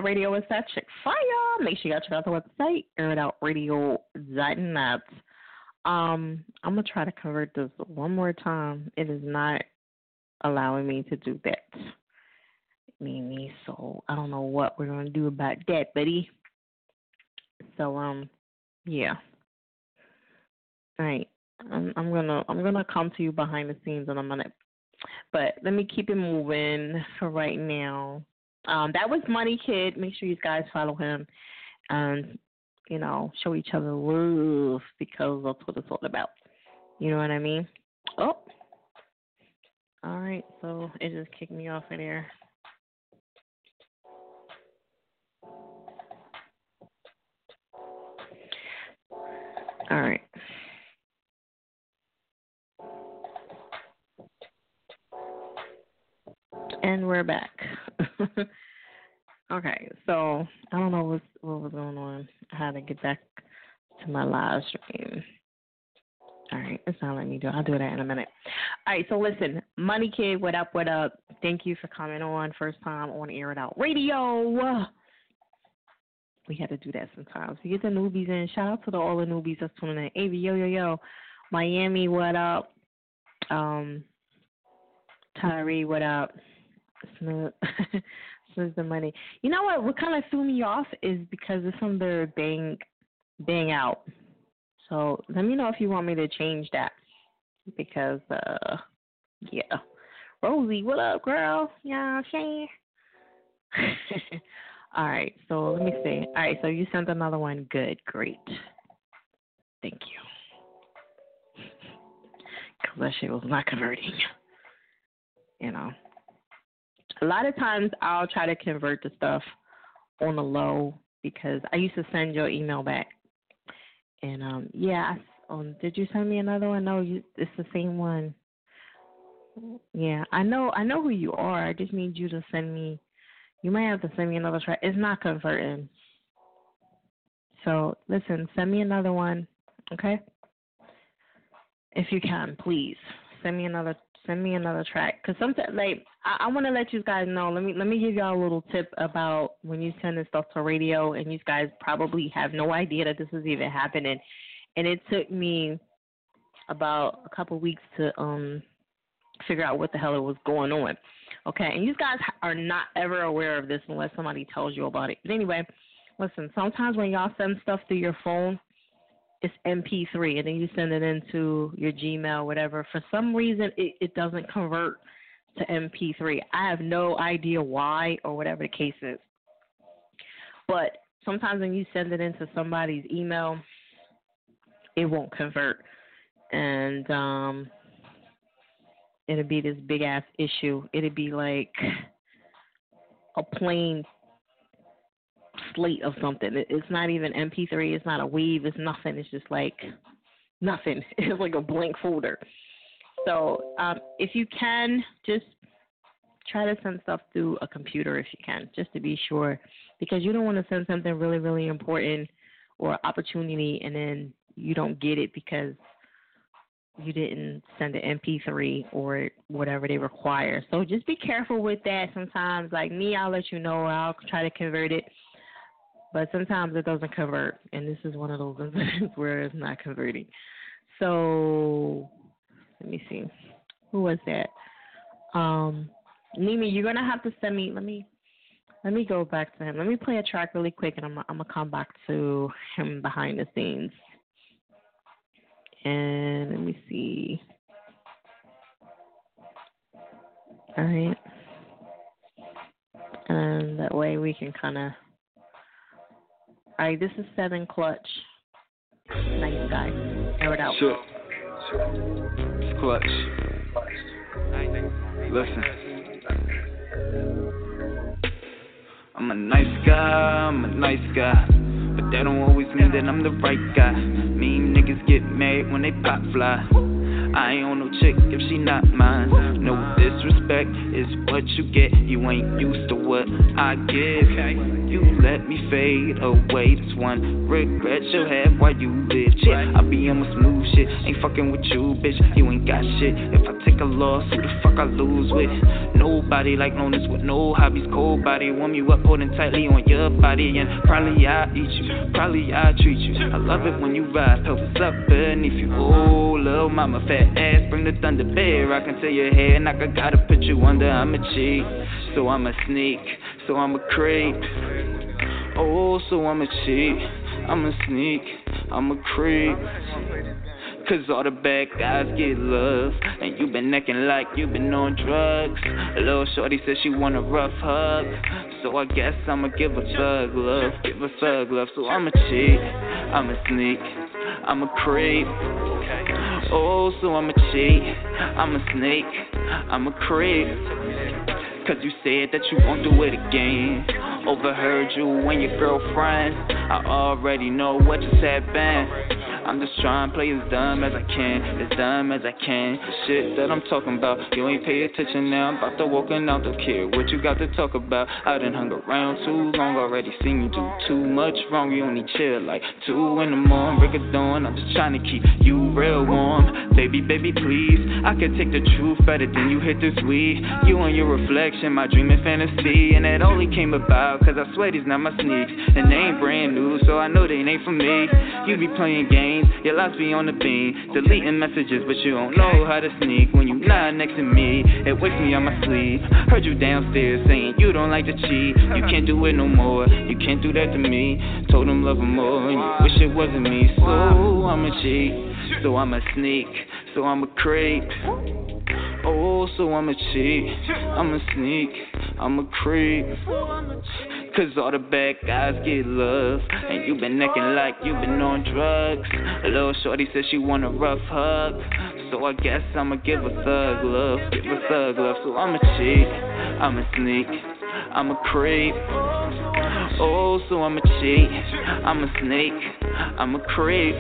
Radio is that chick fire. Make sure you check out the website, airitoutradio.net. Um, I'm gonna try to convert this one more time. It is not allowing me to do that. Mimi, so I don't know what we're gonna do about that, buddy. So um, yeah. All right, I'm I'm gonna I'm gonna come to you behind the scenes in a minute, but let me keep it moving for right now. Um, that was Money Kid. Make sure you guys follow him and you know show each other love because that's what it's all about. You know what I mean? Oh, All right, so it just kicked me off of there. All right. And we're back. okay, so I don't know what what was going on. I had to get back to my live stream. All right, it's not letting me do. it. I'll do that in a minute. All right, so listen, Money Kid, what up? What up? Thank you for coming on. First time on Air It Out Radio. We had to do that sometimes. We get the newbies in. Shout out to the, all the newbies that's tuning in. Avi, yo, yo, yo. Miami, what up? Um, Tyree, what up? Smooth the money. You know what? What kind of threw me off is because it's under bang, bang out. So let me know if you want me to change that because, uh, yeah. Rosie, what up, girl? Yeah, saying. All right, so let me see. All right, so you sent another one. Good, great. Thank you. Because that shit was not converting. You know. A lot of times I'll try to convert the stuff on the low because I used to send your email back. And um yeah, I- um did you send me another one? No, you it's the same one. Yeah, I know I know who you are. I just need you to send me you might have to send me another track. It's not converting. So listen, send me another one, okay? If you can, please send me another send me another track. Cause sometimes like I, I want to let you guys know. Let me let me give y'all a little tip about when you send this stuff to radio, and you guys probably have no idea that this is even happening. And it took me about a couple weeks to um figure out what the hell it was going on. Okay, and you guys are not ever aware of this unless somebody tells you about it. But anyway, listen, sometimes when y'all send stuff through your phone, it's MP3, and then you send it into your Gmail, whatever. For some reason, it, it doesn't convert to MP3. I have no idea why or whatever the case is. But sometimes when you send it into somebody's email, it won't convert. And um it'll be this big ass issue. It'll be like a plain slate of something. It's not even MP3. It's not a wave. It's nothing. It's just like nothing. It's like a blank folder. So um, if you can, just try to send stuff through a computer if you can, just to be sure, because you don't want to send something really, really important or opportunity and then you don't get it because you didn't send an MP3 or whatever they require. So just be careful with that. Sometimes, like me, I'll let you know. I'll try to convert it, but sometimes it doesn't convert, and this is one of those instances where it's not converting. So let me see, who was that? Um, Nimi, you're gonna have to send me. Let me. Let me go back to him. Let me play a track really quick, and I'm I'm gonna come back to him behind the scenes. And let me see. All right. And that way we can kind of. All right, this is Seven Clutch. Nice guy. Air it out.
Shit. It's clutch. Listen. I'm a nice guy, I'm a nice guy. But that don't always mean that I'm the right guy. Mean niggas get mad when they pop fly. I ain't on no chick if she not mine. No disrespect is what you get. You ain't used to what I give. You let me fade away. This one regret you'll have while you live. Yeah, I be on my smooth shit. Ain't fucking with you, bitch. You ain't got shit. If I take a loss, who the fuck I lose with? Nobody like loneliness with no hobbies. Cold body, warm you up, holding tightly on your body. And probably I eat you. Probably I treat you. I love it when you ride. Pelvis up beneath you. Oh, little mama, fat ass. Bring the thunder bear. I can tell your hair, and I gotta put you under. I'm a cheat. So I'm a sneak. So I'm a creep. Oh, so I'm a cheat. I'm a sneak. I'm a creep. Cause all the bad guys get love. And you been necking like you been on drugs. Little shorty said she want a rough hug. So I guess I'ma give a thug love. Give a thug love. So I'm a cheat. I'm a sneak. I'm a creep. Oh, so I'm a cheat, I'm a snake, I'm a creep. Cause you said that you won't do it again. Overheard you and your girlfriend. I already know what you said, Ben. I'm just trying to play as dumb as I can, as dumb as I can. The Shit that I'm talking about, you ain't pay attention now. I'm about to walking out, don't care what you got to talk about. I done hung around too long, already seen you do too much wrong. You only chill like two in the morning, break of dawn. I'm just trying to keep you real warm. Baby, baby, please. I can take the truth better than you hit this weed. You and your reflection, my dream and fantasy. And it only came about cause I swear these not my sneaks. And they ain't brand new, so I know they ain't for me. You be playing games. Your lies be on the beam. Deleting messages, but you don't know how to sneak. When you lie next to me, it wakes me on my sleep. Heard you downstairs saying you don't like to cheat. You can't do it no more. You can't do that to me. Told him love him more, and you wish it wasn't me. So I'm a cheat. So I'm a sneak. So I'm a creep. Oh, so I'm a cheat. I'm a sneak. I'm a creep. Cause all the bad guys get love. And you been necking like you been on drugs. Little shorty says she want a rough hug. So I guess I'ma give a thug love. Give a thug love. So I'm a cheat. I'm a sneak. I'm a creep. Oh, so I'm a cheat. I'm a snake. I'm a creep.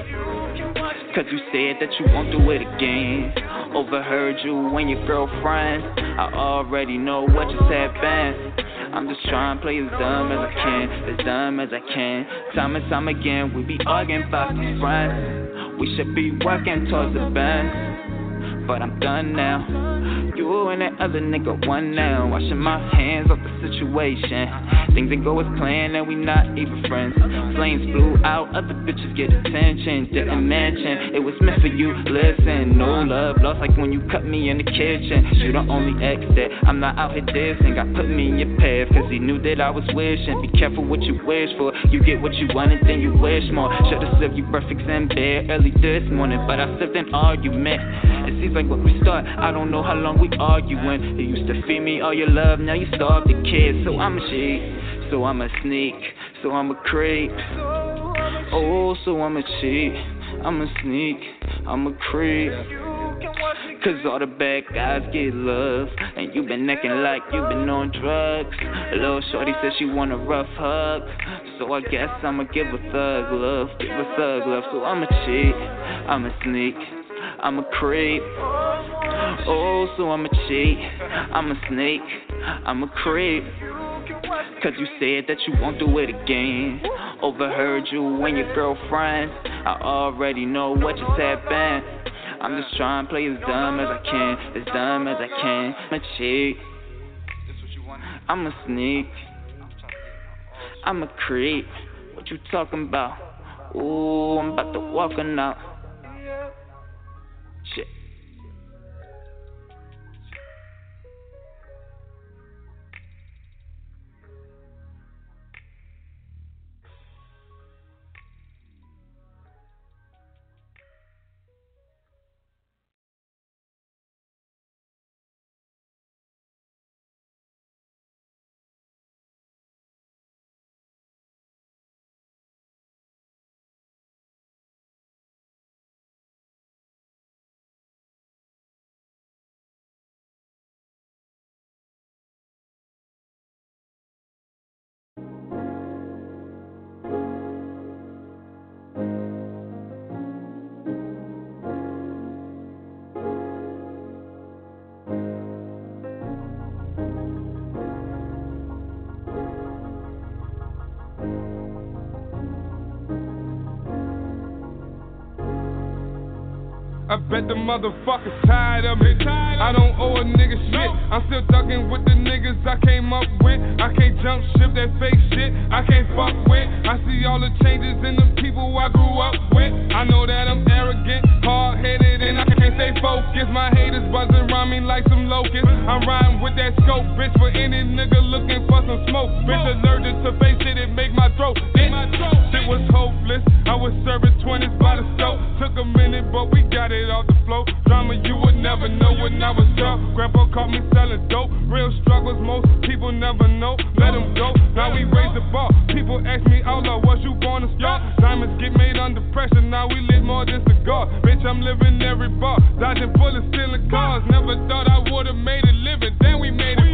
Cause you said that you won't do it again. Overheard you and your girlfriend. I already know what you said, Ben. I'm just trying to play as dumb as I can, as dumb as I can. Time and time again, we be arguing about these friends. We should be working towards the best, but I'm done now. You and that other nigga one now. Washing my hands off the situation. Things ain't go as planned and we not even friends. Flames blew out, other bitches get attention. Didn't mention it was meant for you. Listen, no love lost like when you cut me in the kitchen. You the only ex that I'm not out here dissing. Got put me in your path cause he knew that I was wishing. Be careful what you wish for. You get what you want and then you wish more. Should've served you breakfast in bed early this morning, but I served an argument. It seems like when we start, I don't know how long we arguing. You used to feed me all your love, now you starved the kids. So I'm a cheat, so I'm a sneak, so I'm a creep. Oh, so I'm a cheat, I'm a sneak, I'm a creep. Cause all the bad guys get love. And you been necking like you been on drugs. Little shorty said she want a rough hug. So I guess I'ma give a thug love. Give a thug love. So I'm a cheat. I'm a sneak. I'm a creep. Oh, so I'm a cheat. I'm a snake. I'm a creep. Cause you said that you won't do it again. Overheard you and your girlfriend. I already know what you said, Ben. I'm just trying to play as dumb as I can, as dumb as I can. I'm a cheat. I'm a sneak. I'm a creep. What you talking about? Ooh, I'm about to walk out.
Bet the motherfuckers tired of me. I don't owe a nigga shit. I'm still thugging with the niggas I came up with. I can't jump ship that fake shit. I can't fuck with. I see all the changes in the people I grew up with. I know that I'm arrogant, hard headed, and I can't stay focused. My haters buzzing around me like some locusts. I'm riding with that scope, bitch, for any nigga looking for some smoke. Bitch, allergic to face shit, it make my throat itch. Shit was hopeless. I was serving 20s by the stove. Took a minute, but we got it off the flow. Drama you would never know when I was young. Grandpa caught me selling dope. Real struggles most people never know. Let them go. Now we raise the bar. People ask me, all I was you born a star? Diamonds get made under pressure. Now we live more than cigar. Bitch, I'm living every bar. Dodging bullets, stealing cars. Never thought I would've made it living. Then we made it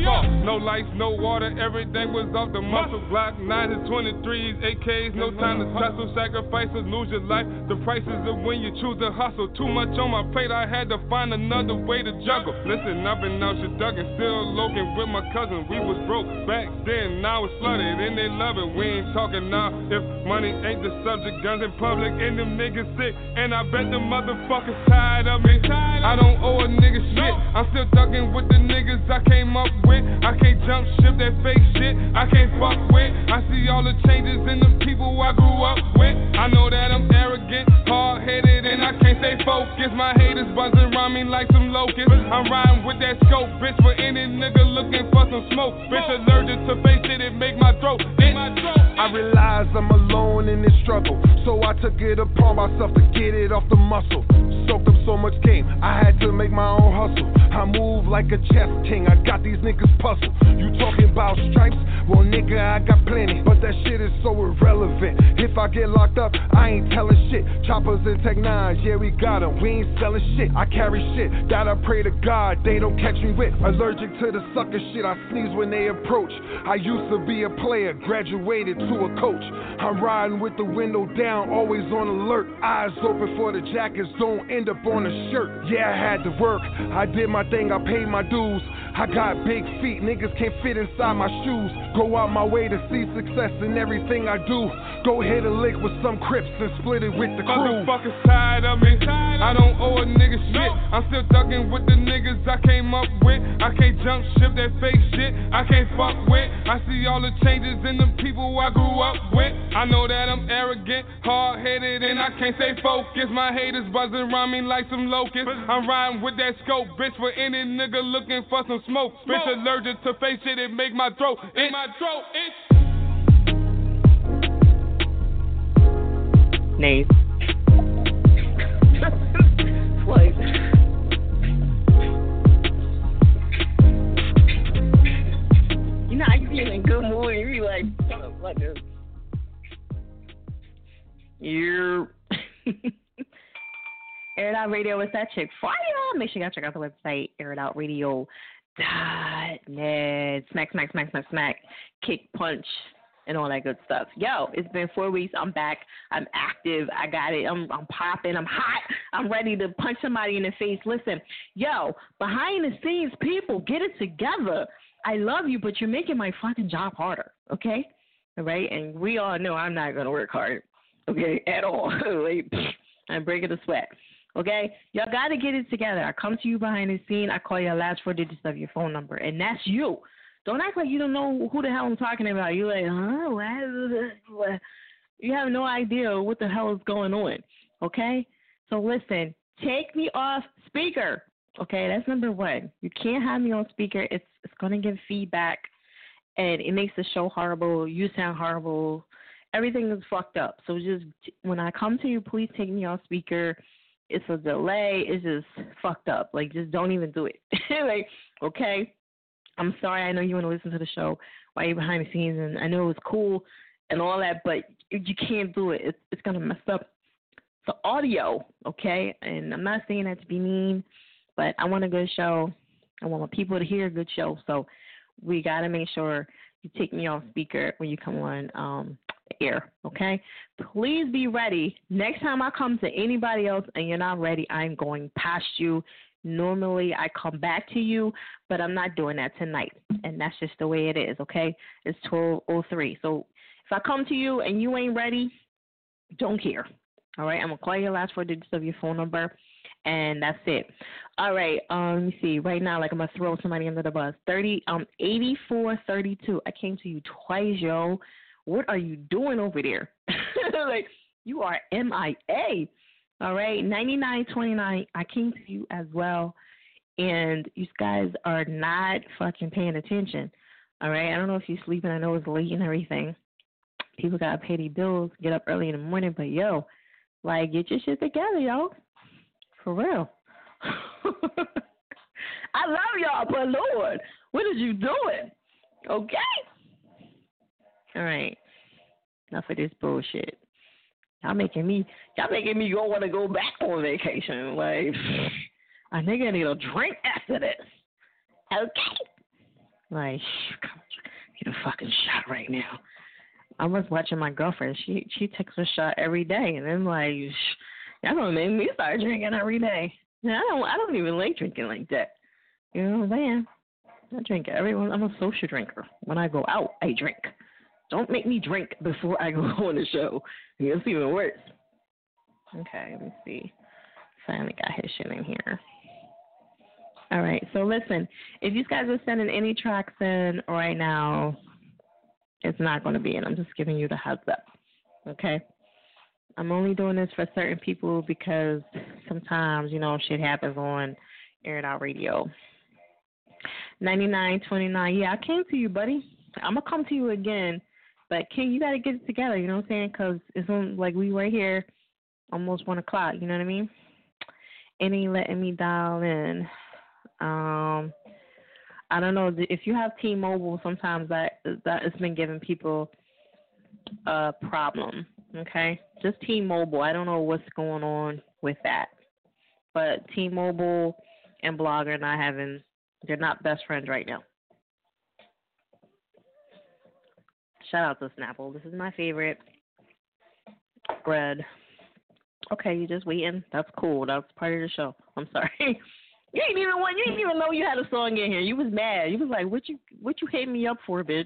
everything was off the muscle. Glock 9s and 23s, AKs, no time to tussle. Sacrifices, lose your life. The prices of when you choose to hustle. Too much on my plate, I had to find another way to juggle. Listen, I've been out shit ducking, still loking with my cousin. We was broke back then, now it's flooded, and they love it. We ain't talking now. If money ain't the subject, guns in public, and them niggas sick. And I bet the motherfuckers tired of me. I don't owe a nigga shit. I'm still ducking with the niggas I came up with. I can't jump ship that fake shit. I can't fuck with. I see all the changes in the people I grew up with. I know that I'm arrogant, hard headed, and I can't stay focused. My haters buzzing around me like some locusts. I'm riding with that scope, bitch, for any nigga looking for some smoke. Bitch, allergic to face shit, it make my throat. It,
I realize I'm alone in this struggle, so I took it upon myself to get it off the muscle. Soaked up so much game, I had to make my own hustle. I move like a chess king, I got these niggas puzzled. You talking about stripes? Well, nigga, I got plenty, but that shit is so irrelevant. If I get locked up, I ain't telling shit. Choppers and Tech Nines, yeah, we got got 'em. We ain't selling shit. I carry shit that I pray to God they don't catch me with. Allergic to the sucker shit, I sneeze when they approach. I used to be a player, graduated to a coach. I'm riding with the window down, always on alert. Eyes open for the jackets, don't end up on a shirt. Yeah, I had to work. I did my thing, I paid my dues. I got big feet, niggas can't fit inside my shoes. Go out my way to see success in everything I do. Go hit a lick with some crips and split it with the crew.
Motherfuckers tired of me. I don't owe a nigga shit. I'm still ducking with the niggas I came up with. I can't jump ship that fake shit. I can't fuck with. I see all the changes in the people I grew up with. I know that I'm arrogant, hard headed, and I can't stay focused. My haters buzzing around me like some locusts. I'm riding with that scope, bitch, for any nigga looking for some smoke. Bitch, allergic to face shit, it make my throat. It my throat. It
Nate. like, you know, I can be in a good mood and be like, motherfucker. You're. Air It Out Radio is that chick fire. Make sure y'all check out the website, airitoutradio.net. Smack, smack, smack, smack, smack. Kick, punch, and all that good stuff. Yo, it's been four weeks. I'm back. I'm active. I got it. I'm I'm popping. I'm hot. I'm ready to punch somebody in the face. Listen, yo, behind the scenes, people, get it together. I love you, but you're making my fucking job harder. Okay, all right. And we all know I'm not gonna work hard. Okay, at all. like, I'm breaking a sweat. Okay, y'all got to get it together. I come to you behind the scene. I call your last four digits of your phone number, and that's you. Don't act like you don't know who the hell I'm talking about. You're like, huh? What? You have no idea what the hell is going on. Okay, so listen. Take me off speaker. Okay, that's number one. You can't have me on speaker. It's it's gonna give feedback, and it makes the show horrible. You sound horrible. Everything is fucked up. So just when I come to you, please take me off speaker it's a delay. It's just fucked up. Like, just don't even do it. like, okay, I'm sorry. I know you want to listen to the show while you're behind the scenes, and I know it was cool and all that, but you can't do it. It's, it's gonna mess up the audio. Okay, and I'm not saying that to be mean, but I want a good show. I want people to hear a good show. So we gotta make sure you take me off speaker when you come on um, air, okay? Please be ready. Next time I come to anybody else and you're not ready, I'm going past you. Normally I come back to you, but I'm not doing that tonight. And that's just the way it is, okay? It's 1203. So if I come to you and you ain't ready, don't care. All right, I'm gonna call your last four digits of your phone number, and that's it. All right, um, let me see. Right now, like I'm gonna throw somebody under the bus. Thirty, um, eighty-four, thirty-two. I came to you twice, yo what are you doing over there? like, you are MIA. All right, 9929, I came to you as well. And you guys are not fucking paying attention. All right, I don't know if you're sleeping. I know it's late and everything. People got to pay their bills, get up early in the morning. But yo, like, get your shit together, yo. For real. I love y'all, but Lord, what is you doing? Okay? All right. Enough of this bullshit. Y'all making me y'all making me go want to go back on vacation. Like I a nigga need a drink after this. Okay. Like get a fucking shot right now. I was watching my girlfriend. She she takes a shot every day, and I'm like, Y'all gonna make me start drinking every day. I don't I don't even like drinking like that. You know what I'm saying? I drink everyone. I'm a social drinker. When I go out, I drink. Don't make me drink before I go on the show. It's even worse. Okay, let me see. Finally got his shit in here. All right, so listen, if you guys are sending any tracks in right now, it's not going to be in. I'm just giving you the heads up. Okay? I'm only doing this for certain people because sometimes, you know, shit happens on Air It Out Radio. 9929. Yeah, I came to you, buddy. I'm going to come to you again. But, King, you got to get it together, you know what I'm saying? Because it's on, like, we right here almost 1 o'clock, you know what I mean? It ain't letting me dial in. Um, I don't know if you have T-Mobile. Sometimes that that has been giving people a problem. Okay, just T-Mobile. I don't know what's going on with that, but T-Mobile and Blogger not having. They're not best friends right now. Shout out to Snapple. This is my favorite bread. Okay, you just waiting. That's cool. That's part of the show. I'm sorry. You didn't even want. You didn't even know you had a song in here. You was mad. You was like, "What you what you hit me up for, bitch?"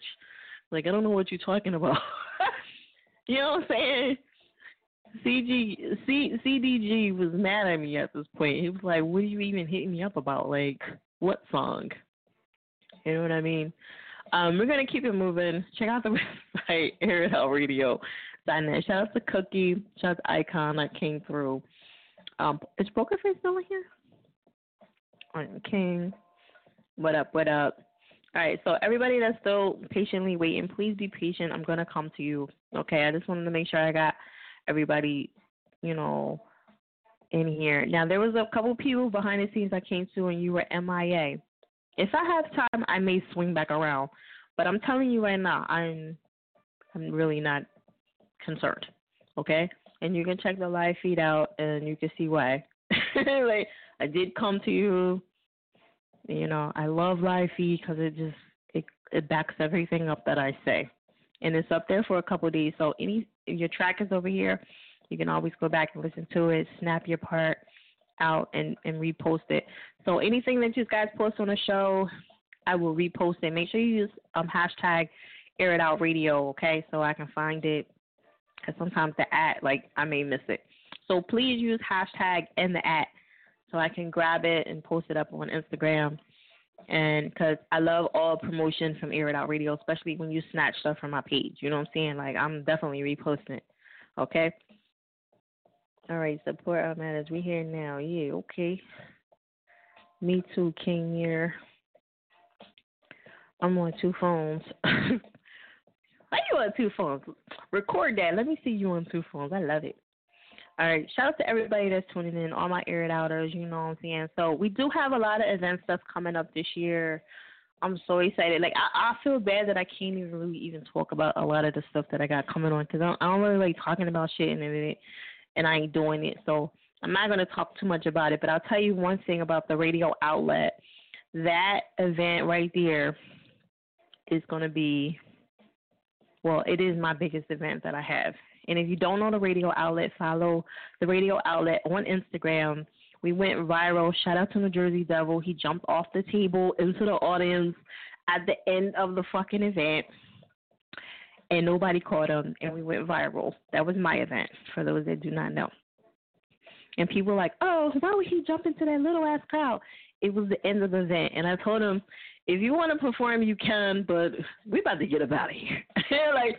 Like I don't know what you're talking about. you know what I'm saying? CG C, CDG was mad at me at this point. He was like, "What are you even hitting me up about? Like what song?" You know what I mean? Um, we're gonna keep it moving. Check out the website, airitoutradio.net. Shout out to Cookie. Shout out to Icon that came through. Um, is Broker Face still here? King. What up? What up? All right, so everybody that's still patiently waiting, please be patient. I'm gonna come to you. Okay, I just wanted to make sure I got everybody, you know, in here. Now there was a couple people behind the scenes I came to, and you were MIA. If I have time, I may swing back around, but I'm telling you right now, I'm, I'm really not concerned. Okay, and you can check the live feed out, and you can see why. like I did come to you. You know, I love live feed because it just it it backs everything up that I say, and it's up there for a couple days. So any if your track is over here, you can always go back and listen to it, snap your part out, and and repost it. So anything that you guys post on the show, I will repost it. Make sure you use um hashtag Air It Out Radio, okay, so I can find it. Because sometimes the ad, like I may miss it. So please use hashtag and the at so I can grab it and post it up on Instagram. And because I love all promotion from Air It Out Radio, especially when you snatch stuff from my page. You know what I'm saying? Like, I'm definitely reposting it. Okay? All right, support our matters. We here now. Yeah, okay. Me too, King here. I'm on two phones. Why you on two phones? Record that. Let me see you on two phones. I love it. All right. Shout out to everybody that's tuning in, all my air outers, you know what I'm saying? So we do have a lot of events that's coming up this year. I'm so excited. Like I, I feel bad that I can't even really even talk about a lot of the stuff that I got coming on because I, I don't really like talking about shit and and I ain't doing it. So I'm not gonna talk too much about it. But I'll tell you one thing about the radio outlet. That event right there is gonna be well, it is my biggest event that I have. And if you don't know the radio outlet, follow the radio outlet on Instagram. We went viral. Shout out to New Jersey Devil. He jumped off the table into the audience at the end of the fucking event. And nobody caught him, and we went viral. That was my event, for those that do not know. And people were like, oh, why would he jump into that little ass crowd? It was the end of the event. And I told him, if you want to perform, you can, but we about to get up out of here. like,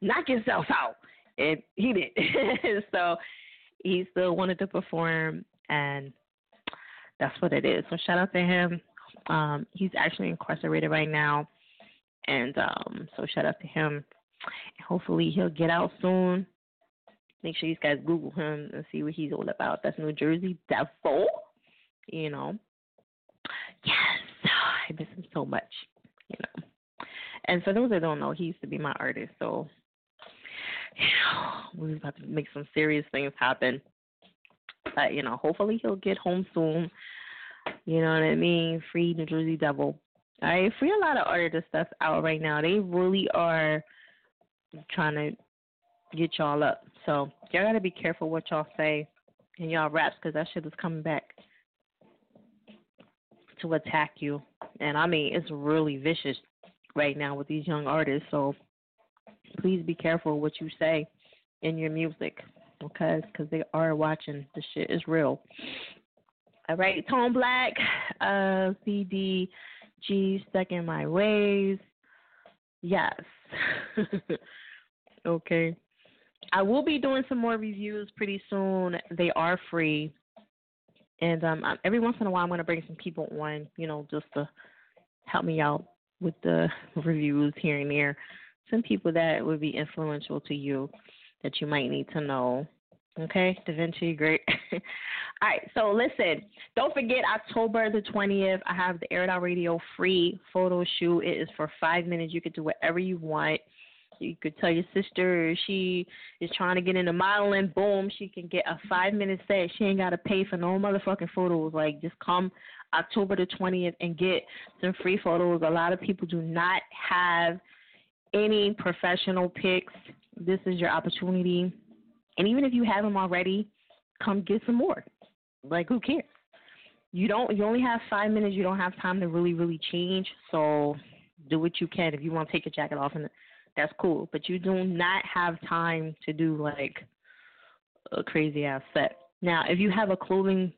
knock yourself out and he did. so he still wanted to perform, and that's what it is. So shout out to him. Um, he's actually incarcerated right now, and um, so shout out to him. Hopefully he'll get out soon. Make sure you guys Google him and see what he's all about. That's New Jersey Devil. You know. Yes, I miss him so much. You know. And for those that don't know, he used to be my artist. So we're about to make some serious things happen. But you know, hopefully he'll get home soon. You know what I mean? Free New Jersey Devil. I free a lot of artists that's out right now. They really are trying to get y'all up. So y'all gotta be careful what y'all say and y'all raps because that shit is coming back to attack you. And I mean, it's really vicious right now with these young artists. So please be careful what you say in your music, okay? Because they are watching. The shit is real. All right, Tone Black, uh, CDG, Stuck in My Ways. Yes. okay. I will be doing some more reviews pretty soon. They are free. And um, every once in a while, I'm going to bring some people on, you know, just to help me out with the reviews here and there. Some people that would be influential to you that you might need to know. Okay, Da Vinci, great. All right, so listen, don't forget October the 20th, I have the Air Radio free photo shoot. It is for five minutes. You can do whatever you want. You could tell your sister she is trying to get into modeling. Boom, she can get a five minute set. She ain't got to pay for no motherfucking photos. Like, just come October the 20th and get some free photos. A lot of people do not have any professional pics. This is your opportunity. And even if you have them already, come get some more. Like, who cares? You don't. You only have five minutes. You don't have time to really, really change. So, do what you can. If you want to take your jacket off, and that's cool. But you do not have time to do like a crazy ass set. Now, if you have a clothing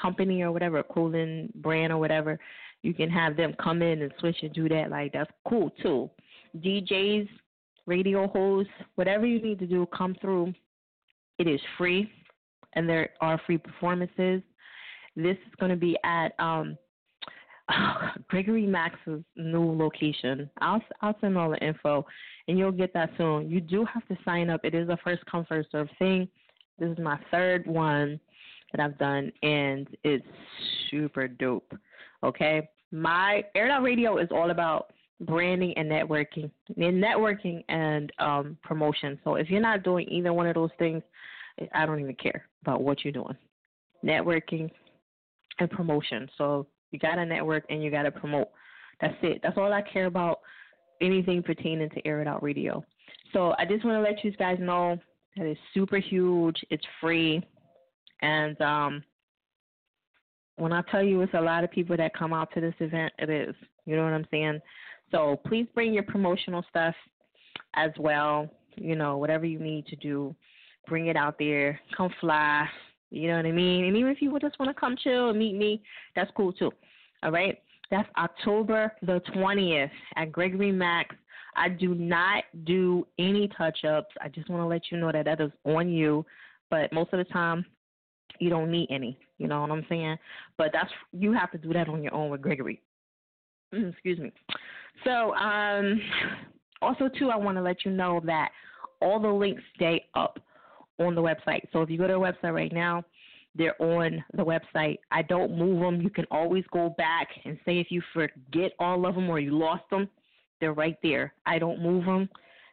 company or whatever, a clothing brand or whatever, you can have them come in and switch and do that. Like that's cool too. DJs, radio hosts, whatever you need to do, come through. It is free, and there are free performances. This is going to be at um, Gregory Max's new location. I'll I'll send all the info, and you'll get that soon. You do have to sign up. It is a first come first serve thing. This is my third one that I've done, and it's super dope. Okay, my Air Out Radio is all about branding and networking, and networking and um, promotion. So if you're not doing either one of those things, I don't even care about what you're doing. Networking and promotion. So you got to network and you got to promote. That's it. That's all I care about. Anything pertaining to Air It Out Radio. So I just want to let you guys know that it's super huge. It's free, and um, when I tell you it's a lot of people that come out to this event, it is. You know what I'm saying? So please bring your promotional stuff as well. You know, whatever you need to do, bring it out there. Come fly. You know what I mean? And even if you just want to come chill and meet me, that's cool too. All right? That's October the 20th at Gregory Max. I do not do any touch ups. I just want to let you know that that is on you. But most of the time, you don't need any. You know what I'm saying? But that's you have to do that on your own with Gregory. Excuse me. So, um, also too, I want to let you know that all the links stay up on the website. So if you go to the website right now, they're on the website. I don't move them. You can always go back and say if you forget all of them or you lost them, they're right there. I don't move them.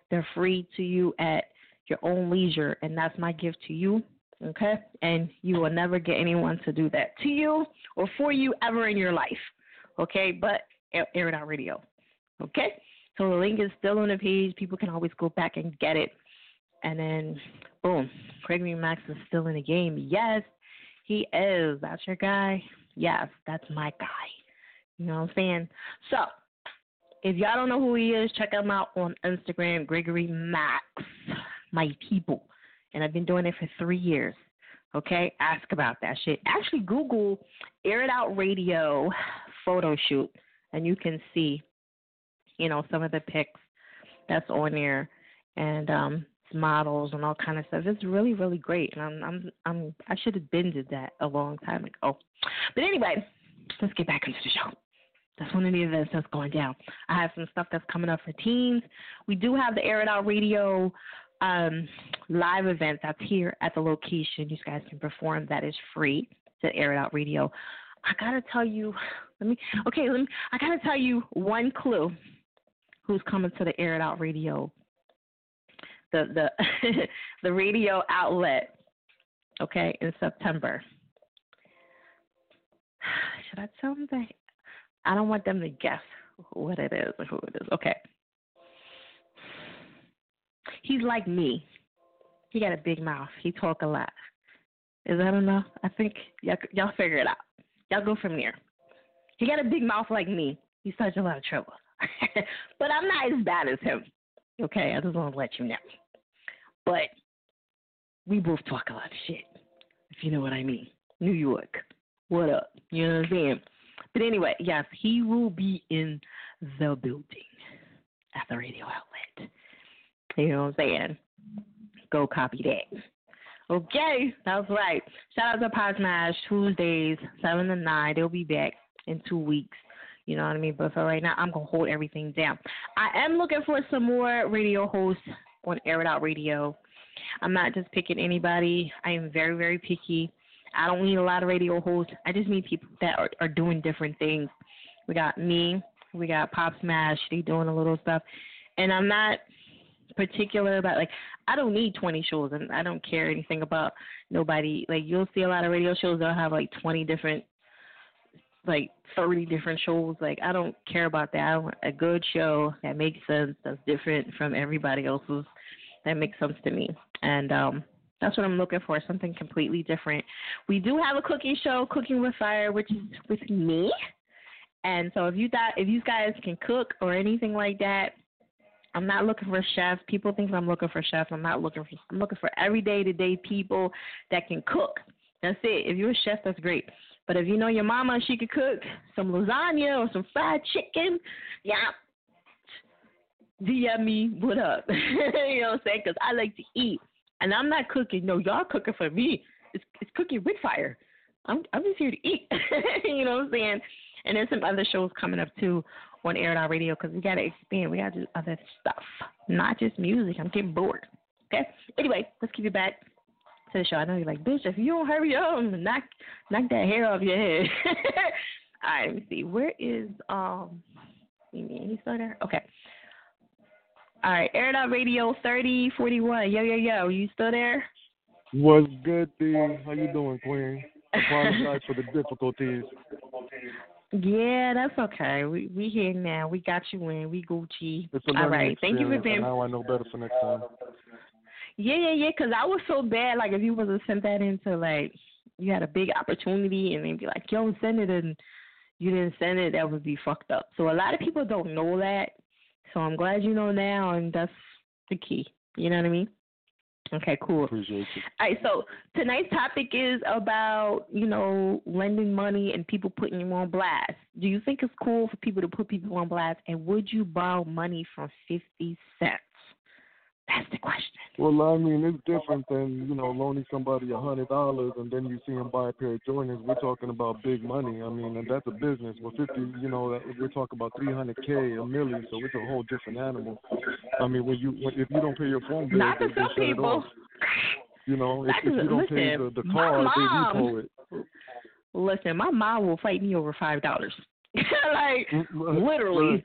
They're free to you at your own leisure, and that's my gift to you. Okay? And you will never get anyone to do that to you or for you ever in your life. Okay? But Air It Out Radio. Okay? So the link is still on the page. People can always go back and get it. And then, boom, Gregory Max is still in the game. Yes, he is. That's your guy. Yes, that's my guy. You know what I'm saying? So, if y'all don't know who he is, check him out on Instagram, Gregory Max, my people. And I've been doing it for three years. Okay, ask about that shit. Actually, Google Air It Out Radio photo shoot, and you can see, you know, some of the pics that's on there, and um, models and all kind of stuff. It's really, really great, and I'm, I'm, I'm, I should have been did that a long time ago. But anyway, let's get back into the show. That's one of the events that's going down. I have some stuff that's coming up for teens. We do have the Air It Out Radio um, live event that's here at the location. You guys can perform. That is free. to Air It Out Radio. I gotta tell you, let me. Okay, let me. I gotta tell you one clue. Who's coming to the Air It Out Radio? The the the radio outlet. Okay, in September. Should I tell them the I don't want them to guess what it is or who it is. Okay. He's like me. He got a big mouth. He talk a lot. Is that enough? I think y'all, y'all figure it out. Y'all go from there. He got a big mouth like me. He's such a lot of trouble. but I'm not as bad as him. Okay, I just want to let you know. But we both talk a lot of shit, if you know what I mean. New York, what up? You know what I'm saying? But anyway, yes, he will be in the building at the radio outlet. You know what I'm saying? Go copy that. Okay, that's right. Shout out to Pod Smash Tuesdays, seven to nine. They'll be back in two weeks. You know what I mean? But for right now, I'm gonna hold everything down. I am looking for some more radio hosts on Air It Out Radio. I'm not just picking anybody. I am very, very picky. I don't need a lot of radio hosts. I just need people that are, are doing different things. We got me. We got Pop Smash. They doing a little stuff, and I'm not particular about like I don't need 20 shows and I don't care anything about nobody. Like you'll see a lot of radio shows they'll have like 20 different like 30 different shows. Like I don't care about that. I want a good show that makes sense, that's different from everybody else's, that makes sense to me. And um that's what I'm looking for, something completely different. We do have a cooking show, Cooking with Fire, which is with me. And so if you thought if you guys can cook or anything like that, I'm not looking for chefs. People think I'm looking for chefs. I'm not looking for I'm looking for everyday to day people that can cook. That's it. If you're a chef, that's great. But if you know your mama, she could cook some lasagna or some fried chicken, yeah. DM me, what up? you know what I'm saying? Because I like to eat, and I'm not cooking. No, y'all cooking for me. It's it's cooking with fire. I'm I'm just here to eat. you know what I'm saying? And there's some other shows coming up too on Air Out Radio because we got to expand. We got to do other stuff, not just music. I'm getting bored. Okay. Anyway, let's keep it back to the show. I know you're like, bitch, if you don't hurry up, knock knock that hair off your head. All right, let me see. Where is um? He's still there? Okay. All right, Air Out Radio thirty forty one. Yo yo yo, you still there?
What's good, D? How you doing, Queen? Apologize for the difficulties.
Yeah, that's okay. We we here now. We got you in. We Gucci. All. Thank you for being.
Now I know better for next time.
Yeah, yeah, yeah. Because I was so bad. Like if you was to send that into like you had a big opportunity and then be like, yo, send it, and you didn't send it, that would be fucked up. So a lot of people don't know that. So I'm glad you know now, and that's the key. You know what I mean? Okay, cool.
Appreciate you.
All right, so tonight's topic is about, you know, lending money and people putting you on blast. Do you think it's cool for people to put people on blast? And would you borrow money from 50 cents? That's the question.
Well, I mean, it's different than you know loaning somebody a hundred dollars and then you see him buy a pair of Jordans. We're talking about big money. I mean, and that's a business. With fifty, you know, we're talking about three hundred k, a million. So it's a whole different animal. I mean, when you when, if you don't pay your phone bill,
Not to
they, they
some people.
off. You know, if, if you don't pay
listen,
the, the
my
car, they
mom-
repo it.
Listen, my mom will fight me over five dollars. like
Mm,
literally.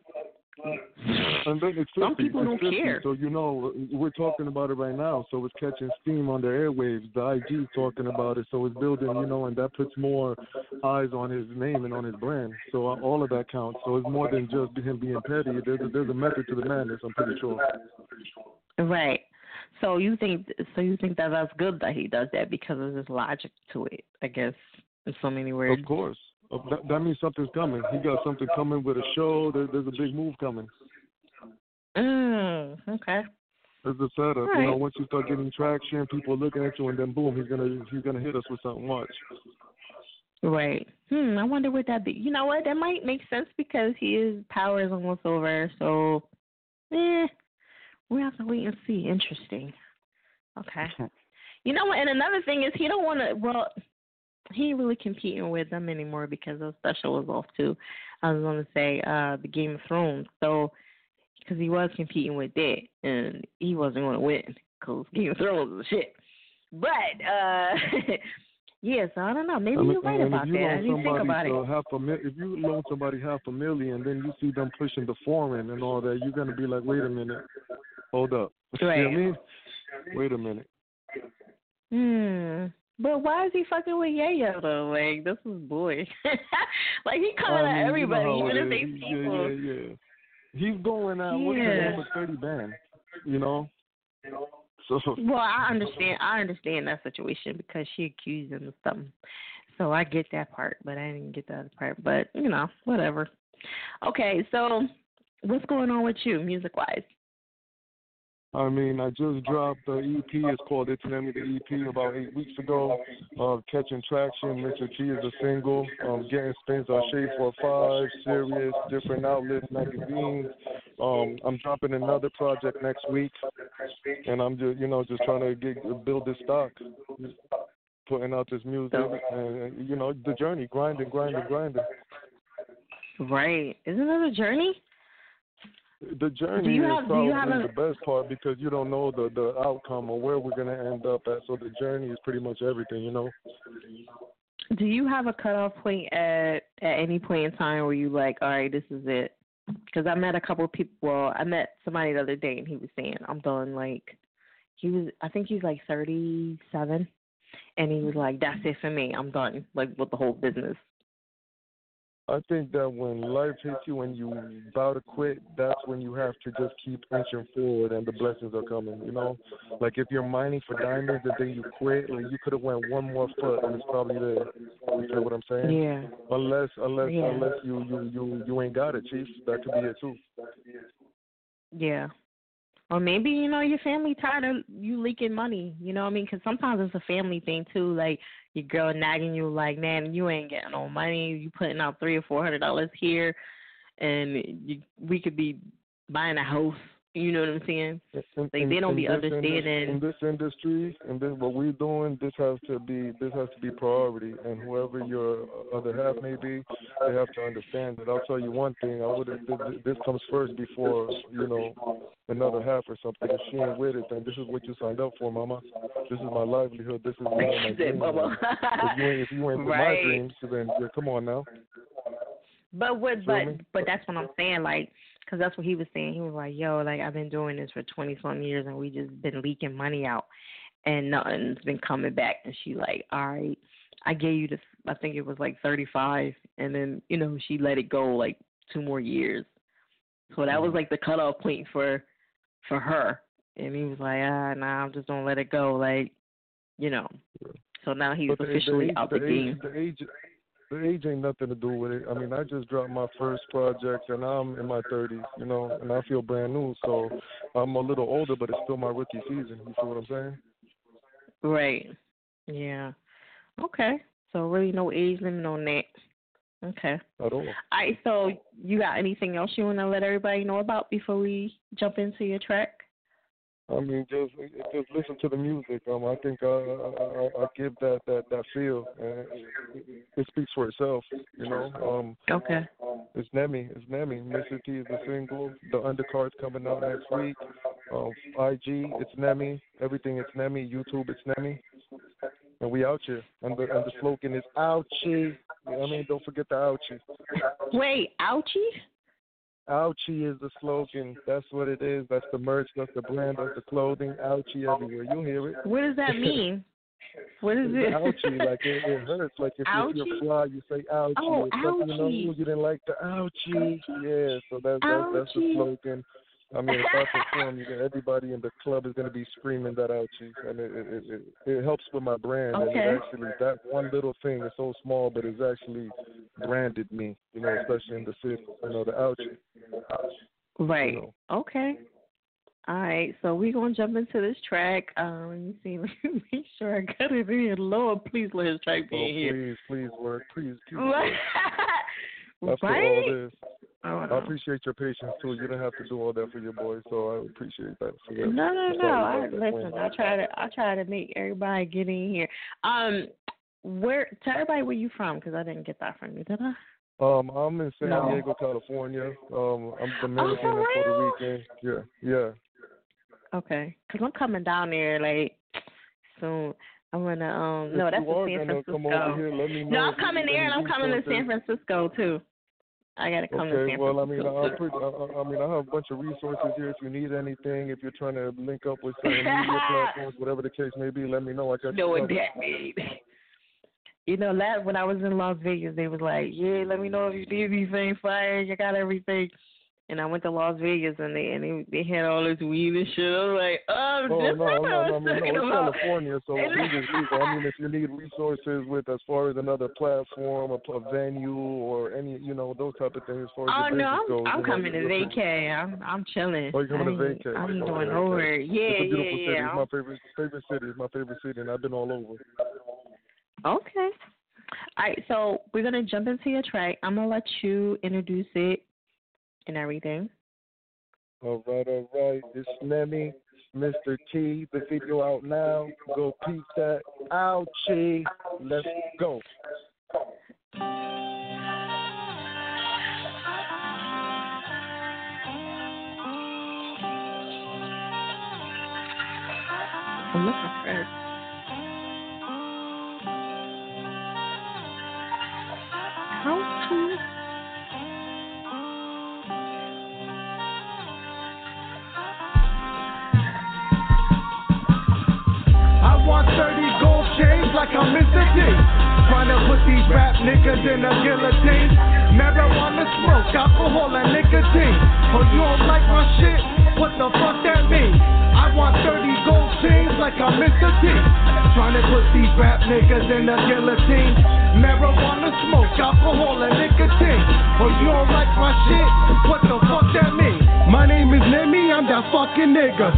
And then it's 50,
Some people
it's
don't
50,
care.
So you know, we're talking about it right now. So it's catching steam on the airwaves. The IG talking about it. So it's building, you know, and that puts more eyes on his name and on his brand. So uh, all of that counts. So it's more than just him being petty. There's a, there's a method to the madness. I'm pretty sure.
Right. So you think so you think that that's good that he does that because of his logic to it, I guess, in so many words.
Of course. Uh, That, that means something's coming. He got something coming with a show. There, there's a big move coming.
Mm, okay.
There's a setup.
All
You know, once you start getting traction, people are looking at you, and then boom, he's gonna he's gonna hit us with something. Watch.
Right. Hmm, I wonder what that be. You know what? That might make sense because his power is almost over. So, eh, we have to wait and see. Interesting. Okay. You know what? And another thing is he don't want to. Well, he ain't really competing with them anymore because the special was off too. I was to say uh the Game of Thrones. So, because he was competing with that, and he wasn't going to win because Game of Thrones is shit. But uh, yeah. So I don't know. Maybe you're right about
you
that. I didn't think about it.
half a mil- if you loan somebody half a million, then you see them pushing the foreign and all that, you're gonna be like, wait a minute, hold up. You know what I mean? Wait a minute.
Hmm. But why is he fucking with Yayo though? Like this is boy. like he coming
I mean,
at everybody,
you know
even if they people.
Yeah, yeah, yeah. He's going out.
Yeah.
number thirty band? You know. So
Well, I understand. I understand that situation because she accused him of something. So I get that part, but I didn't get the other part. But you know, whatever. Okay, so what's going on with you, music wise?
I mean, I just dropped the EP. It's called It's Nemi the EP about eight weeks ago. Uh, catching traction. Mr. T is a single. Um, getting spins on Shade for Five, Sirius, different outlets, magazines. Um, I'm dropping another project next week, and I'm just, you know, just trying to get build this stock, putting out this music, and you know, the journey, grinding, grinding, grinding.
Right? Isn't it a journey?
The journey is
have- do you
probably
a-
the best part because you don't know the the outcome or where we're gonna end up at. So the journey is pretty much everything, you know.
Do you have a cutoff point at at any point in time where you like, all right, this is it? Because I met a couple of people. Well, I met somebody the other day, and he was saying, I'm done. Like, he was, I think he's like 37, and he was like, that's it for me. I'm done. Like with the whole business.
I think that when life hits you and you about to quit, that's when you have to just keep inching forward and the blessings are coming. You know, like if you're mining for diamonds and then you quit, like you could have went one more foot and it's probably there. You feel what I'm saying?
Yeah.
Unless, unless,
Yeah.
unless you you you you ain't got it, chief. That could be it too.
Back to be here Yeah. Or maybe you know your family tired of you leaking money. You know what I mean? Because sometimes it's a family thing too. Like your girl nagging you, like, man, you ain't getting no money. You putting out three or four hundred dollars here, and you, we could be buying a house. You know what I'm saying?
In-
Like they don't be understanding.
in this industry and this what we're doing. This has to be this has to be priority, and whoever your other half may be, they have to understand that. I'll tell you one thing: I would this comes first before you know another half or something. If she ain't with it, then this is what you signed up for, mama. This is my livelihood. This is my
Said,
dreams. If you ain't if you ain't with
Right.
my dreams, then yeah, come on now.
But what? But but that's what I'm saying. Like, cause that's what he was saying. He was like, "Yo, like I've been doing this for twenty some years, and we just been leaking money out, and nothing's been coming back." And she like, "All right, I gave you this. I think it was like thirty five, and then you know she let it go like two more years. So that was
Mm-hmm.
like the cutoff point for for her. And he was like, ah, nah, I'm just gonna let it go. Like, you know. So now he's
the- the
officially
age-
out the,
the
game.
age, the age, the age ain't nothing to do with it. I mean, I just dropped my first project, and I'm in my 30s, you know, and I feel brand new. So I'm a little older, but it's still my rookie season. You see what I'm saying?
Right. Yeah. Okay. So really no age limit on that. Okay.
At all.
All right, so you got anything else you want to let everybody know about before we jump into your track?
I mean, just just listen to the music. Um, I think uh, I, I, I give that that that feel, and it, it speaks for itself. You know. Um,
Okay.
It's Nemi. It's Nemi. Mr. T is the single. The undercard's coming out next week. Um, IG, it's Nemi. Everything, it's Nemi. YouTube, it's Nemi. And we out here. And the, and the slogan is ouchie. You know what I mean, don't forget the ouchie.
Wait, ouchie?
Ouchie is the slogan. That's what it is. That's the merch. That's the brand. That's the clothing. Ouchie everywhere. You'll hear it.
What does that mean? What is it?
ouchie, like it, it hurts. Like if, if you're fly, you say ouchie.
Oh,
something, you know, you didn't like the ouchie. Yeah, so that's that's, that's the slogan. I mean, if I perform, you know, everybody in the club is going to be screaming that ouchie, and it it, it it helps with my brand. And
Okay.
it actually, that one little thing is so small, but it's actually branded me. You know, especially in the city. You know, the ouchie.
Right. Okay. All right, so we're gonna jump into this track. Um, let me see. Let me make sure I got it in. Lord, please let his track be
Oh,
in here.
please, please work. Please keep
Right.
After
Right?
all this,
Oh,
I appreciate your patience too. You didn't have to do all that for your boy, so I appreciate that. So
No, no, no. I, listen, I try to, I try to make everybody get in here. Um, where? Tell everybody where you from, because I didn't get that from you, did I?
Um, I'm in San
No.
Diego, California. Um, I'm Dominican
for
and Puerto Rican. Yeah, yeah.
Okay, because I'm coming down there like soon. I'm gonna um.
If
No, that's in San Francisco.
here,
No, I'm coming there, and I'm coming to. San Francisco too. I gotta come to
Okay,
San
well, I mean,
Francisco.
I'll put, I, I uh, uh, I mean, I have a bunch of resources here. If you need anything, if you're trying to link up with certain media platforms, whatever the case may be, let me know. I got
know
you
what that means. You know, last when I was in Las Vegas, they was like, "Yeah, let me know if you need anything, fire. You got everything." And I went to Las Vegas, and they and they, they had all this weed and shit. I was like, "Oh, oh
No,
this
no, no, no,
was
no, it's. California, so weed is legal. I mean, if you need resources with as far as another platform, a, a venue, or any, you know, those type of things as far as
Oh no, I'm
goes.
I'm
you know,
coming to vacay. I'm I'm chilling.
Oh, you're coming to
I ain't-
vacay.
I'm doing
okay.
over. Yeah,
it's a beautiful
yeah,
city. It's my favorite favorite city. It's my favorite city, and I've been all over.
Okay. All right, so we're gonna jump into your track. I'm gonna let you introduce it and everything.
All right, all right. It's Nemi, Mr. T. The video out now. Go peep that. Ouchie. Let's go.
I'm looking first.
Want 30 gold chains like I'm Mr. T. Trying to put these rap niggas in a guillotine. Marijuana smoke, alcohol, and nicotine. Oh, you don't like my shit? What the fuck that mean? Want 30 gold chains like I'm Mr. T. Trying to put these rap niggas in the guillotine. Marijuana smoke, alcohol, and nicotine. Oh, you don't like my shit? What the fuck that mean? My name is Nemi, I'm that fucking nigga.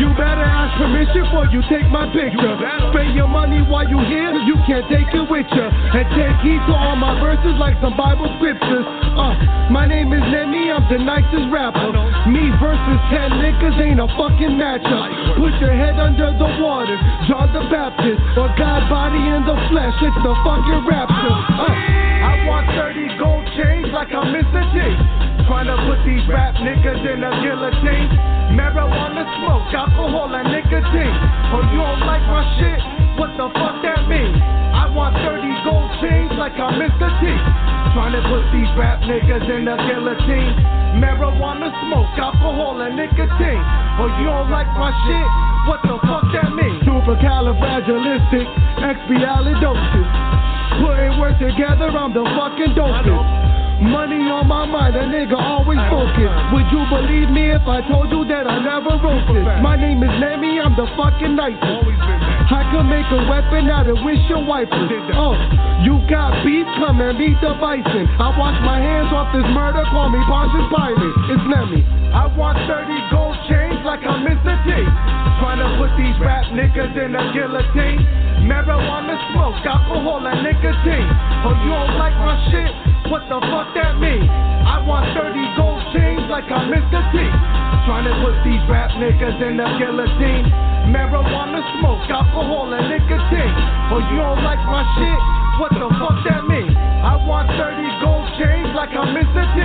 You better ask permission before you take my picture. Spend your money while you here, you can't take it with you. And take heed to all my verses like some Bible scriptures. Uh, my name is Nemi, I'm the nicest rapper. Me versus 10 niggas ain't a fucking matchup. Put your head under the water, John the Baptist, or God body in the flesh, it's the fucking rapture. Uh, I want 30 gold chains like I'm Mr. T. Trying to put these rap niggas in a guillotine. Marijuana smoke, alcohol, and nicotine. Oh, you don't like my shit? What the fuck that mean? I want 30 gold chains like I'm Mr. T. Trying to put these rap niggas in the guillotine. Marijuana smoke, alcohol, and nicotine. Oh, you don't like my shit? What the fuck that mean? Supercalifragilistic, expialidocious. Putting words together, I'm the fucking dopest. Money on my mind, a nigga always focused. Would you believe me if I told you that I never wrote this? My name is Nemi, I'm the fucking nicest. I could make a weapon out of windshield wipers. Oh, you got beef? Come and meet the bison. I wash my hands off this murder, call me Pontius Pilate. It's Nemi. I want 30 gold chains like I'm Mr. T. Trying to put these rap niggas in a guillotine. Marijuana smoke, alcohol, and nicotine. Oh, you don't like my shit? What the fuck that mean? I want 30 gold chains like I'm Mr. T. Trying to put these rap niggas in a guillotine. Marijuana smoke, alcohol, and nicotine. Oh, you don't like my shit? What the fuck that mean? I want 30 gold chains like I'm Mr. T.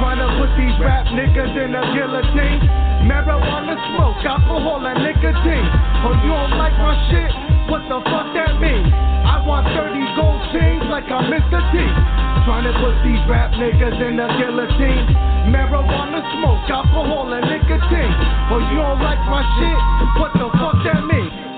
Trying to put these rap niggas in a guillotine. Marijuana smoke, alcohol, and nicotine. Oh, you don't like my shit? What the fuck that mean? I want 30 gold chains like I'm Mr. T. Trying to put these rap niggas in a guillotine. Marijuana smoke, alcohol, and nicotine. Oh, you don't like my shit? What the fuck that mean?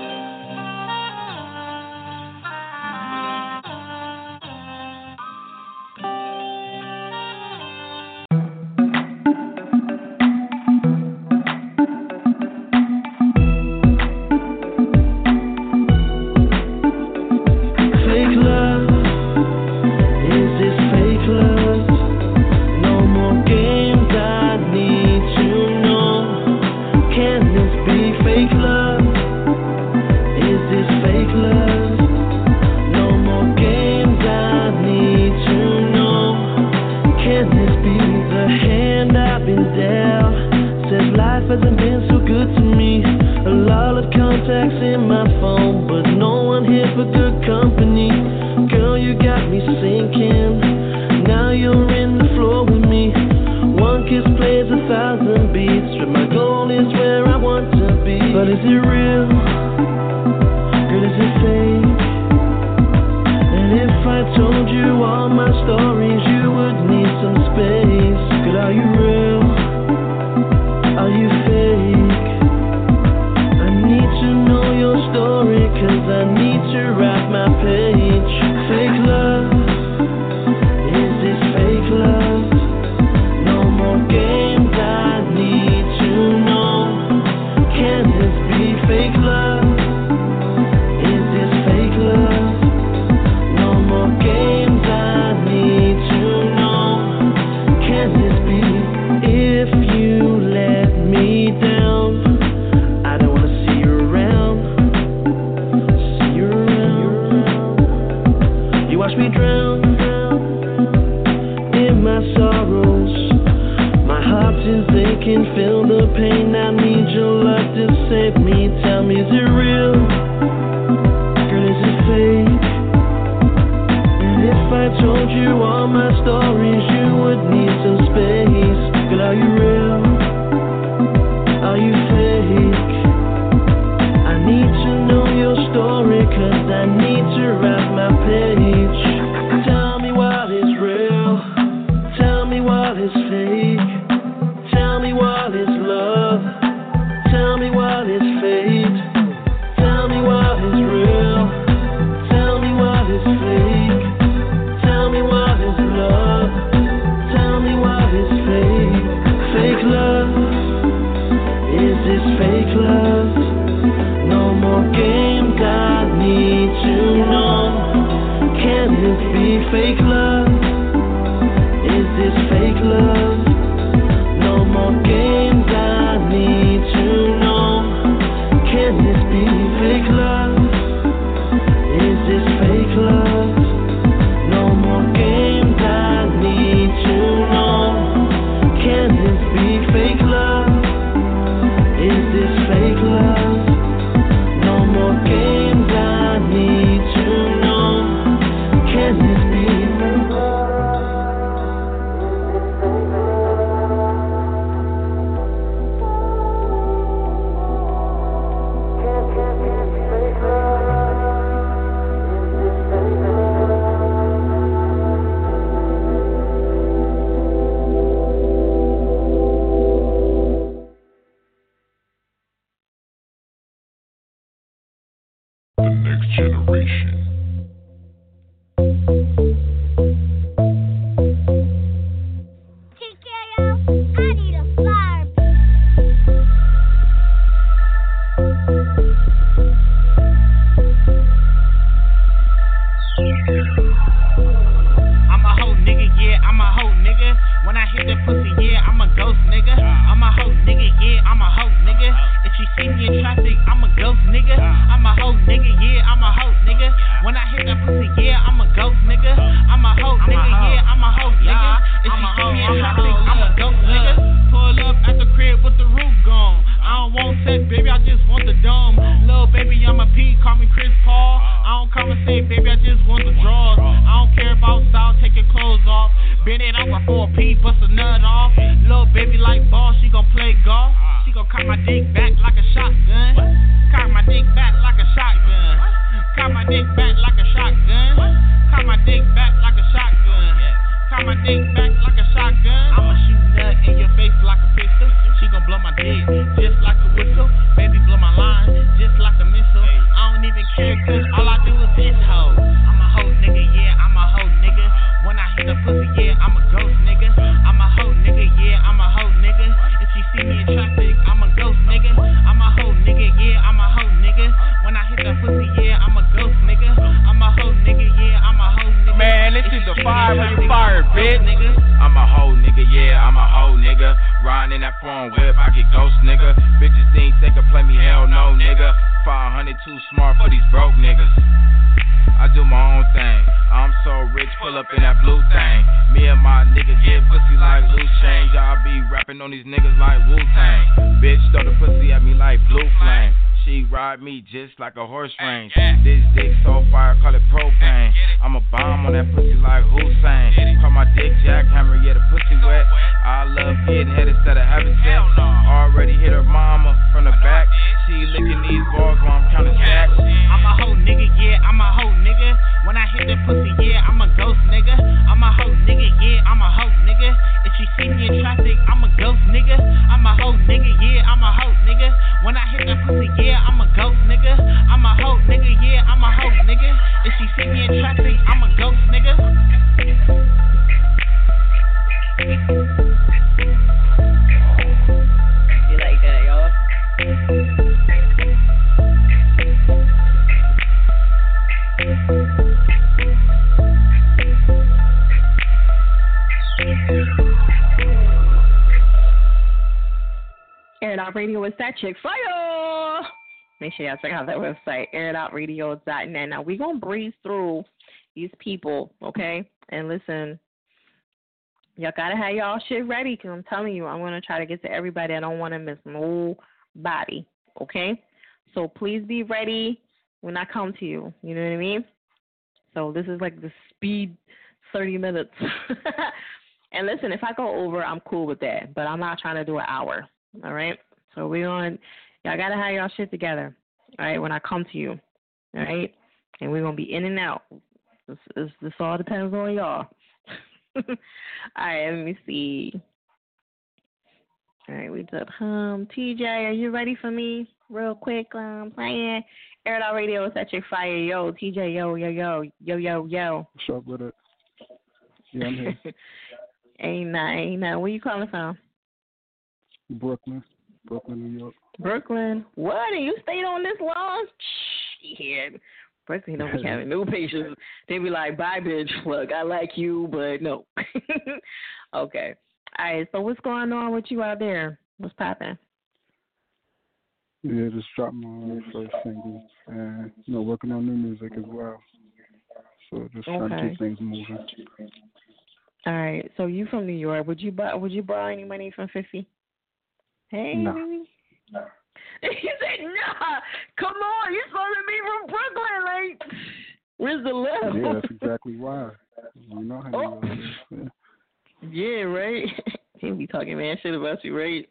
Check out that website, airitoutradio.net. Now we're gonna breeze through these people, okay? And listen, y'all gotta have y'all shit ready because I'm telling you, I'm gonna try to get to everybody. I don't want to miss nobody, okay? So please be ready when I come to you. You know what I mean? So this is like the speed 30 minutes. and listen, if I go over, I'm cool with that, but I'm not trying to do an hour. All right? So we're on, y'all got to have y'all shit together, all right, when I come to you. All right? And we're going to be in and out. This, this, this all depends on y'all. all right, let me see. All right, we did hum. TJ, are you ready for me? Real quick, um, playing Air It Out Radio. It's at your fire. Yo, TJ, yo, yo, yo, yo, yo, yo.
What's up with it? Yeah, I'm here.
ain't not, ain't. Where you calling from?
Brooklyn, Brooklyn, New York.
Brooklyn. What? And you stayed on this long? Shit. Brooklyn don't be having no patience. They be like, bye, bitch. Look, I like you, but no. okay. All right. So what's going on with you out there? What's popping?
Yeah, just dropped my first single and you know working on new music as well. So just trying to keep things moving.
All right. So you from New York? Would you buy? Would you borrow any money from Fifty? Hey.
Nah.
baby. he said, "Nah, come on, you're supposed to be from Brooklyn. Like, where's the love?"
Yeah, that's exactly why. You know how
Oh.
New York is. Yeah.
Yeah, right. he be talking man shit about you, right?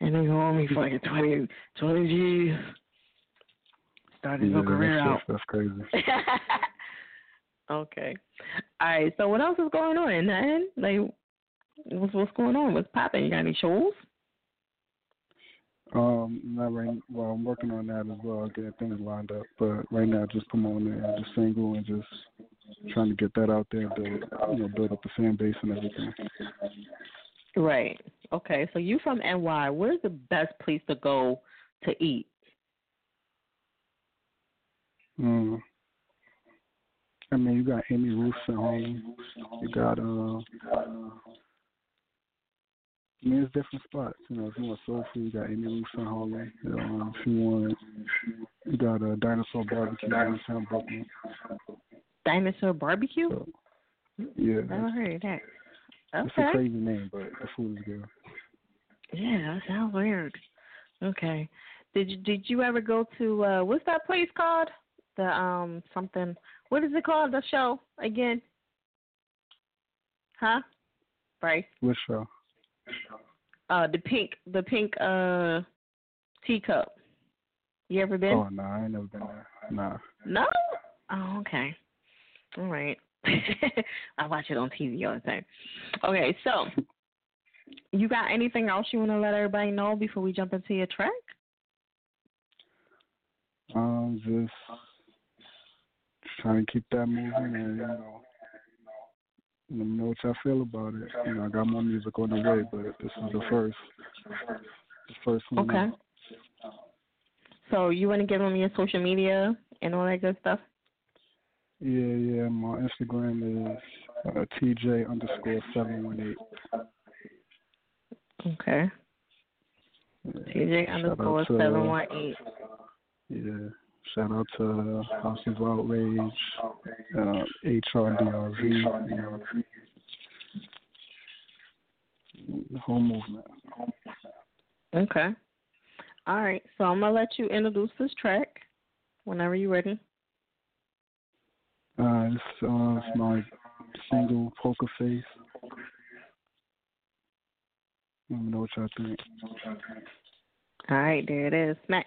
And they owe me fucking 20, 20 G's. Started
Yeah,
your career
that's,
out.
that's crazy.
okay. All right. So what else is going on? Nothing. Like, what's what's going on? What's popping? You got any shows?
Um, not right. Well, I'm working on that as well, getting things lined up. But right now, just come on there, the single, and just trying to get that out there, build, you know, build up the fan base and everything.
Right. Okay. So you from NY? Where's the best place to go to eat?
Um, I mean, you got Amy Ruth's at home. You got uh, I mean, it's different spots. You know, if you want soul food, you got Amy Ruth's in Harlem. You know, um, if you want, you got a Dinosaur Barbecue downtown Brooklyn.
Dinosaur Barbecue?
Yeah, I
never heard of that.
it's a crazy name, but the food is good.
Yeah, that sounds weird. Okay. Did you did you ever go to uh what's that place called? The um something what is it called? The show again? Huh? Bryce.
Which show?
Uh the pink the pink uh teacup. You ever been?
Oh no, I ain't never been there. Nah.
No? Oh, okay. All right. I watch it on TV all the time. Okay, so you got anything else you want to let everybody know before we jump into your track?
Um, just trying to keep that moving and you know, let me know what y'all feel about it. You know, I got more music on the way, but this is the first, the first one.
Okay.
out.
So you want to give them your social media and all that good stuff?
Yeah, yeah. My Instagram is uh, TJ underscore seven one eight.
Okay. TJ underscore seven one eight.
Yeah. Shout out to House of Outrage, uh, HRDRV, the whole movement.
Okay. All right. So I'm gonna let you introduce this track whenever you're ready.
Uh, this uh, is my single Poker Face. Let me know what y'all think.
All right, there it is. Smack.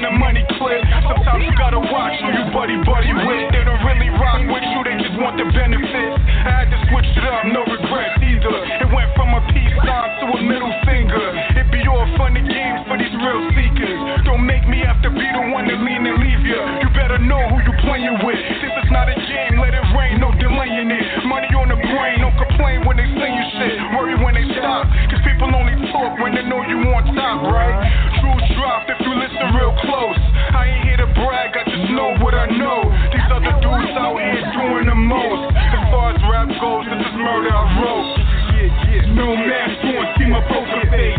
the money clip. Sometimes you gotta watch who you buddy buddy with. They don't really rock with you, they just want the benefits. I had to switch it up, no regrets either. It went from a peace sign to a middle finger. It be all fun and games for these real seekers. Don't make me have to be the one to lean and leave you. You better know who you playing with. This is not a game, let it rain, no delaying it. Money on the brain, no complain when they see you shit, worry when they stop. Cause people only talk when they know you on top, right? Truth dropped if you listen real close. I ain't here to brag, I just know what I know. These other dudes out here doing the most. As far as rap goes, this is murder I wrote. Yeah, yeah. No mask on, see my poker face.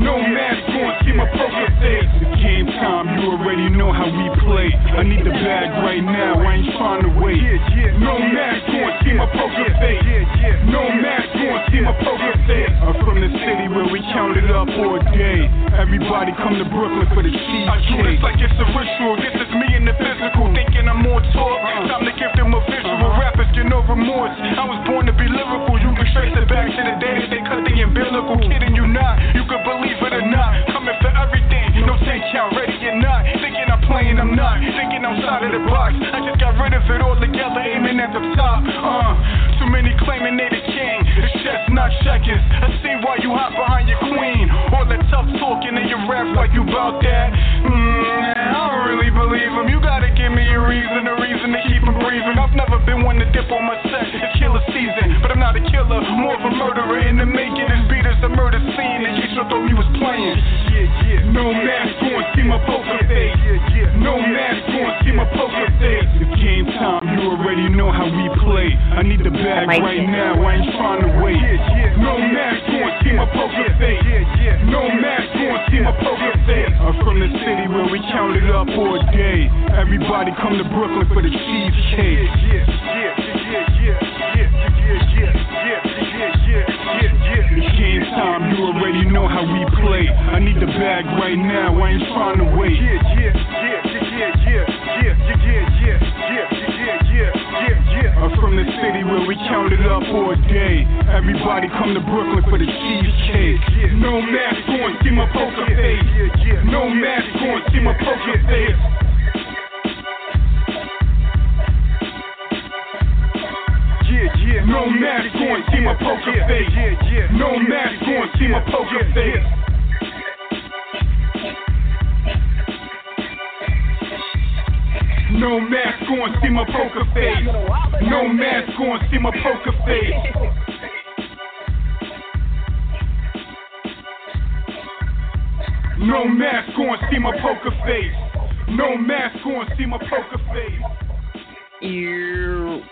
No mask on, see my poker face. It's game time, you already know how we play. I need the bag right now, I ain't trying to wait. No mask on, see my poker face. No mask on, see my poker face. I'm from the city where we count it up all day. Everybody come to Brooklyn for the cheesecake. I do this like it's a ritual. This is me in the physical, thinking I'm on tour. Time to give them a visual. Uh-huh. Rappers get no remorse. I was born to be lyrical. You can trace it back to the day that they cut the umbilical. Kidding you not, you could believe it or not. Coming for everything, no ten count, ready or not. Thinking I'm playing, I'm not. Thinking outside of the box. I just got rid of it all together, aiming at the top. Uh, many claiming they the king. It's not seconds. I see why you hop behind your queen. All that tough talking and your rap like you bout that. Mm, I don't really believe him. You gotta give me a reason, a reason to keep him breathing. I've never been one to dip on my set. It's killer season, but I'm not a killer, more of a murderer in the making. This beat is a murder scene, and you thought we was playing. No mask on, see my poker face. No mask on, see my poker face. It's game time, you already know how we play. I need the bag right now, I ain't trying to wait. No mask on, see my poker face. No mask on, see my poker face. I'm from the city where we count it up all day. Everybody come to Brooklyn for the cheesecake. It's game time, you already know how we play. I need the bag right now, I ain't trying to wait. I'm from the city where we count it up all day. Everybody come to Brooklyn for the cheesecake. No mask on, see my poker face. No mask on, see my poker face. No mask on, see my poker face. No mask on, see my poker face. No mask on, see my poker face. No mask on, see my poker face. No mask on, see my poker face. No mask on, see my poker face.
Ew.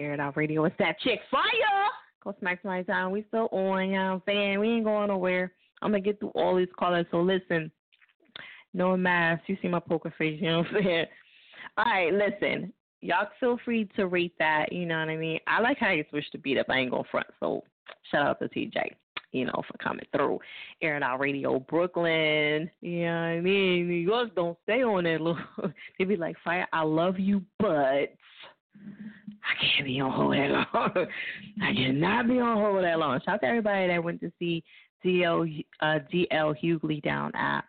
Air it out radio. It's that chick fire. Go smack my time. We still on, you know saying? We ain't going nowhere. I'm gonna get through all these callers. So listen, no mask. You see my poker face, you know what I'm saying? All right, listen. Y'all feel free to rate that, you know what I mean? I like how you switched to beat up. I ain't going front. So shout out to TJ, you know, for coming through. Airing out radio Brooklyn. You know what I mean? New York don't stay on that little they be like, Fire, I love you, but I can't be on hold that long. I cannot be on hold that long. Shout out to everybody that went to see DL uh DL Hughley down at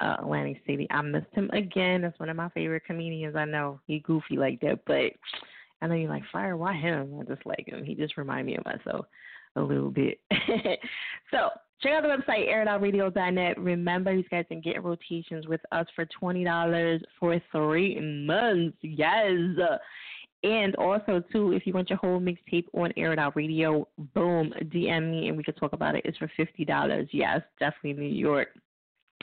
uh, Atlantic City. I missed him again. That's one of my favorite comedians. I know he goofy like that, but I know you're like fire. Why him? I just like him. He just remind me of myself a little bit. so check out the website airitoutradio.net. Remember, you guys can get rotations with us for twenty dollars for three months. Yes. And also, too, if you want your whole mixtape on Air It Out Radio, boom, DM me and we can talk about it. It's for fifty dollars. Yes, definitely New York.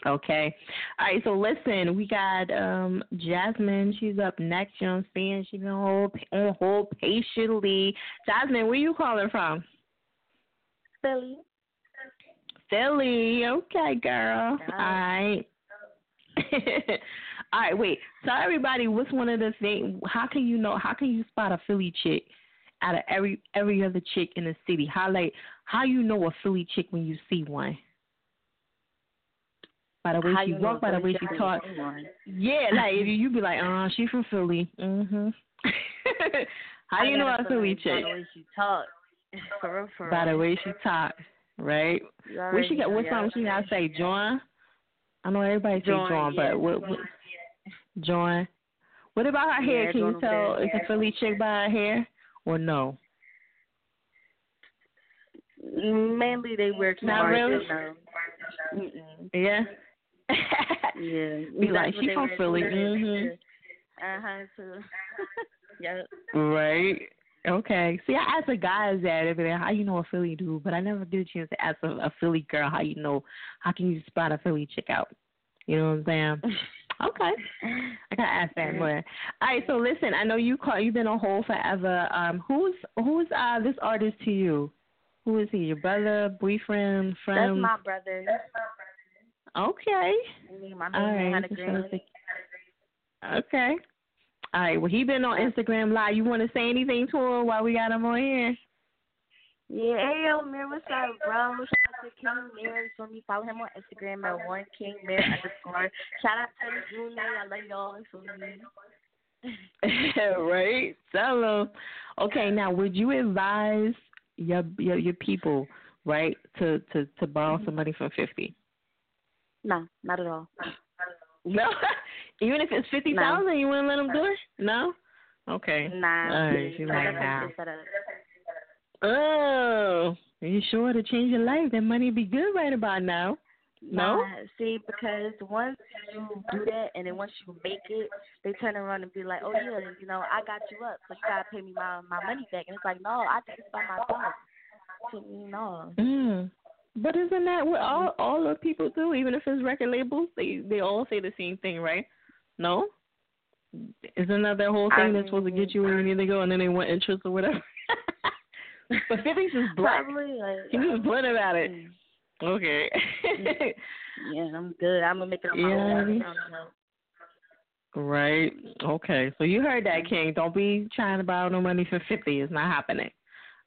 Okay. All right, so listen, we got um Jasmine. She's up next, you know what I'm saying? She's gonna hold on hold patiently. Jasmine, where you calling from?
Philly.
Philly. Okay, girl. All right. All right, wait. Tell everybody what's one of the things. How can you know? How can you spot a Philly chick out of every every other chick in the city? How like how you know a Philly chick when you see one? By the way
How
she walk, by the way she talk.
when you see one?
Yeah, like if you, you be like, uh, she from Philly. Mhm. how
I
you know a Philly chick?
By the way she talk. For real, for
By the way she talk, right? What she got? What song she got say? Join. I know everybody say
Join,
join,
yeah,
but what? what join. What about her hair? Can you tell
there.
a Philly chick by her hair or no?
Mainly they wear
Not really?
No.
Yeah.
Yeah.
Be like, she from Philly. Mhm.
Uh huh. So. yep.
Right. Okay. See, I ask the guys that every day, how you know a Philly dude, but I never get a chance to ask a, a Philly girl how you know, how can you spot a Philly chick out? You know what I'm saying? okay. I gotta ask that. one. all right. So listen, I know you call you've been on hold forever. Um, who's who's uh this artist to you? Who is he? Your brother, boyfriend, friend?
That's my brother.
Okay.
My
All right.
Hannah
so
Green.
it's- Okay. All right. Well, he been on Instagram Live. You want to say anything to him while we got him on here?
Yeah, hey yo, man, what's up, bro? To King Mayor. For me, follow him on Instagram at one King Mayor underscore. Shout out to the June I love y'all. Me.
right. Tell him. Okay. Now, would you advise your your, your people, right, to to to borrow some money from Fifty?
No, not at all.
No. Even if it's fifty thousand, you wouldn't let them do it? No. Okay.
Nah.
All right. She's like, nah. Oh, are you sure to change your life? That money be good right about now. No.
Nah, see, because once you do that and then once you make it, they turn around and be like, "Oh yeah, you know, I got you up, so you gotta pay me my my money back." And it's like, no, I did this by myself. So, no.
Mm. But isn't that what all all the people do? Even if it's record labels, they they all say the same thing, right? No. Isn't that that whole thing? They're supposed to get you where you need to go, and then they want interest or whatever. but Fifty's just black.
Probably like
He's just blunt about it. Okay.
yeah, I'm good. I'm gonna make it on my
Yeah.
own.
right. Okay. So you heard that, King. Don't be trying to borrow no money for fifty. It's not happening.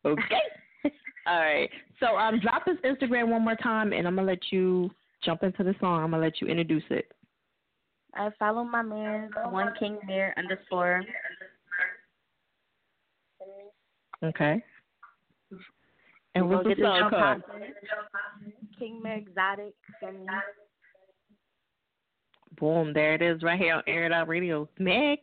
Okay. All right. So um, drop his Instagram one more time, and I'm gonna let you jump into the song. I'm gonna let you introduce it.
I follow my man one King Mayor underscore.
Okay. And what's the song called?
King Exotic. Send.
Boom. There it is, right here on Air It Out Radio. Nick.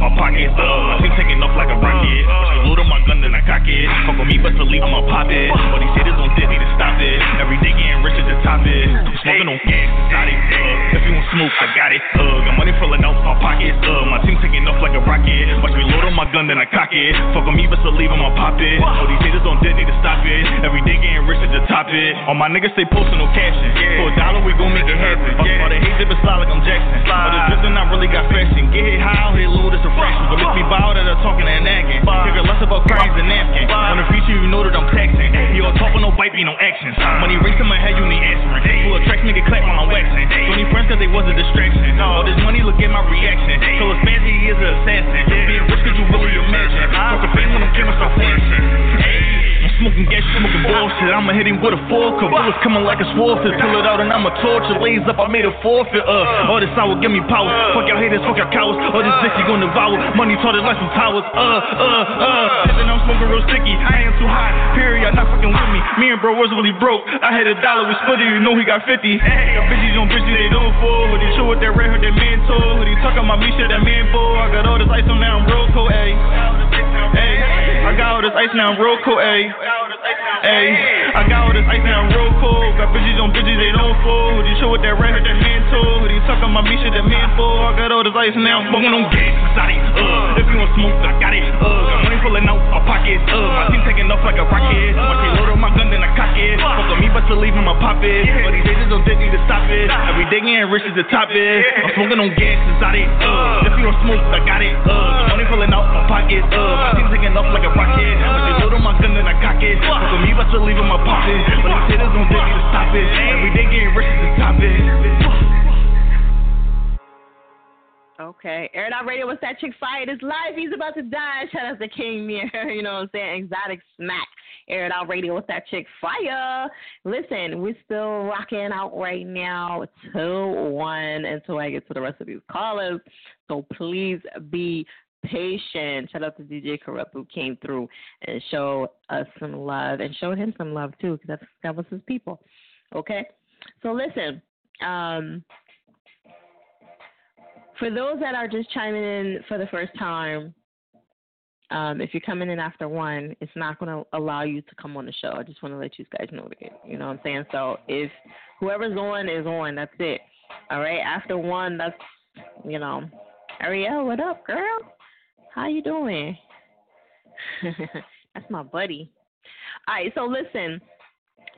My pockets. My team taking off like a rocket. Load it. Fuck with me, best believe I'ma pop it. But these haters on need to stop it. Every day getting rich at the top it. I'm smoking on gas, Zadi, uh. If you want smoke, I got it, uh. Got money pulling out my pockets, uh. My team taking off like a rocket. Watch me load on my gun, then I cock it. Fuck with me, best believe I'ma pop it. All these haters on need to stop it. Every day getting rich at the top it. All my niggas stay posting no caption. For a dollar, we gon' make it happen. Fuck All the hate dipping slide like I'm Jackson. All the drifting, I really got fashion. Get hit high, here low, this a fraction. But make me bow that are talking and acting. Figure less about crimes than napkin. On the feature, you know that I'm taxing. You all talk, but no bite, be no actions. Money racing my head, you need aspirin. Full of tracks, it clap while I'm waxing. Don't need friends cause they was a distraction. All this money, look at my reaction. So it's fancy, he is an assassin. Being rich, could you really imagine? Fuck the fame when I'm cameras start flashing. Smoking gas, smoking bullshit. I'ma hit him with a fork. Bullets coming like a swordfish. Pull it out and I'ma torture. Lays up, I made a forfeit. Uh, all this sour, give me power. Fuck y'all haters, fuck y'all cowards. All this dick you gon' devour. Money taught it like some towers. Uh, uh, uh. Pippin', I'm smoking real sticky. I am too hot. Period, not fucking with me. Me and bro was really broke. I had a dollar, split it. You know he got 50. Got bitches on bitches, they don't fall. Hoodie show with that red hood, that mentor. Hoodie talking about me, shit, that man boy. I got all this ice on now, I'm real cold, ayy. Ayy, I got all this ice now, I'm real cold, ayy. Ayy, I got all this ice now, I'm real cold. Got bitches on bitches, they don't fall. Hoodie show with that red hood, that mentor. Hoodie talking about me, shit, that man boy. I got all this ice now, I'm smoking on gas, exotic. Uh, if you want smoke, I got it. Uh, got money pulling out my pockets. Uh, my team taking off like a rocket. Watch me load up my gun, then I cock it. Fuck on me, but to leave him, I pop it. But these haters don't think need to stop it. Every day getting rich is the top it. I'm smoking on gas, exotic. Uh, if you want smoke, I got it. Uh, got money pulling out my pockets. Uh, my team taking off like a rocket. Watch me load up my gun, then I cock it. Fuck but to leave. But haters don't think to stop it. Every day getting rich.
Okay. Air Out Radio, what's that chick fired? His life, he's about to die. Shout out to King Mir, you know what I'm saying? Exotic smack. Air Out Radio, what's that chick fire? Listen, we're still rocking out right now till one until I get to the rest of these callers. So please be patient. Shout out to DJ Corrupt who came through and showed us some love and showed him some love too, because that's that was his people. Okay, so listen. Um, for those that are just chiming in for the first time, um, if you're coming in after one, it's not going to allow you to come on the show. I just want to let you guys know that. You know what I'm saying? So if whoever's on is on, that's it. All right. After one, that's you know, Ariel, what up, girl? How you doing? that's my buddy. All right. So listen.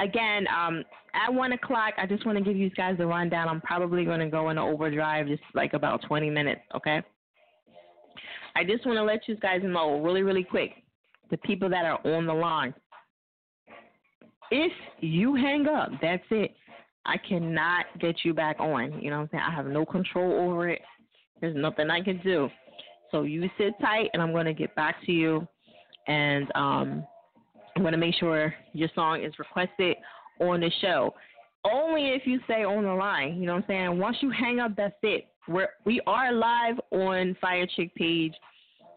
Again, um, at one o'clock, I just want to give you guys the rundown. I'm probably going to go into overdrive, just like about 20 minutes. Okay. I just want to let you guys know really, really quick the people that are on the line. If you hang up, that's it. I cannot get you back on. You know what I'm saying? I have no control over it. There's nothing I can do. So you sit tight, and I'm going to get back to you. And um, I'm going to make sure your song is requested on the show. Only if you stay on the line. You know what I'm saying? Once you hang up, that's it. We're we are live on Fire Chick page,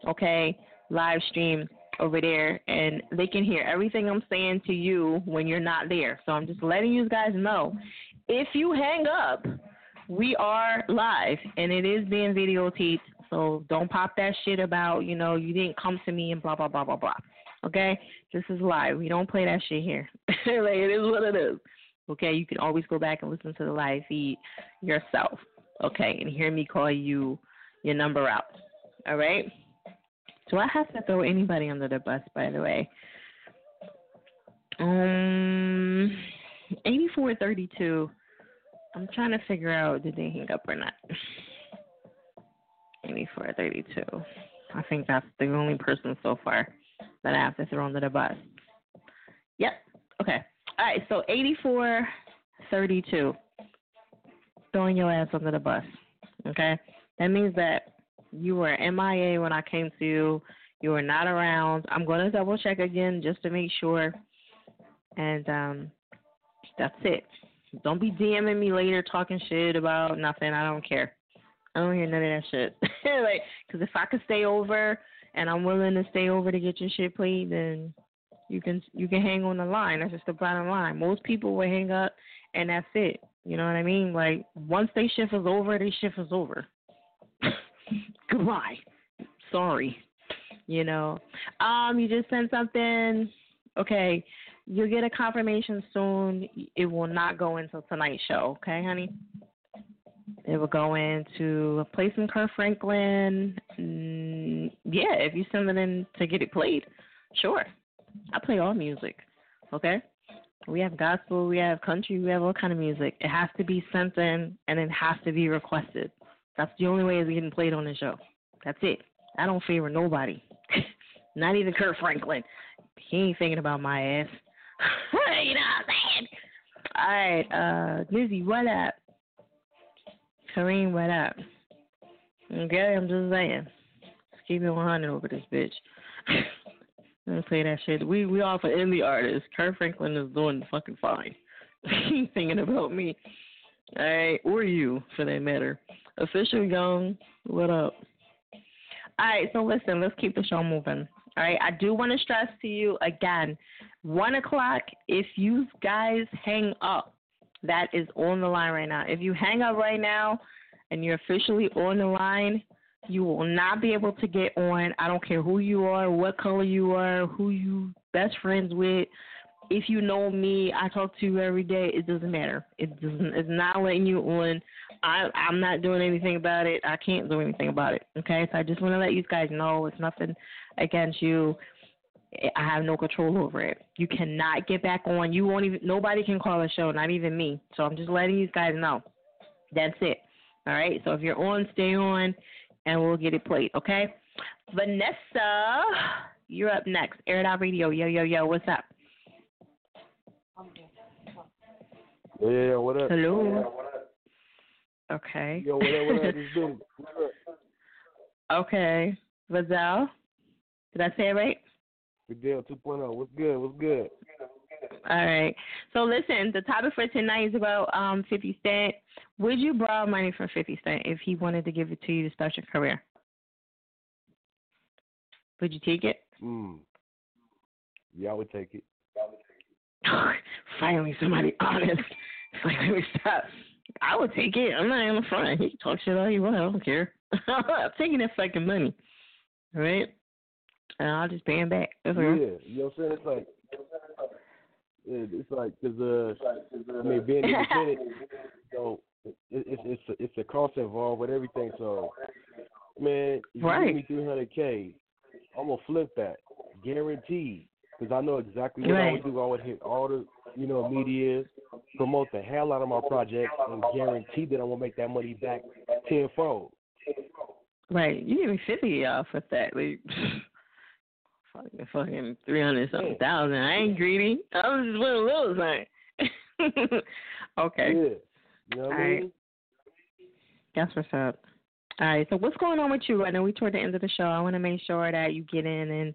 okay, live stream over there, and they can hear everything I'm saying to you when you're not there. So I'm just letting you guys know. If you hang up, we are live, and it is being videotaped. So don't pop that shit about you know you didn't come to me and blah blah blah blah blah. Okay, this is live. We don't play that shit here. like it is what it is. Okay, you can always go back and listen to the live feed yourself okay, and hear me call you your number out. All right? Do I have to throw anybody under the bus, by the way? Um, 8432. I'm trying to figure out did they hang up or not. 8432. I think that's the only person so far that I have to throw under the bus. Yep. Okay. All right. So 8432 throwing your ass under the bus. Okay? That means that you were MIA when I came to you. You were not around. I'm going to double check again just to make sure. And um, that's it. Don't be DMing me later talking shit about nothing. I don't care. I don't hear none of that shit. like, because if I could stay over and I'm willing to stay over to get your shit played, then you can you can hang on the line. That's just the bottom line. Most people will hang up and that's it. You know what I mean? Like once they shift is over, they shift is over. Goodbye. Sorry. You know. Um, you just sent something. Okay. You'll get a confirmation soon. It will not go until tonight's show, okay, honey? It will go into in Kirk Franklin. Mm, yeah, if you send it in to get it played, sure. I play all music, okay? We have gospel, we have country, we have all kind of music. It has to be sent in and it has to be requested. That's the only way it's getting played on the show. That's it. I don't favor nobody. Not even Kirk Franklin. He ain't thinking about my ass. you know what I'm saying? All right, uh, Lizzie, what up? Kareem, what up? Okay, I'm just saying. Let's keep it 100 over this bitch. Don't play that shit. We we all for indie artists. Kirk Franklin is doing fucking fine. Thinking about me. All right, or you for that matter. Official Young, what up? All right, so listen, let's keep the show moving. All right, I do want to stress to you again, one o'clock. If you guys hang up, that is on the line right now. If you hang up right now and you're officially on the line, you will not be able to get on. I don't care who you are, what color you are, who you best friends with. If you know me, I talk to you every day. It doesn't matter. It doesn't. It's not letting you on. I I'm not doing anything about it. I can't do anything about it. Okay, so I just want to let you guys know it's nothing against you. I have no control over it. You cannot get back on. You won't even. Nobody can call a show, not even me. So I'm just letting you guys know. That's it. All right. So if you're on, stay on and we'll get it played, okay? Vanessa, you're up next. Air It Out Radio. Yo, yo, yo, what's up?
Yeah, yeah, yeah. What up?
Hello. Okay.
Yo, what up? What up? This dude.
okay. Vazel. Did I say it right?
Fidel 2.0. What's good? What's good?
All right. So listen, the topic for tonight is about um 50 Cent. Would you borrow money from 50 Cent if he wanted to give it to you to start your career? Would you take it?
Mm. Yeah, I would take it.
Finally, somebody honest. It's like, let me stop. I would take it. I'm not in the front. He can talk shit all you want. I don't care. I'm taking that fucking money. All right? And I'll just pay him back. That's
Yeah, you know what I'm saying? It's like, it's like, cause uh, I mean, being independent, so it, it's it's a, it's a cost involved with everything. So, man, you
Right.
give me three hundred k, I'm gonna flip that, guaranteed, because I know exactly what I would do. I would hit all the you know media, promote the hell out of my project, and guarantee that I'm gonna make that money back tenfold.
Right. You give me 50 off with that. Like, fucking, fucking 300 something thousand. I ain't greedy. I was just one of those things. okay.
Yeah. You know what
All right.
mean?
That's what's up. All right. So what's going on with you? I know we toward the end of the show. I want to make sure that you get in and,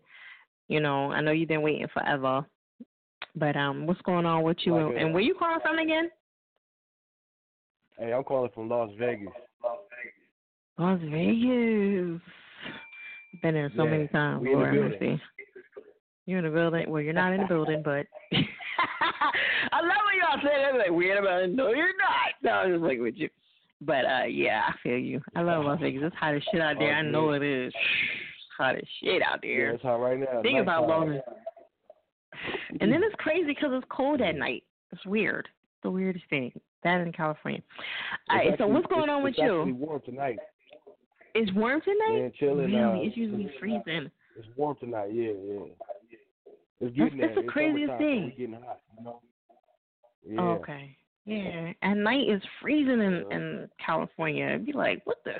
you know, I know you've been waiting forever. But um, what's going on with you?
Like,
and, and where you calling from again?
Hey, I'm calling from Las Vegas.
Las Vegas. Been there so
Yeah,
many times.
we in the
Lord mercy. You're in the building. Well, you're not in the building, but I love when y'all say that. Like, we're in the building. No, you're not. No, I'm just like with you. But uh, yeah, I feel you. I love Las Vegas. It's hot as shit out there.
Oh,
I know
yeah.
it is. It's hot as shit out
Yeah,
there.
it's hot right now.
Think about. Las Vegas. And then it's crazy because it's cold at night. It's weird. The weirdest thing. That in California. All right,
It's
so
actually-
what's going on with
it's
you?
actually warm tonight.
It's warm tonight?
Chilling.
Really? It's usually freezing.
It's warm tonight. Yeah, yeah. It's
That's-
getting there.
that's the
It's
craziest thing.
getting hot. You know? Yeah.
Okay. Yeah. At night it's freezing in, in California. It'd be like, what the? It's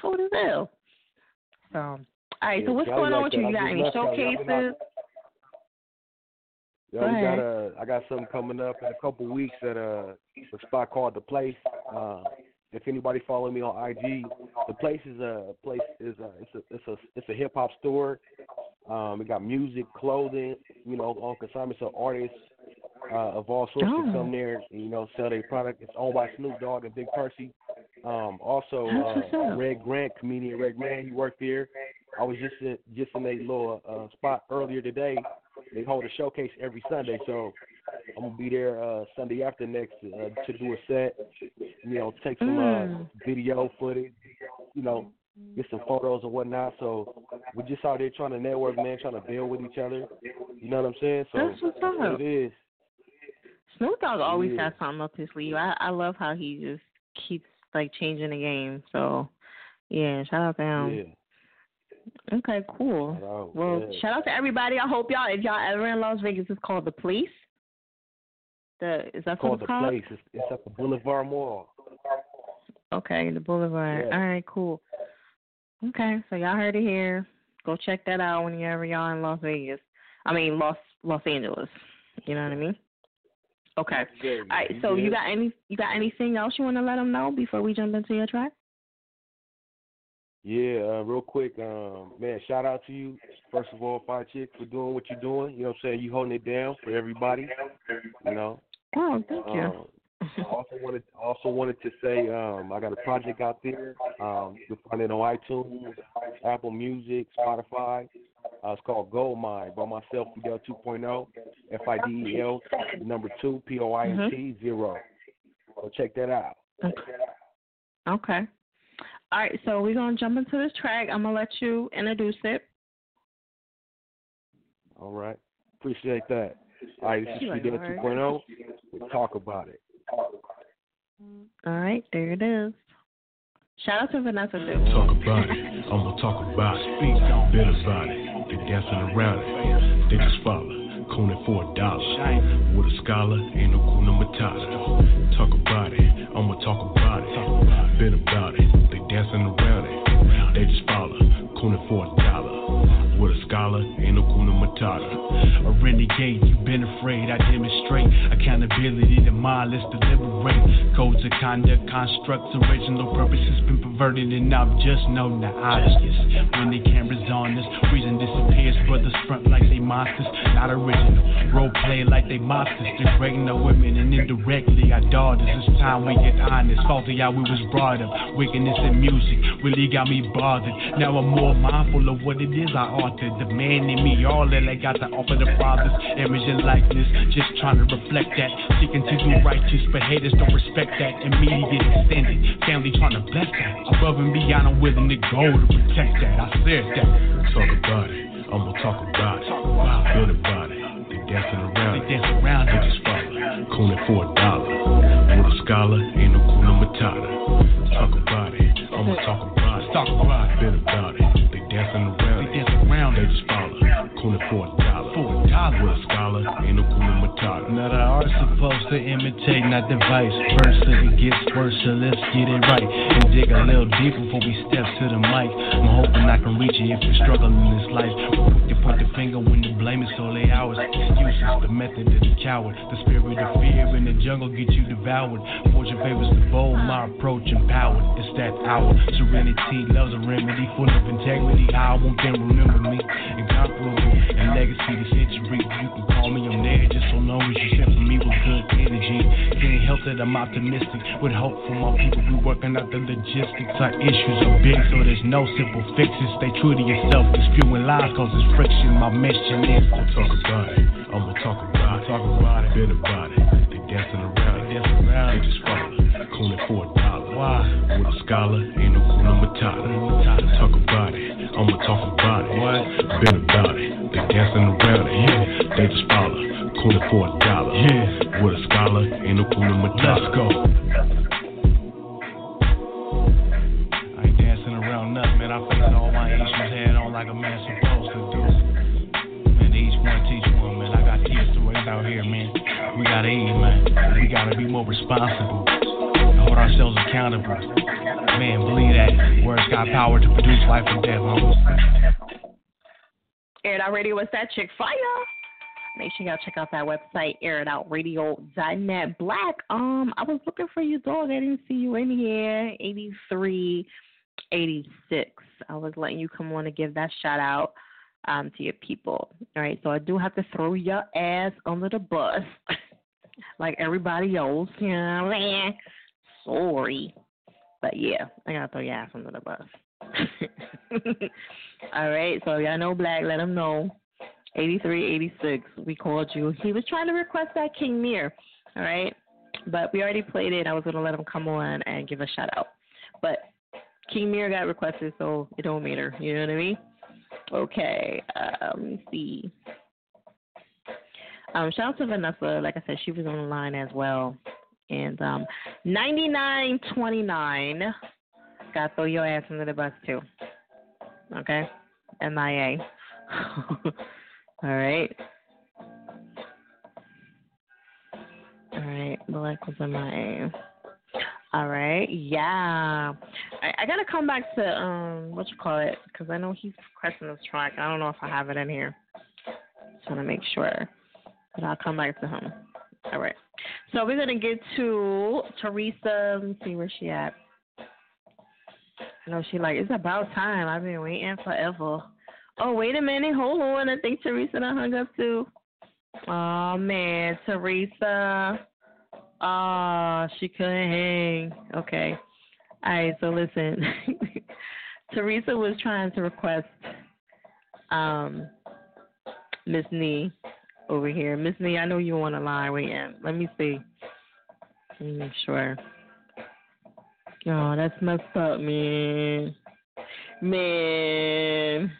cold as hell. So, all right. so what's going on with you?
that.
You got any
left Cali. I've been
showcases?
Yo, we got uh, I got something coming up in a couple weeks at uh, a spot called the Place. Uh, if anybody follow me on IG, the Place is a place is a it's a it's a it's a hip hop store. Um, we got music, clothing, you know, on consignment. So artists uh, of all sorts
Oh.
can come there and you know sell their product. It's owned by Snoop Dogg and Big Percy. Um, also, uh. Red Grant, comedian Red Grant, he worked there. I was just in, just in a little uh, spot earlier today. They hold a showcase every Sunday, so I'm gonna be there uh, Sunday after next uh, to do a set. You know, take some uh,
Mm.
video footage. You know, get some photos and whatnot. So we're just out there trying to network, man, trying to build with each other. You know what I'm saying? So
That's what's
what
up.
it is.
Snoop Dogg always
Yeah.
has something up his sleeve. I I love how he just keeps like changing the game. So, yeah, shout out to him.
Yeah.
Okay, cool.
Wow,
Well,
yeah.
shout out to everybody. I hope y'all, if y'all ever in Las Vegas, it's called the Police. The is that
called
what
the
it's called?
place. It's, it's at the Boulevard Mall.
Okay, the Boulevard.
Yeah.
All right, cool. Okay, so y'all heard it here. Go check that out whenever y'all in Las Vegas. I mean Los Los Angeles. You know what I mean? Okay.
Good.
All right. So you got any you got anything else you want to let them know before we jump into your track?
Yeah, uh, real quick, um, man, shout out to you, first of all, Fiyachick, for doing what you're doing. You know what I'm saying? You holding it down for everybody. You know.
Oh, thank you.
Um, I also wanted also wanted to say um, I got a project out there. Um, you can find it on iTunes, Apple Music, Spotify. Uh, it's called Gold Mine by myself, Fidel 2.0, F I D E L number two, P O I N T zero. So check that out.
Okay. All right, so we're gonna jump into this track. I'm gonna let you introduce it.
All right. Appreciate that. All right, this is
You like,
Fidel 2.0. We talk about it.
All right, there it is. Shout out to Vanessa too.
Talk about it. I'ma talk about it. Speak a bit about it. They dancing around it. They just follow. Coning for a dollar. With a scholar, ain't no kuna matata. Talk about it. I'ma talk about it. Bit about it. They dancing around it. They just follow. Coning for a dollar. With a scholar, ain't no kuna matata.
a renegade. You've been afraid, I demonstrate accountability to mindless deliberate. Codes of conduct, constructs, original purpose has been perverted, and I've just known the obvious. When the camera's on us, reason disappears. Brothers front like they monsters, not original. Role play like they monsters, degrading the women and indirectly our daughters. It's time we get honest. Faulty how we was brought up. Wickedness in music really got me bothered. Now I'm more mindful of what it is I authored. The man in me, all that I got to offer the fathers. Image and likeness, just trying to reflect that. Seeking to do righteous, but haters don't respect that. Immediate extended, family trying to bless that. Above and beyond, I'm willing to go to protect that. I said that.
Talk about it. I'ma talk about it. Feel about it. They dancing around
They dance around
it. Just follow. Cooning for a dollar. With a scholar, ain't no kuna matata. Talk about it. I'ma talk about it.
Talk about it.
Feel about it. Follow. Cooning for a dollar. Scholar.
Now the art's supposed to imitate, not the vice versa. It gets worse, so let's get it right and dig a little deeper before we step to the mic. I'm hoping I can reach you if you're struggling in this life. We're point the finger when the blame is all they hours. Excuses, the method of the coward, the spirit of fear in the jungle get you devoured. Fortune favors the bold, my approach empowered. It's that hour. Serenity loves a remedy full of integrity. How I want them remember me, incomparable and legacy to century. You can me on there just so long as you send for me with good energy. Can't help that I'm optimistic with hope for my people. We working out the logistics. Our issues are big, so there's no simple fixes. Stay true to yourself. Spewing lies causes friction. My mission is to
Talk about it. I'ma talk about it.
talk about it.
Feel about it. They dancing around it. They just follow. Cooning for a.
Why?
With a scholar, ain't no kuna matata. Talk about it. I'ma talk about it.
What?
Feel about it. They dancing around it.
Yeah.
They just follow. Cooning for a dollar.
Yeah.
With a scholar, ain't no kuna matata.
Let's go. I ain't dancing around nothing, man. I face all my issues head on like a man supposed to do. Man, each one teach one, man. I got kids to raise out here, man. We gotta eat, man. We gotta be more responsible. Hold ourselves accountable. Man, believe that. Words got power to produce life and death, homies.
Air It Out Radio was that chick fire. Make sure y'all check out that website, airitoutradio.net. Black, um, I was looking for you, dog. I didn't see you in here. 83, 86. I was letting you come on to give that shout out um, to your people. All right, so I do have to throw your ass under the bus like everybody else. You know what I mean? Sorry. But yeah, I gotta throw your ass under the bus. All right, so y'all know Black, let him know. 83, 86, we called you. He was trying to request that King Mir, all right? But we already played it. I was to let him come on and give a shout out. But King Mir got requested, so it don't matter. You know what I mean? Okay, uh, let me see. Um, shout out to Vanessa. Like I said, she was on the line as well. And um, 9929. Got to throw your ass under the bus, too. Okay? MIA. All right. All right. Black was MIA. All right. Yeah. I, I gotta come back to um what you call it because I know he's requesting this track. I don't know if I have it in here. Just want to make sure, but I'll come back to him. All right. So we're gonna get to Teresa. Let me see where she at. I know she like it's about time. I've been waiting forever. Oh wait a minute, hold on. I think Teresa done hung up too. Oh man, Teresa. Oh, she couldn't hang. Okay. All right, so listen. Teresa was trying to request um Miss Nee over here. Miss Nee, I know you on the line waiting. Let me see. Let me make sure. Oh, that's messed up, man. Man.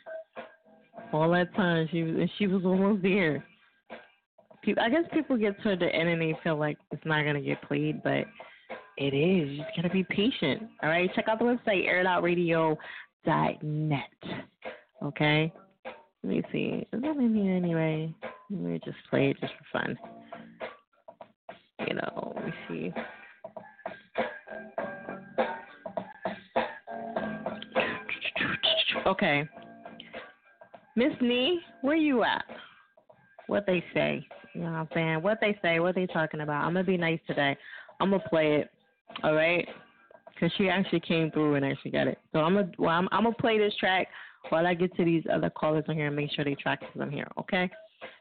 All that time she was and she was almost there. I guess people get to the end and they feel like it's not gonna get played, but it is. You just gotta be patient. All right, check out the website airitoutradio.net. Okay. Let me see. Is that in here anyway? Let me just play it just for fun. You know, let me see. Okay. Miss Nee, where you at? what they say. You know what I'm saying? What they say, what they talking about. I'm gonna be nice today. I'm gonna play it. All right? Cause she actually came through and actually got it. So I'm gonna well, I'm, I'm gonna play this track while I get to these other callers on here and make sure they track because I'm here. Okay?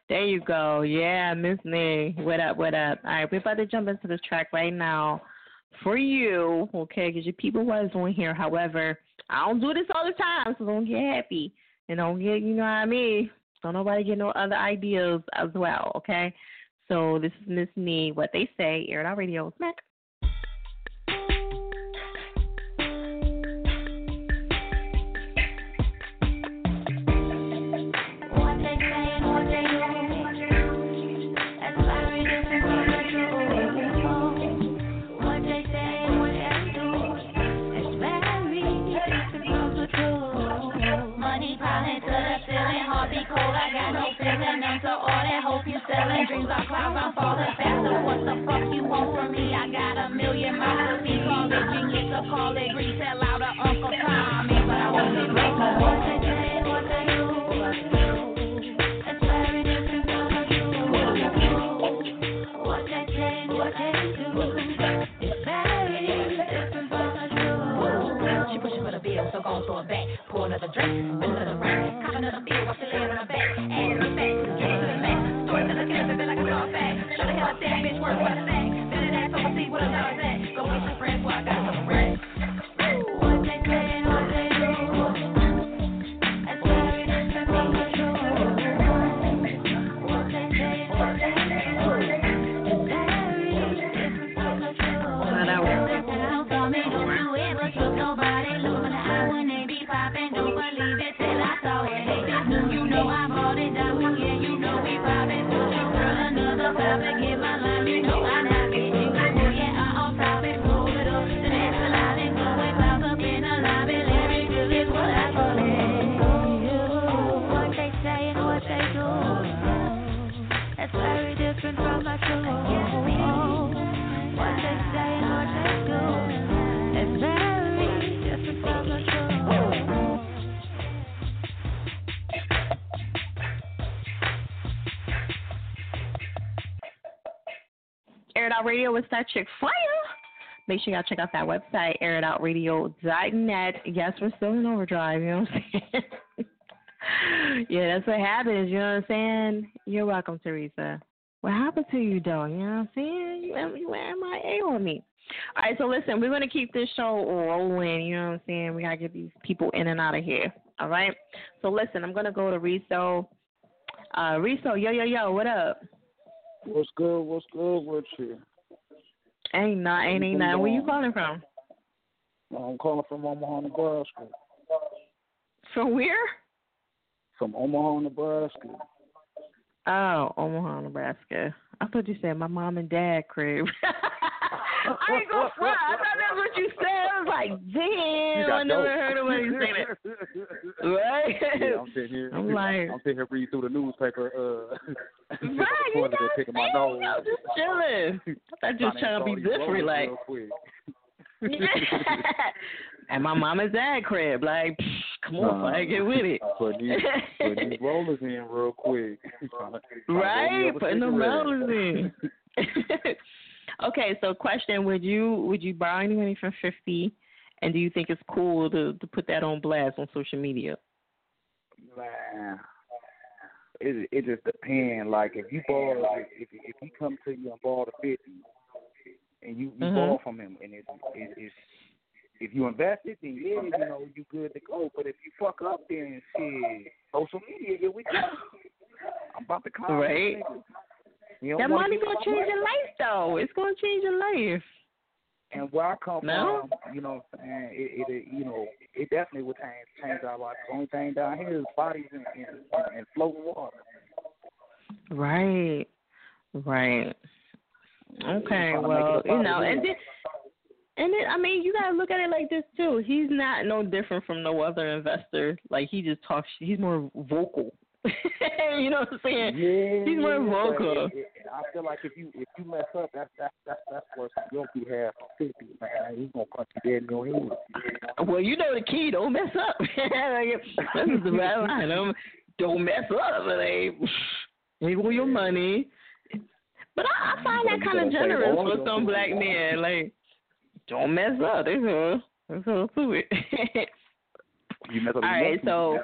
There you go. Yeah, Miss Nee. What up? What up? All right, we're about to jump into this track right now for you. Okay? Because your people was on here. However, I don't do this all the time, so don't get happy and don't get you know what I mean. Don't nobody get no other ideas as well. Okay? So this is Miss Nee. What they say. Air it out radio. Smack.
Feeling. To all that hope you're selling. Dreams are clouds, I'm falling faster. What the fuck you want from me? I got a million miles to be. Call it genius or call it grease. Tell out Uncle Tommy, but I won't be late. Pour another drink, spin another beer, watch the lid on back. Add it back, get to the max. Story to the fact. Show the hell a damn bitch work by the sack. Spin it ass over, see what a. Go get your friends, boy, I got
Air It Out Radio with that chick fire. Make sure y'all check out that website, airitoutradio.net. Yes, we're still in overdrive, you know what I'm saying? yeah, that's what happens, you know what I'm saying? You're welcome, Teresa. What happened to you, though? You know what I'm saying? You, you MIA on me. All right, so listen, we're going to keep this show rolling, you know what I'm saying? We got to get these people in and out of here, all right? So listen, I'm going to go to Riso. Uh, Riso, yo, yo, yo, what up?
What's good? What's good with you?
Ain't not, ain't, ain't not. Where you calling from?
I'm calling from Omaha, Nebraska.
From where?
From Omaha, Nebraska.
Oh, Omaha, Nebraska. I thought you said my mom and dad crib. I ain't gonna front. I thought that's what you said. I was like, damn, I never heard nobody say that. Right?
Yeah, I'm sitting here.
I'm like-
I'm sitting here reading through the newspaper. Uh,
Right, you
there, picking my nose.
know, just chilling. I thought you was trying to be different, like. and my mom and dad crib, like, psh, come on,
Nah.
I get with it.
Putting these, putting these rollers in real quick.
right, putting the rollers in. okay, so question: Would you would you borrow any money from Fifty, and do you think it's cool to to put that on blast on social media?
It it just depends. Like if you borrow, like if, if he come to you and borrow the fifty, and you you
Mhm.
borrow from him, and it's it, it's if you invest it, then yeah, you know you good to go. But if you fuck up, then shit, social media, here we go. I'm about to call
Right. That money gonna change
money.
your life, though. It's gonna change your life.
And where I come
No?
from, you know what I'm saying, it, it, you know, it definitely would change, change our life. The only thing down here is bodies and, and, and floating water.
Right, right. Okay,
trying to make
well, you know, and then, and then, I mean, you gotta look at it like this too. He's not no different from no other investor. Like he just talks. He's more vocal. you know what I'm saying?
Yeah,
He's more vocal.
it- it- I feel like if you if you mess up, that's that's that's that's worse. You don't be half fifty, man. He's gonna punch you dead in your head.
Well, you know the key. Don't mess up. This is the bad line. Don't, don't mess up. Like, Wiggle your money. But I, I find that kind of generous for some black men. Like, don't mess up. That's all. That's all to it.
You mess up.
All
you
so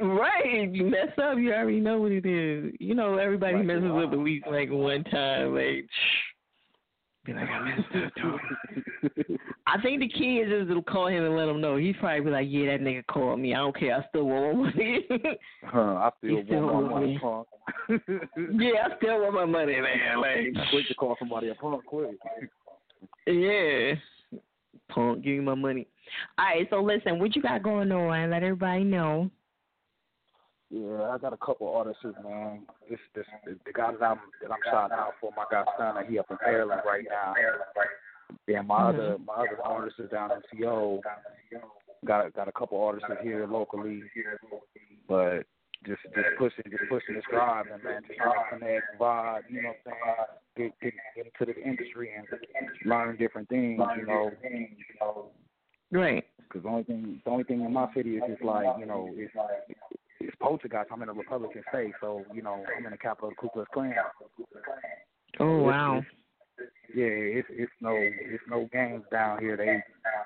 right, you mess up, you already know what it is. You know, everybody messes up at least like one time. Like, be like, I messed up. dog." I think the kids just will call him and let him know. He's probably be like, yeah, that nigga called me. I don't care. I still want my money.
Huh, I still
still
want my money, punk.
yeah, I still want my money, man. Like,
quick to call somebody a punk, quick.
Yeah, punk, give me my money. All right, so listen, what you got going on? Let everybody know.
Yeah, I got a couple artists, man. This, this, the guy that I'm that I'm shouting out for, my guy Stunner, he up in Maryland right now. Yeah, my mm-hmm. other my other artists is down in CO. Got got a couple artists here locally, but just just pushing just pushing this drive and man, just trying to connect, vibe, you know what I'm saying? Get get, get into the industry and learn different things, you know.
Right.
Because the only thing the only thing in my city is just like you know it's it's poltergeist. I'm in a Republican state, so you know I'm in the capital of the Ku Klux Klan.
Oh wow.
it's- yeah, it's it's no it's no games down here. They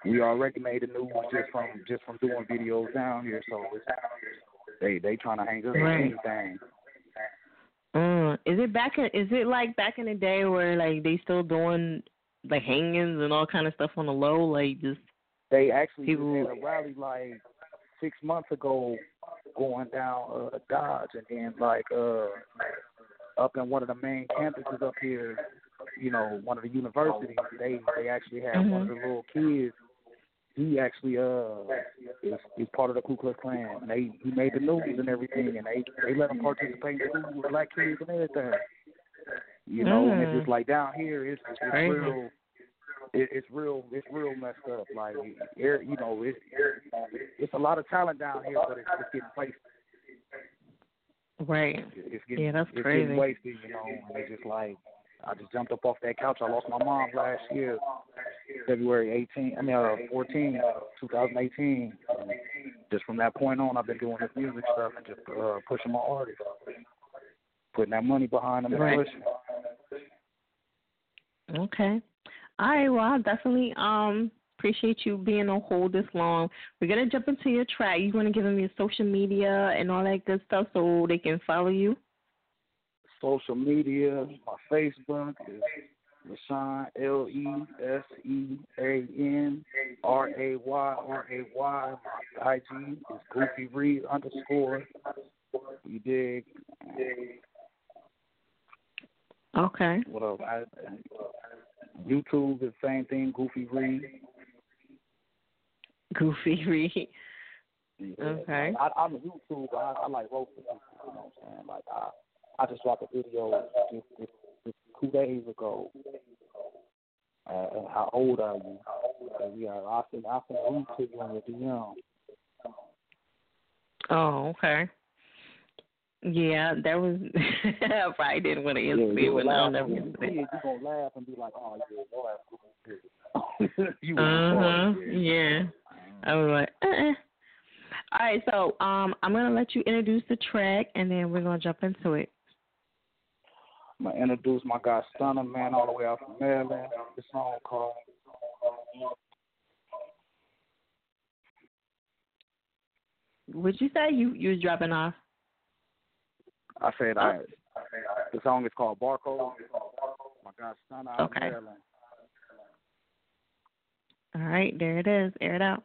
we already made the news just from just from doing videos down here, so it's, they they trying to hang us
Right.
anything.
Uh, is it back? In, is it like back in the day where like they still doing like hangings and all kind of stuff on the low? Like just
They actually
People-
had a rally like six months ago going down uh Dodge and then like uh up in one of the main campuses up here, you know, one of the universities, they they actually had one of the little kids he actually uh is is part of the Ku Klux Klan. And they he made the news and everything and they they let him participate in with black kids and everything. You know, and it's
Mm.
just like down here it's it's
Crazy.
real it, it's real it's real messed up. Like you know, it's it's a lot of talent down here, but it's, it's getting wasted.
right.
It's getting
Yeah, that's crazy.
it's getting wasted, you know. And it's just like I just jumped up off that couch. I lost my mom last year, February 18. I mean, uh, 14, 2018. And just from that point on, I've been doing this music stuff and just uh, pushing my artists, putting that money behind them and
Right.
pushing.
Okay. All right. Well, I definitely um appreciate you being on hold this long. We're gonna jump into your track. You want to give them your social media and all that good stuff so they can follow you.
Social media. My Facebook is Leshawn L E S E A N R A Y R A Y. My IG is Goofy Reed underscore. You dig?
Okay.
What else? I, YouTube is the same thing. Goofy Reed.
Goofy Reed. Okay.
I, I'm a YouTube. I, I like roasting. You know what I'm saying? Like I, I just dropped a video just, just, just two days ago. Uh, and how old are you? Uh, yeah, I I a link to you on your DM.
Oh, okay. Yeah, that was. I probably didn't want to
Yeah,
answer
you
it, but
gonna
I'll
laugh.
never
Yeah,
answer it.
you gonna laugh and be like, "Oh yeah, goofy." you
Uh
uh
huh. Yeah. I was like, uh. All right, so um, I'm gonna let you introduce the track, and then we're gonna jump into it.
I'm gonna introduce my guy Stunner, man, all the way out from Maryland. The song called
What'd you say? You you was dropping off?
I said I. The song is called Barcode. My guy Stunner out
Okay.
Maryland.
All right, there it is. Air it out.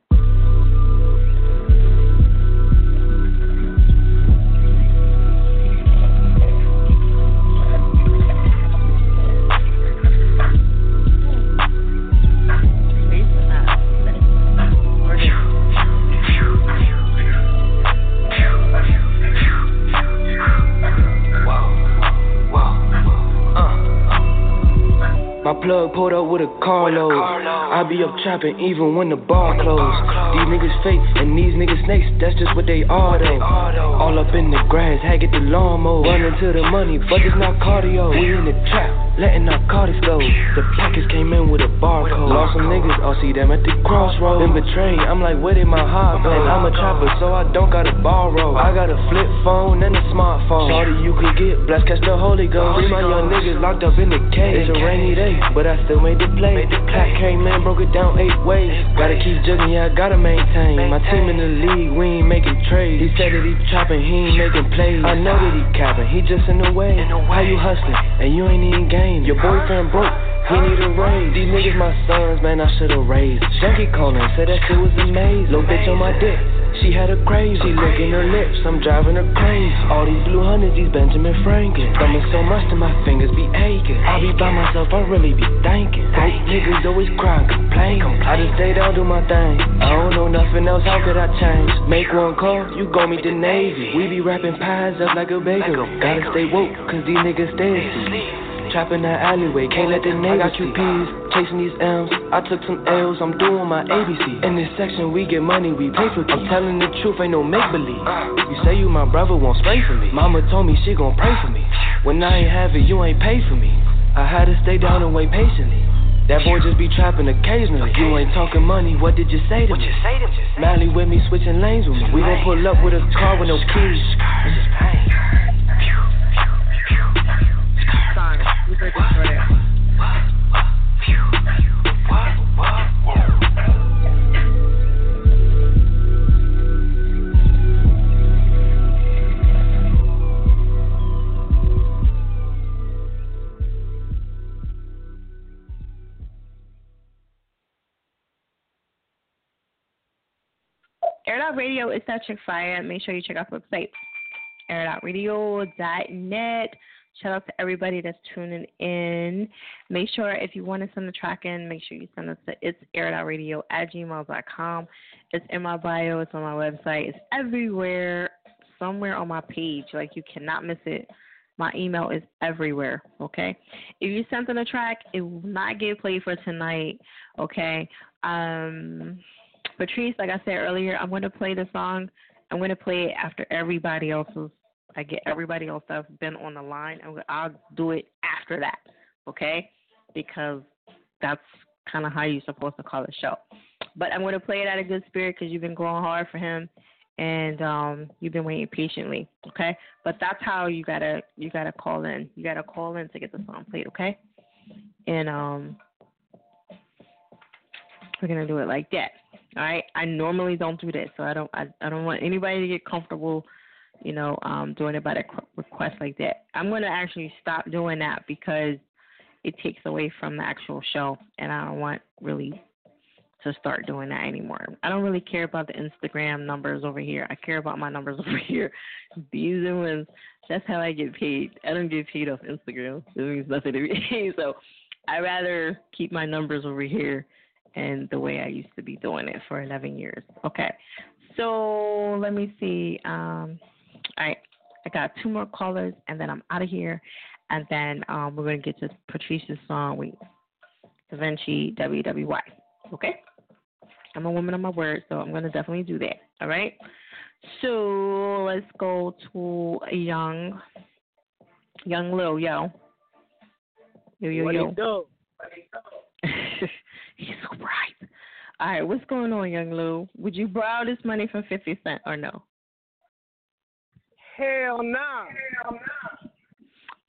Plug pulled up with a carload. I be up trapping even when the bar closed. These niggas fake and these niggas snakes, that's just what they are though. All up in the grass, had get the lawnmower. Running to the money, but it's not cardio. We in the trap. Letting narcotics go. The package came in with a barcode. Lost some niggas, I'll see them at the crossroads. Been betrayed, I'm like, where did my heart go? And I'm a chopper, so I don't gotta borrow. I got a flip phone and a smartphone. Shorty, you could get blessed, catch the Holy Ghost. Three my young niggas locked up in the cage. It's a rainy day, but I still made the play. Pack came in, broke it down eight ways. Gotta keep jugging, yeah, I gotta maintain. My team in the league, we ain't making trades. He said that he chopping, he ain't making plays. I know that he capping, he just in the way. How you hustling, and you ain't even game? Your boyfriend broke. He need a raise. These niggas my sons, man, I should've raised. Junkie calling, said that shit was amazing. Little bitch on my dick, she had a crazy. She licking her lips, I'm driving her crazy. All these blue hundreds, these Benjamin Franklin. Thumbing so much that my fingers be aching. I be by myself, I really be thinking. Broke niggas always crying, complaining. I just stay down, do my thing. I don't know nothing else, how could I change? Make one call, you go meet the Navy. We be wrapping pies up like a bakery. Gotta stay woke, cause these niggas stay asleep. Trapping that alleyway, can't let the neighbors I got QPs, chasing these M's. I took some L's, I'm doing my ABC. In this section, we get money, we pay for keys. I'm telling the truth, ain't no make believe. Uh. You say you my brother, won't spray for me. Mama told me she gon' pray for me. When I ain't have it, you ain't pay for me. I had to stay down and wait patiently. That boy just be trapping occasionally. You ain't talking money, what did you say to what me? you say to me? Mally with me, switching lanes with me. We gon' pull up with a car with no keys.
Air Radio is that chick fire. Make sure you check out the website, airitoutradio.net. Shout out to everybody that's tuning in. Make sure if you want to send the track in, make sure you send us to it's airitoutradio at gmail.com. It's in my bio, it's on my website, it's everywhere, somewhere on my page. Like you cannot miss it. My email is everywhere, okay? If you sent in a track, it will not get played for tonight, okay? Um Patrice, like I said earlier, I'm going to play the song. I'm going to play it after everybody else's. I get everybody else that's been on the line, and I'll do it after that, okay? Because that's kind of how you're supposed to call the show. But I'm going to play it out of good spirit because you've been going hard for him, and um, you've been waiting patiently, okay? But that's how you gotta you gotta call in. You gotta call in to get the song played, okay? And um, we're gonna do it like that. All right. I normally don't do that, so I don't. I, I don't want anybody to get comfortable, you know, um, doing it by the request like that. I'm gonna actually stop doing that because it takes away from the actual show, and I don't want really to start doing that anymore. I don't really care about the Instagram numbers over here. I care about my numbers over here. These ones. That's how I get paid. I don't get paid off Instagram. It means nothing to me. so I rather keep my numbers over here and the way I used to be doing it for 11 years. Okay. So let me see. Um, all right. I got two more callers, and then I'm out of here. And then um, we're going to get to Patricia's song with Da Vinci WWY. Okay? I'm a woman of my word, so I'm going to definitely do that. All right? So let's go to Young. Young Lil, yo. Yo, yo,
What
yo.
it do?
He's so bright. All right, what's going on, Young Lou? Would you borrow this money from 50 Cent or no?
Hell no. nah.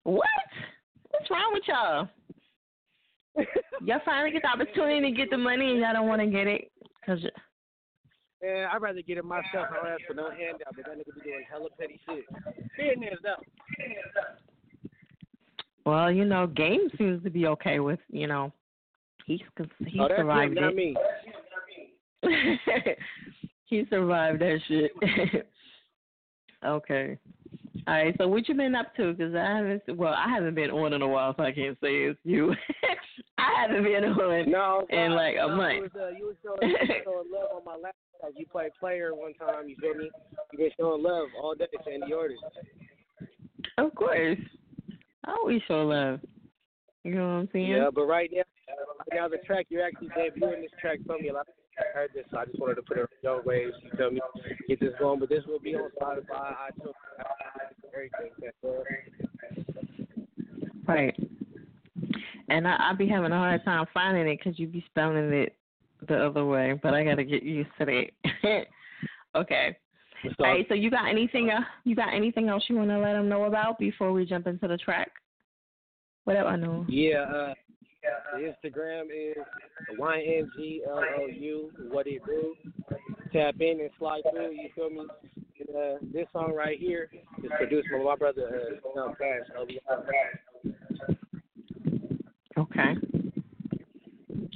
What? What's wrong with y'all? y'all finally get the opportunity to get the money and y'all don't want to get it? Cause
Man, I'd rather get it myself. I don't ask for no handout, but that nigga be doing hella petty shit. Business though.
well, you know, Game seems to be okay with, you know, he's he
oh,
survived
him,
it. he survived that shit. okay. All right. So what you been up to? Because I haven't. Well, I haven't been on in a while, so I can't say it's you. I haven't been on
No,
in
no,
like a
no,
month.
You was, uh, you was showing, you was showing love on my laptop. You played player one time. You feel me? You been showing love all day, the orders.
Of course. I always show love. You know what I'm saying?
Yeah, but right now, right now the track you're actually debuting this track for me. A people heard this, so I just wanted to put it on your waves. You feel me? Get this going, but this will be on Spotify, iTunes, everything.
Right. and I, I be having a hard time finding it because you be spelling it the other way. But I gotta get used to that. okay. All right. So you got anything? Uh, you got anything else you want to let them know about before we jump into the track? Whatever I know.
Yeah, uh, the Instagram is YNGLOU, what it do. Tap in and slide through, you feel me? And, uh, this song right here is produced by my brother, uh, Cash,
Okay.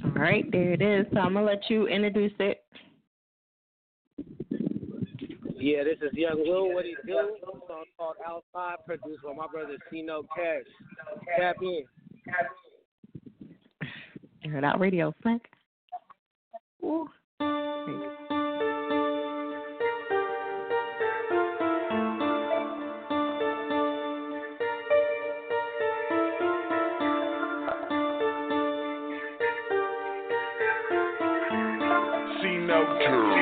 All right, there it is. So I'm gonna let you introduce it.
Yeah, this is Young Will. what he do. Song called Outside, produced by my brother, Cino Cash. Tap in.
Air it out radio, Frank. Ooh.
See no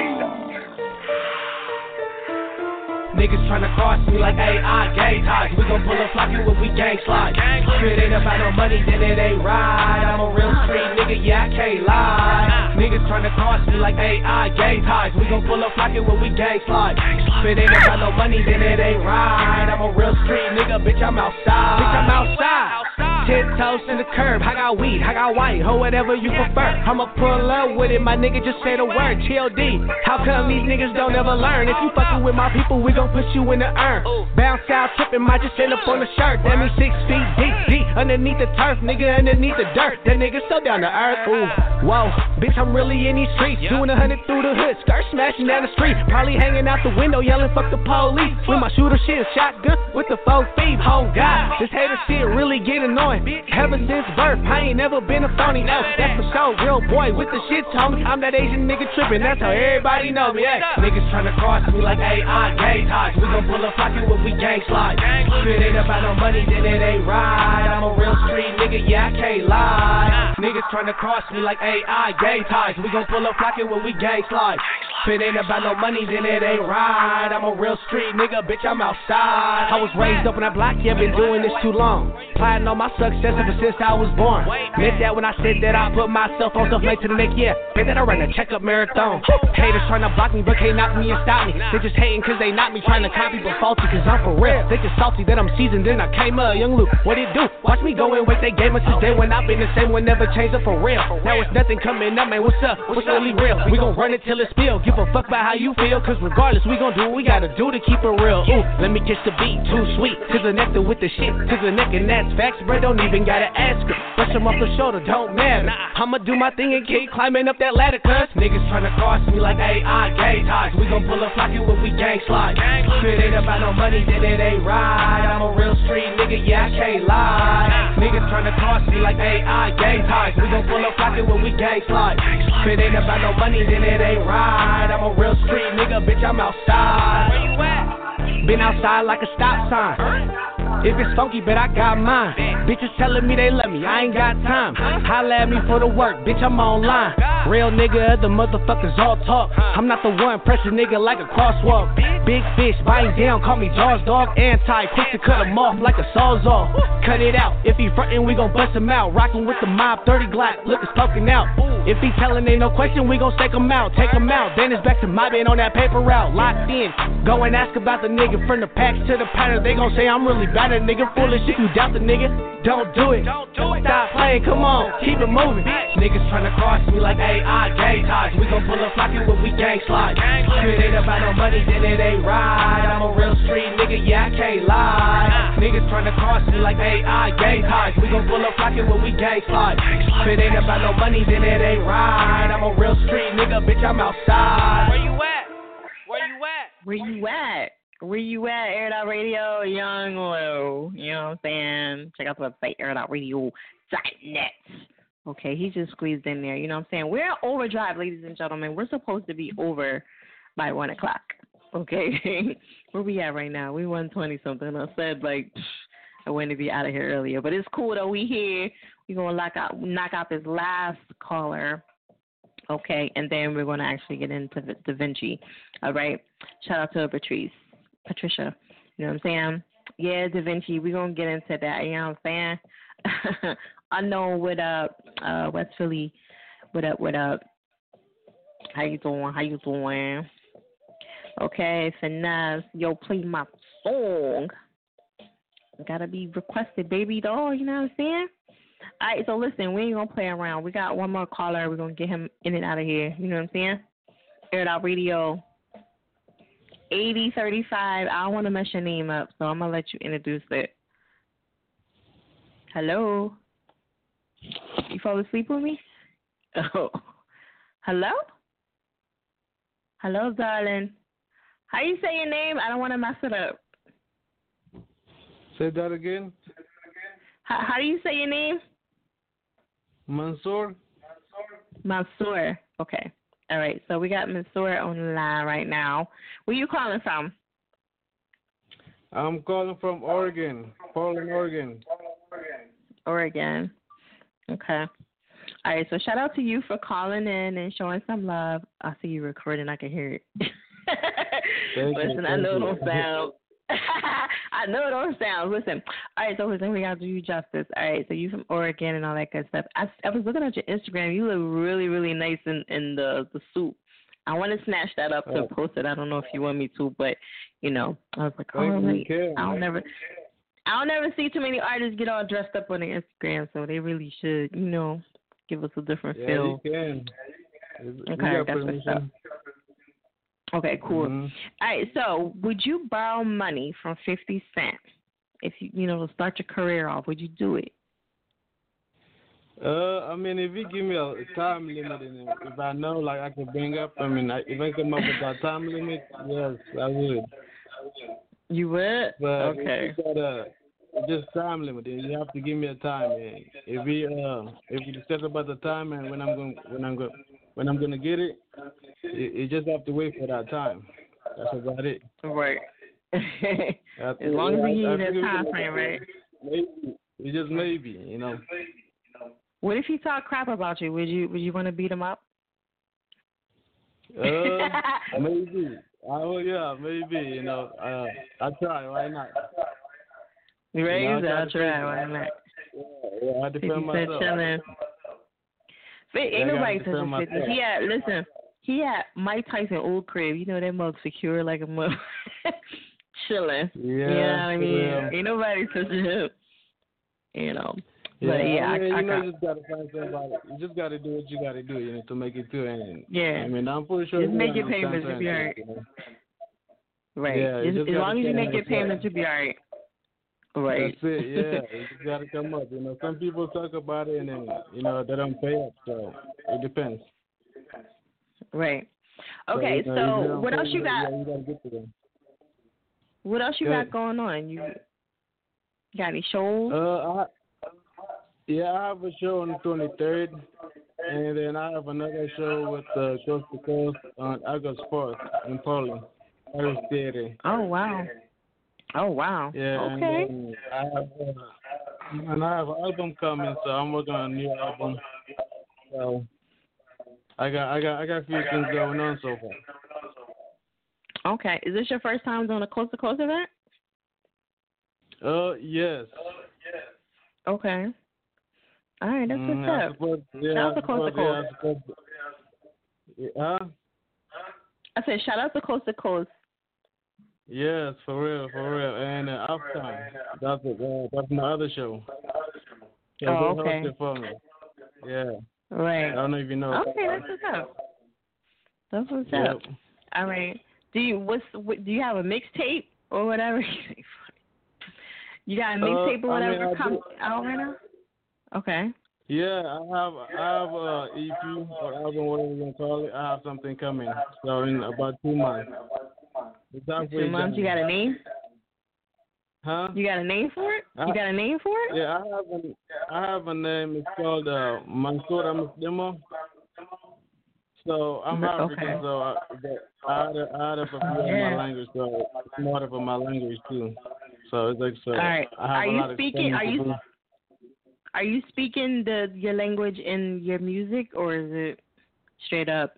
Niggas tryna cross me like AI gang ties. We gon' pull a flocky when we gang slide. If it ain't about no money, then it ain't right. I'm a real street nigga, yeah, I can't lie. Niggas tryna cross me like AI gang ties. We gon' pull a flocky when we gang slide. If it ain't about no money, then it ain't right. I'm a real street nigga, bitch, I'm outside. Bitch, I'm outside. Ten toes in the curb. I got weed, I got white, or whatever you prefer. I'ma pull up with it, my nigga, just say the word. TLD. How come these niggas don't ever learn? If you fucking with my people, we gon' put you in the urn. Bounce out, trippin', might just end up on the shirt. That means six feet deep, deep underneath the turf, nigga, underneath the dirt. That nigga so down to earth. Ooh, whoa, bitch, I'm really in these streets, doing a hundred through the hood, skirt smashing down the street, probably hanging out the window, yelling fuck the police. With my shooter shit, shotgun with the four feet. Oh God, this hater shit really get annoying. Ever since birth, I ain't never been a phony. No, that's for sure, real boy with the shit on. I'm that Asian nigga tripping, that's how everybody know me. Hey, niggas tryna cross me like AI gang ties. We gon' pull a pocket when we gang slide. If it ain't about no money, then it ain't right. I'm a real street nigga, yeah, I can't lie. Niggas tryna cross me like AI gang ties. We gon' pull a pocket when we gang slide. If it ain't about no money, then it ain't right. I'm a real street nigga, bitch, I'm outside. I was raised up in that block, yeah, been doing this too long. Plotting on my success ever since I was born. Meant that when I said that I put myself on stuff late to the neck, yeah. Bet that I ran a checkup marathon. Haters trying to block me, but can't knock me and stop me. They just hating cause they not me, trying to copy, but faulty cause I'm for real. They just salty that I'm seasoned, then I came up, young Luke. What it do? Watch me go and wait they game since day when I've been the same one, never changed up for real. Now it's nothing coming up, man. What's up? What's really real? We gon' run it till it's spill. Give a fuck about how you feel, cause regardless, we gon' do what we gotta do to keep it real. Ooh, let me kiss the beat, too sweet. Cause the nectar with the shit, cause the neck and that's facts, bro. Don't even gotta ask her. Brush them off the shoulder, don't matter. I'ma do my thing and keep climbing up that ladder, cuz niggas tryna cross me like AI gang ties. We gon' pull up a flocky when we gang slide. If it ain't about no money, then it ain't right. I'm a real street nigga, yeah, I can't lie. Niggas tryna cross me like AI gang ties. We gon' pull up a flocky when we gang slide. If it ain't about no money, then it ain't right. I'm a real street nigga, bitch, I'm outside. Where you at? Been outside like a stop sign. If it's funky, but I got mine. Bitches telling me they love me, I ain't got time. Holla at me for the work, bitch, I'm online. Real nigga, other motherfuckers all talk. I'm not the one, press a nigga like a crosswalk. Big fish, biting down, call me Jaws dog. Anti, quick to cut him off like a sawzall. Cut it out, if he frontin', we gon' bust him out. Rockin' with the mob, 30 Glock, look, it's out. If he tellin' ain't no question, we gon' stake him out, take him out. Then it's back to mobbing on that paper route, locked in. Go and ask about the nigga from the packs to the pattern. They gon' say I'm really bad at nigga, foolish. If you doubt the nigga, don't do it. Don't do it. Stop playing, come on, keep it moving. Niggas tryna cross me like AI gang ties. We gon' pull a flocky when we gang slide. If it ain't about no money, then it ain't right. I'm a real street nigga, yeah, I can't lie. Niggas tryna cross me like AI gang ties. We gon' pull a flocky when we gang slide. If it ain't about no money, then it ain't right. I'm a real street nigga, bitch, I'm outside.
Where you at? Where you at?
Where you at? Where you at? Air Out Radio, Young Lou. You know what I'm saying? Check out the website, airitoutradio.net. Okay, he just squeezed in there. You know what I'm saying? We're overdrive, ladies and gentlemen. We're supposed to be over by 1 o'clock. Okay? Where we at right now? We 120 something. I said, like, I wanted to be out of here earlier. But it's cool, though. We here. We're going to knock out, knock out this last caller. Okay, and then we're going to actually get into Da Vinci. All right. Shout out to Patrice. Patricia. You know what I'm saying? Yeah, Da Vinci, we're gonna get into that, you know what I'm saying? unknown with uh uh West Philly. What up? What up? How you doing? How you doing? Okay, finesse. Yo, play my song. Gotta be requested, baby doll. You know what I'm saying? All right, so listen, we ain't gonna play around. We got one more caller. We're gonna get him in and out of here. You know what I'm saying? Air It Out Radio. 8035. I don't want to mess your name up, so I'm gonna let you introduce it. Hello. You fall asleep with me? Oh. Hello? Hello, darling. How you say your name? I don't want to mess it up.
Say that again.
How, how do you say your name?
Mansoor.
Mansoor. Okay. All right. So we got Mansoor on the line right now. Where you calling from?
I'm calling from Oregon, Portland, Oregon.
Oregon. Okay. All right. So shout out to you for calling in and showing some love. I see you recording. I can hear it.
Thank you,
Listen, I know it
you.
don't sound. I know it don't sound. Listen, all right. So listen, we gotta do you justice. All right. So you from Oregon and all that good stuff. I, I was looking at your Instagram. You look really, really nice in in the the suit. I want to snatch that up to
Oh.
post it. I don't know if you want me to, but you know, I was like, oh,
you,
wait,
Kim.
I don't never. I don't never see too many artists get all dressed up on their Instagram, so they really should, you know, give us a different
Yeah,
feel.
you can. You- you
Okay,
got
that's what's up. Okay, cool.
Mhm.
All right, so would you borrow money from Fifty Cent if you you know to start your career off? Would you do it?
Uh, I mean, if you give me a time limit, and if I know like I can bring up, I mean, I, if I come up with that time limit, yes, I would.
You would?
But
Okay.
you got a just time limit, you have to give me a time. And if we uh, if you discuss about the time and when I'm going, when I'm going, when I'm gonna get it, you, you just have to wait for that time. That's about it.
Right.
I-
As long as we
I- I
give you
think
that time frame, right?
Maybe, it's just maybe, you know.
What if he talk crap about you? Would you would you want to beat him up?
Uh, maybe. Oh yeah, maybe. You know, uh, I try. Why not?
You ready?
You know, I try
try. Why
it.
not?
Yeah, I
Fifty
defend myself.
chilling. Fit, ain't nobody
defend
touching fifty.
myself.
He had listen. He had Mike Tyson old crib. You know that mug secure like a mug. chilling.
Yeah,
You know what I mean?
yeah.
Ain't nobody touching him. You know.
Yeah,
But yeah,
I mean,
I, I
you know,
got,
you just gotta find somebody. You just gotta do what you gotta do, you know, to make it through. And
Yeah.
I mean, I'm pretty sure.
Just
you
make your
understand
payments, you'll be
something,
alright.
you know.
right.
Yeah, you
as
just
as long as you make your
yourself.
payments, you'll be alright. Right.
That's it. Yeah, you just gotta come up. You know, some people talk about it and then you know they don't pay up. So it depends.
Right. Okay,
you know,
so what else you
yeah,
got?
you gotta get to them.
What else you
Go
got
ahead.
going on? You got any shows?
Uh, I, yeah, I have a show on the 23rd, and then I have another show with uh, Coast to Coast on August 4th in Portland, Irish Theater.
Oh wow. Oh wow.
Yeah,
Okay.
and then I have uh, and I have an album coming, so I'm working on a new album. So I got I got I got a few things going on so far.
Okay. Is this your first time doing a coast to coast event?
Uh, yes.
Okay. All right, that's
Mm,
what's
I'm
up.
supposed- yeah,
Shout out to Coast to
supposed- yeah, I'm
Coast.
supposed Yeah, huh?
I said shout out to Coast to Coast.
Yes, for real, for real. And uh, Uptime, that's it. Uh, that's my other show. Yeah,
Oh,
they
okay.
hosted for me. Yeah.
Right.
I don't know if you know.
Okay, that's what's up. That's what's
Yep.
up. All right. Do you what's what, do you have a mixtape or whatever? you got a
Uh,
mixtape or
I mean,
whatever
I
come out right now? Okay.
Yeah, I have I have a EP or album, whatever you want to call it. I have something coming. So in about two months.
Two months. You got a name?
Huh?
You got a name for it? You got a name for it?
Yeah, I have a I have a name. It's called uh, Mansoura. So I'm
Okay.
African, so I, I had a, I had a few in
Yeah.
my language, so it's more of my language too. So it's like so.
All right. Are you speaking- are you- Are you speaking the your language in your music or is it straight up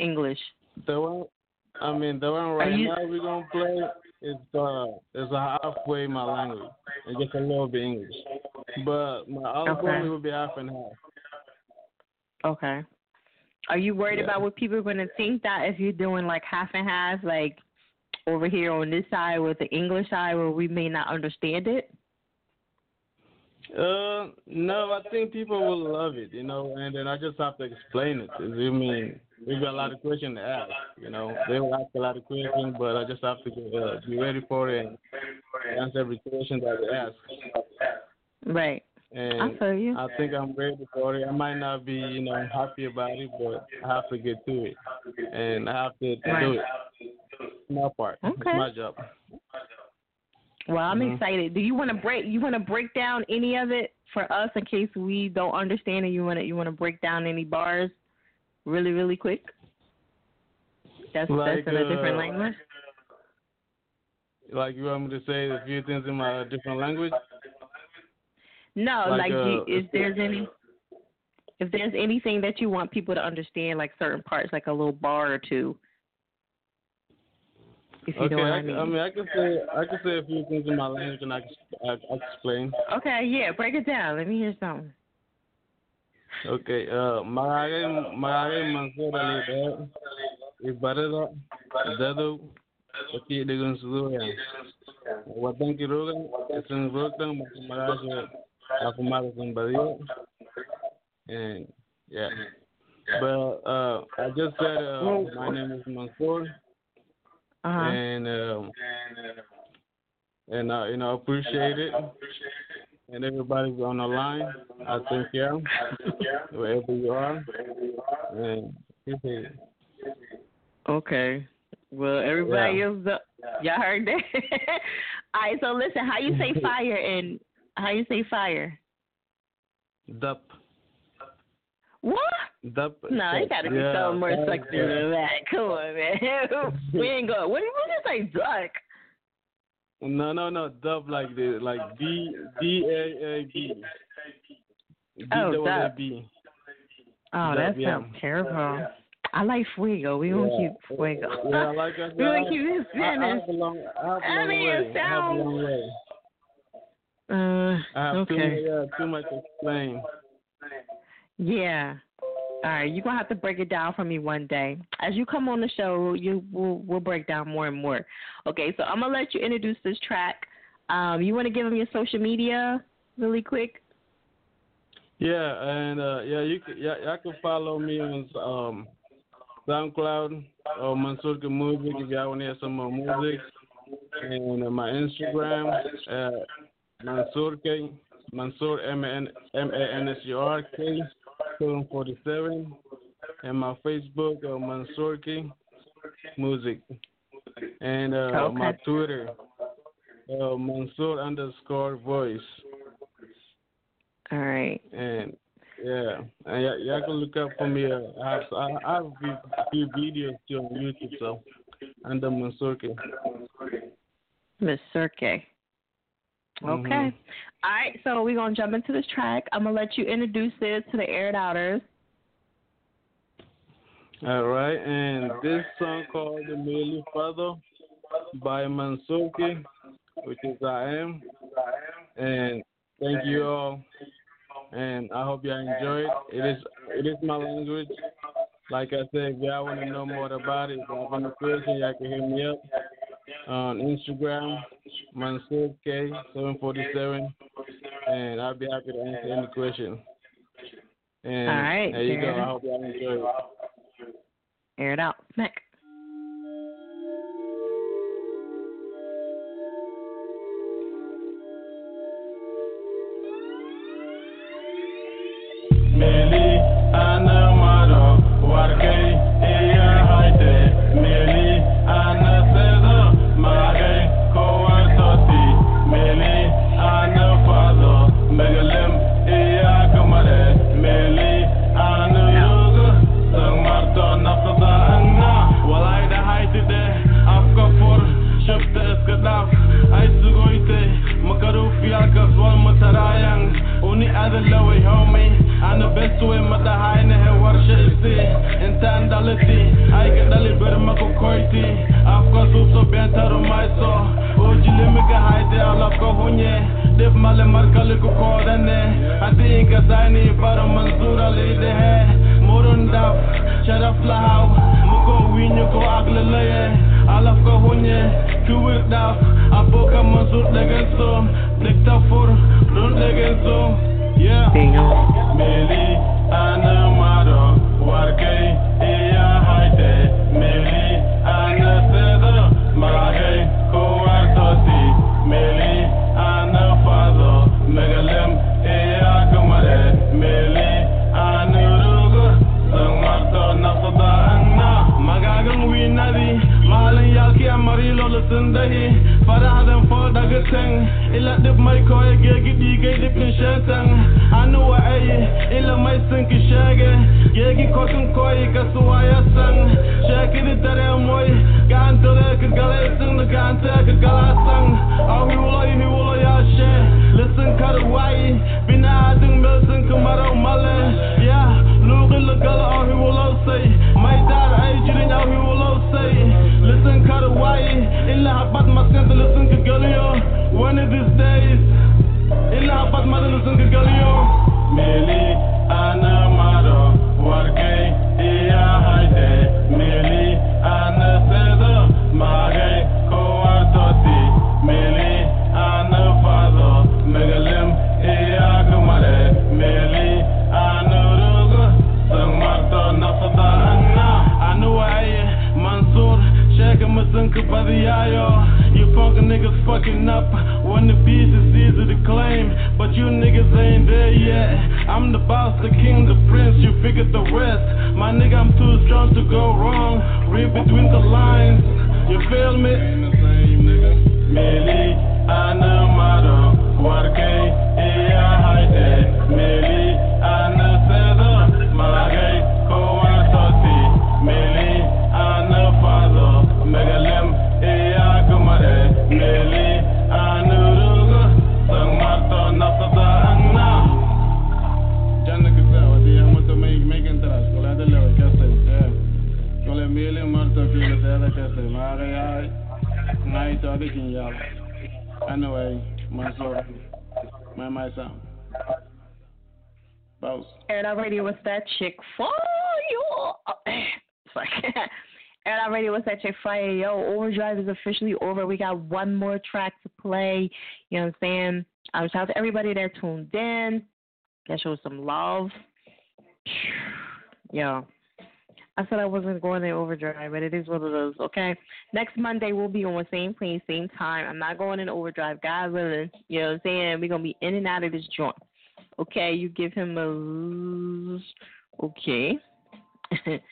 English?
The I mean, the one right
you-
now we're gonna play. is uh is a halfway my language and just a little bit English. But my other
Okay.
will be half and half.
Okay. Are you worried
Yeah.
about what people are going to think that if you're doing like half and half, like over here on this side with the English side where we may not understand it?
Uh, no, I think people will love it, you know, and then I just have to explain it. I mean, we got a lot of questions to ask, you know. They will ask a lot of questions, but I just have to uh, be ready for it and answer every question that they ask.
Right.
And
I feel you.
I think I'm ready for it. I might not be, you know, happy about it, but I have to get to it, and I have to
Right.
do it. My part.
Okay.
It's my job.
Well, I'm
Mhm.
excited. Do you want to break? You want to break down any of it for us in case we don't understand, and you want to you want to break down any bars, really, really quick. That's
Like,
that's in a different
uh,
language.
Like you want me to say a few things in my different language?
No,
like,
like, do you,
uh,
if there's any, if there's anything that you want people to understand, like certain parts, like a little bar or two. If you
okay,
know what
I,
I mean.
I mean, I can say I can say a few things in my language, and I can I, I can explain.
Okay, yeah, break it down. Let me hear something.
Okay, uh, maraming maraming Mansour Ali dahil ibarada dado pati dengan seluruh Watan kirugan isang rutang makamaraso ako marason baliyo and yeah. But uh, I just said uh, my name is Mansour
Uh-huh.
and um, and uh, you know appreciate it. And everybody's on the line. I think yeah, wherever you are, and.
Okay. Well, everybody
Yeah.
else, y'all heard that. All right. So listen, how you say fire and how you say fire?
Dup,
What?
dup.
No, it got to be
yeah,
something more
that-
sexy than that. Come on, man. we ain't going. What did you say, duck?
No, no, no, dub like the like D D A A B.
Oh,
double A
dup.
B.
Oh, that sounds terrible. I like fuego. We
Yeah.
keep fuego.
Yeah, like I said,
we
I,
gonna keep this
I, I I
I
long
mean, it
I
sounds-. Uh,
I have too,
okay.
too much to explain.
Yeah. All right, you're gonna have to break it down for me one day. As you come on the show, you will we'll break down more and more. Okay, so I'm gonna let you introduce this track. Um, you want to give them your social media really quick?
Yeah, and uh, yeah, you can, yeah, y'all can follow me on um, SoundCloud or Mansurka Music if y'all want to hear some more music, and uh, my Instagram uh, Mansurke Mansur M A N S U R K seven forty seven, and my Facebook uh, Mansurke Music, and uh,
Okay.
my Twitter uh, underscore Voice.
All right.
And yeah, and y'all, y'all can look up for me. Uh, I have I have a few, videos too on YouTube, so under Mansurke.
Miss Cirque. Okay.
Mhm.
All right, so we're gonna jump into this track. I'm gonna let you introduce this to the aired outers.
All right, and this song called "The Merely Father" by Mansurke, which is I am. And thank you all, and I hope y'all enjoy it. It is it is my language. Like I said, if y'all want to know more about it, if y'all have any questions, y'all can hit me up on Instagram, Mansour K747, and I'll be happy to answer any question. And
All right,
there you go.
Jared.
I hope y'all enjoy it.
Air it out. Smack.
Koyti afka sub so bentaro maiso o jile mi ga hayde ala ko hunye. Def male markale ko kodane ati inka sani baro mansura lide he morun daf sharaf lahaw muko winyo ko aglalaye alaf ko hunye. Kuwir daf aboka mansur degen som dikta fur don degen som yeah. Meli lolo sundahi farahadan fo daga tang. Ila dip mai ko e gegi digay dip shetang anu wa ay ila mai sun ki shage gegi ko sun ko e kaswa ya ni moy gan gale na gan gala sang au hi hi ya she listen wai bina kamaro male ya gala wai illa habat maskan listen ka galio one of these days illa habat mad listen ka galio
officially over. We got one more track to play. You know what I'm saying? Um, shout out to everybody that tuned in. That shows some love. Yo. I said I wasn't going in overdrive, but it is what it is, okay? Next Monday we'll be on the same place, same time. I'm not going in overdrive. God willing. You know what I'm saying? We're gonna be in and out of this joint. Okay, you give him a okay.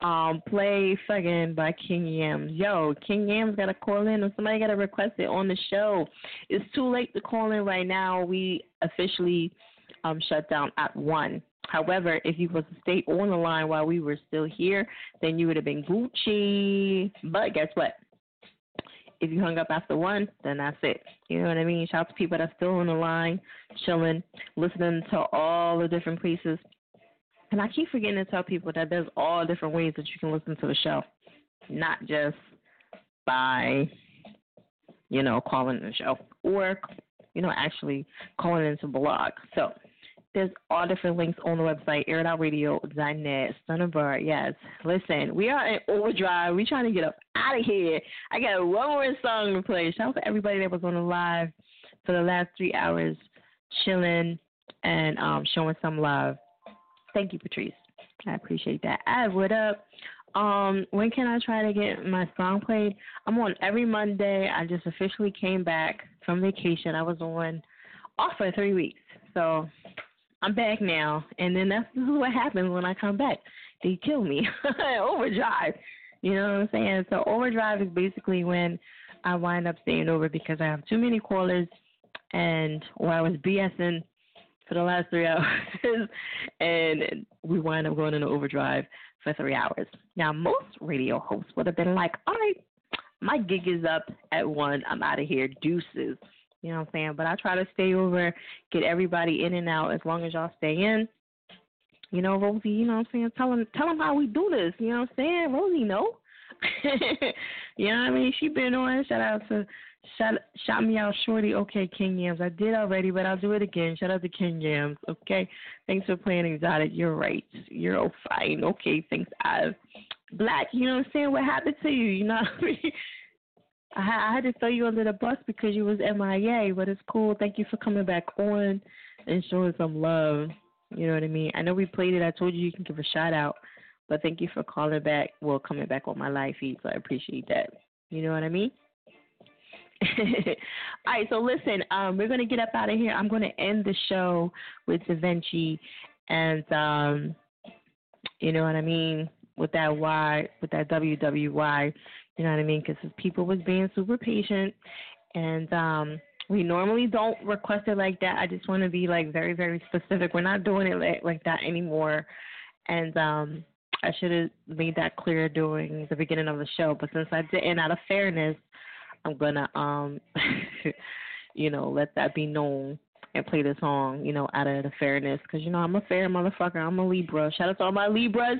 um, play fucking by King Yams. Yo, King Yams gotta call in or somebody gotta request it on the show. It's too late to call in right now. We officially um shut down at one. However, if you was to stay on the line while we were still here, then you would have been Gucci. But guess what? If you hung up after one, then that's it. You know what I mean? Shout out to people that's still on the line, chilling, listening to all the different places. And I keep forgetting to tell people that there's all different ways that you can listen to the show, not just by, you know, calling the show or, you know, actually calling into blog. So there's all different links on the website, airitoutradio.net, Thunderbird. Yes. Listen, we are in overdrive. We're trying to get up out of here. I got one more song to play. Shout out to everybody that was on the live for the last three hours, chilling and um, showing some love. Thank you, Patrice. I appreciate that. I what up? Um, when can I try to get my song played? I'm on every Monday. I just officially came back from vacation. I was on off for three weeks. So I'm back now, and then that's what happens when I come back. They kill me. overdrive. You know what I'm saying? So overdrive is basically when I wind up staying over because I have too many callers, and or I was BSing for the last three hours, and we wind up going into overdrive for three hours. Now most radio hosts would have been like, "All right, my gig is up at one. I'm out of here. Deuces." You know what I'm saying? But I try to stay over, get everybody in and out as long as y'all stay in. You know, Rosie, you know what I'm saying? Tell him tell him how we do this, you know what I'm saying? Rosie no. you know what I mean? She been on. Shout out to shout shout me out shorty, okay, King Yams. I did already, but I'll do it again. Shout out to King Yams, okay? Thanks for playing exotic. You're right. You're all fine. Okay, thanks, I black, you know what I'm saying? What happened to you? You know what I mean? I, I had to throw you under the bus because you was MIA, but it's cool. Thank you for coming back on and showing some love. You know what I mean? I know we played it. I told you you can give a shout out, but thank you for calling back. Well, coming back on my live feed, so I appreciate that. You know what I mean? All right, so listen, um, we're gonna get up out of here. I'm gonna end the show with Da Vinci, and um, you know what I mean with that Y, with that WWY. You know what I mean? Because people was being super patient, and um, we normally don't request it like that. I just want to be like very, very specific. We're not doing it like, like that anymore, and um, I should have made that clear during the beginning of the show. But since I didn't, out of fairness, I'm gonna um, you know, let that be known and play the song, you know, out of the fairness, because you know I'm a fair motherfucker. I'm a Libra. Shout out to all my Libras.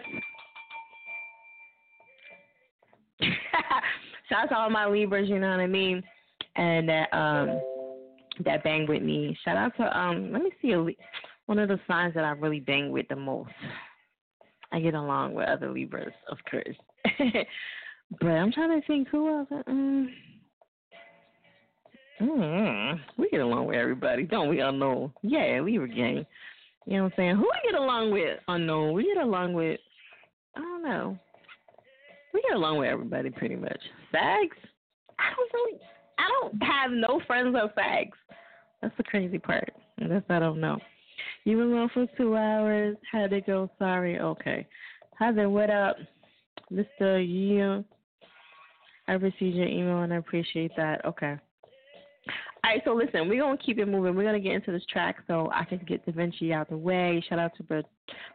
Shout out to all my Libras, you know what I mean, and that um that bang with me. Shout out to um let me see a, one of the signs that I really bang with the most. I get along with other Libras, of course, but I'm trying to think who else. Um, mm, we get along with everybody, don't we? Unknown, yeah, Libra gang. You know what I'm saying? Who we get along with? Unknown. We get along with. I don't know. We get along with everybody pretty much. Fags? I don't really. I don't have no friends of fags. That's the crazy part. That's I don't know. You were alone for two hours. Had to go. Sorry. Okay. Heather, what up, Mister You? I received your email and I appreciate that. Okay. All right, so listen, we're gonna keep it moving. We're gonna get into this track so I can get Da Vinci out the way. Shout out to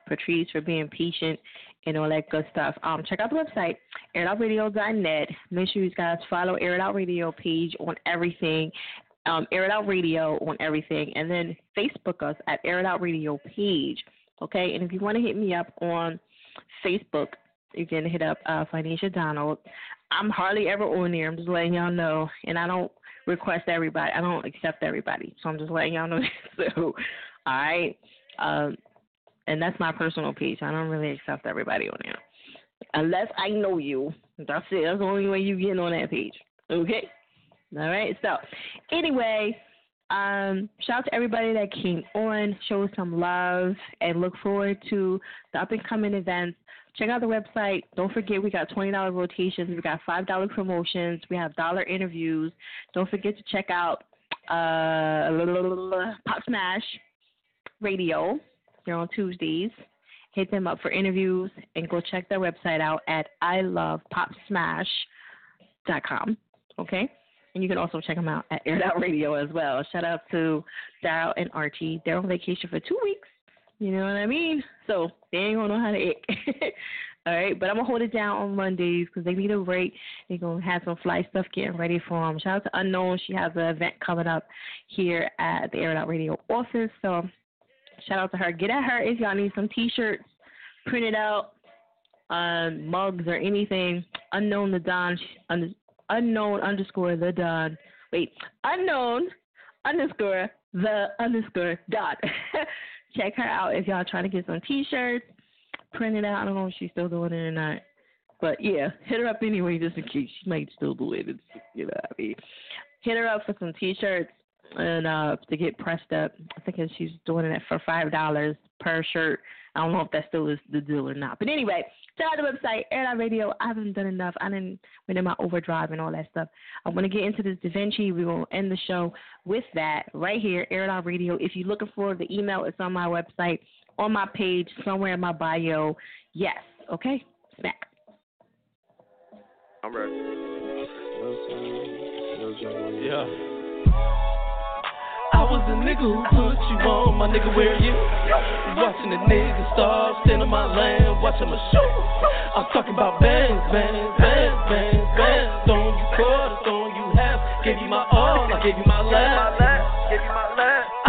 Patrice for being patient and all that good stuff. Um, check out the website, airitoutradio.net. Make sure you guys follow Air It Out Radio page on everything. Um, Air It Out Radio on everything, and then Facebook us at Air It Out Radio page. Okay, and if you want to hit me up on Facebook, you can hit up uh, Financial Donald. I'm hardly ever on there. I'm just letting y'all know, and I don't request everybody. I don't accept everybody, so I'm just letting y'all know. so, all right. Um, and that's my personal page. I don't really accept everybody on there, unless I know you. That's it. That's the only way you get on that page. Okay. All right. So, anyway, um, shout out to everybody that came on, show some love, and look forward to the up and coming events. Check out the website. Don't forget we got twenty dollar rotations, we got five dollar promotions, we have dollar interviews. Don't forget to check out uh, Pop Smash Radio. They're on Tuesdays. Hit them up for interviews and go check their website out at ilovepopsmash.com. Okay? And you can also check them out at Aired Out Radio as well. Shout out to Daryl and Archie. They're on vacation for two weeks. You know what I mean? So they ain't gonna know how to act. All right, but I'm gonna hold it down on Mondays because they need a break. They're gonna have some flight stuff getting ready for them. Shout out to Unknown. She has an event coming up here at the Air Out Radio office. So shout out to her. Get at her if y'all need some T-shirts printed out, um, mugs or anything. Unknown the Don. unknown underscore the Don. Wait, unknown underscore the underscore dot. Check her out if y'all trying to get some T-shirts printed out. I don't know if she's still doing it or not. But yeah, hit her up anyway just in case she might still do it. It's, you know what I mean? Hit her up for some T-shirts and uh to get pressed up. I think she's doing it for five dollars per shirt. I don't know if that still is the deal or not. But anyway, check out the website, Air Out Radio. I haven't done enough. I didn't went in my overdrive and all that stuff. I want to get into this Da Vinci. We will end the show with that right here, Air Out Radio. If you're looking for the email, it's on my website, on my page, somewhere in my bio. Yes. Okay. Smack.
I'm ready.
Yeah. I was a nigga who put you on, my nigga, where you? Watching the nigga starve, stand on my land, watching my show. I'm talking about bands, bands, bands, bands, bands. Throwing you quarters, throwing you half. Gave you my all, I gave you my last.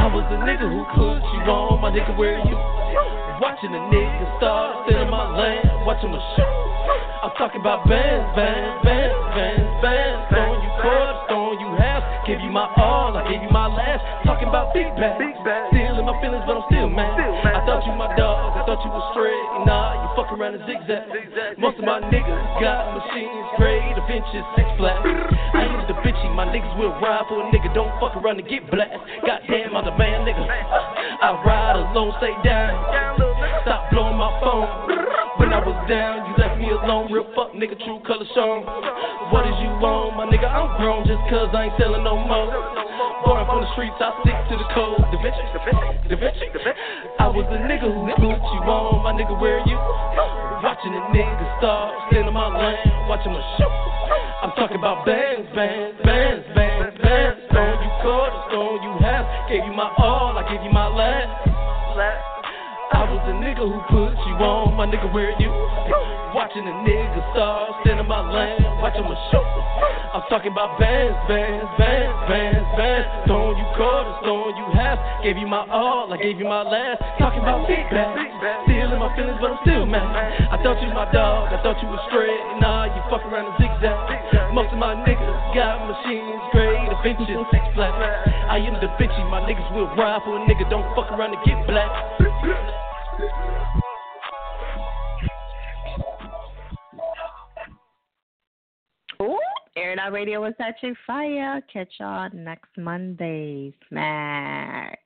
I
was a nigga who put you on, my nigga, where you? Watching a nigga start stealing my land, watching my shit. I'm talking about bands, bands, bands, bands, bands. Throwing you quarters, throwing you half. I give you my all, I give you my last. Talking about big bad, still in my feelings, but I'm still mad. I thought you my dog, I thought you was straight. Nah, you fuck around and zigzag. zigzag. Most of my niggas got machines, grade, the benches, six flat. I use the bitchy, my niggas will ride for a nigga. Don't fuck around and get blast. Goddamn, I'm the man, nigga. I ride alone, stay down. Stop blowing my phone. When I was down, you left me alone. Real fuck nigga, true color shown. What is you on, my nigga? I'm grown just cause I ain't selling no more. Born from the streets, I stick to the code. Da Vinci, Da Vinci, Da Vinci. I was the nigga who put you on, my nigga, where you? Watching a nigga start, stand in my lane, watching my shoot. I'm talking about bands, bands, bands, bands, bands. Throwing you quarters, throwing you half. Gave you my all, I gave you my last. I was the nigga who put you on, my nigga, where you? Watching a nigga start, stand in my lane, watching my show. I'm talking about bands, bands, bands, bands, bands. Throwing you quarters, throwing you half. Gave you my all, I gave you my last. Talking about big bad, still in my feelings, but I'm still mad. I thought you my dog, I thought you was straight. Nah, you fuck around and zigzag. Most of my niggas got machines, great the benches, six flat. I am the bitchy, my niggas will ride for a nigga. Don't fuck around and get black.
Ooh, Air Radio was catching fire. Catch y'all next Monday. Smash.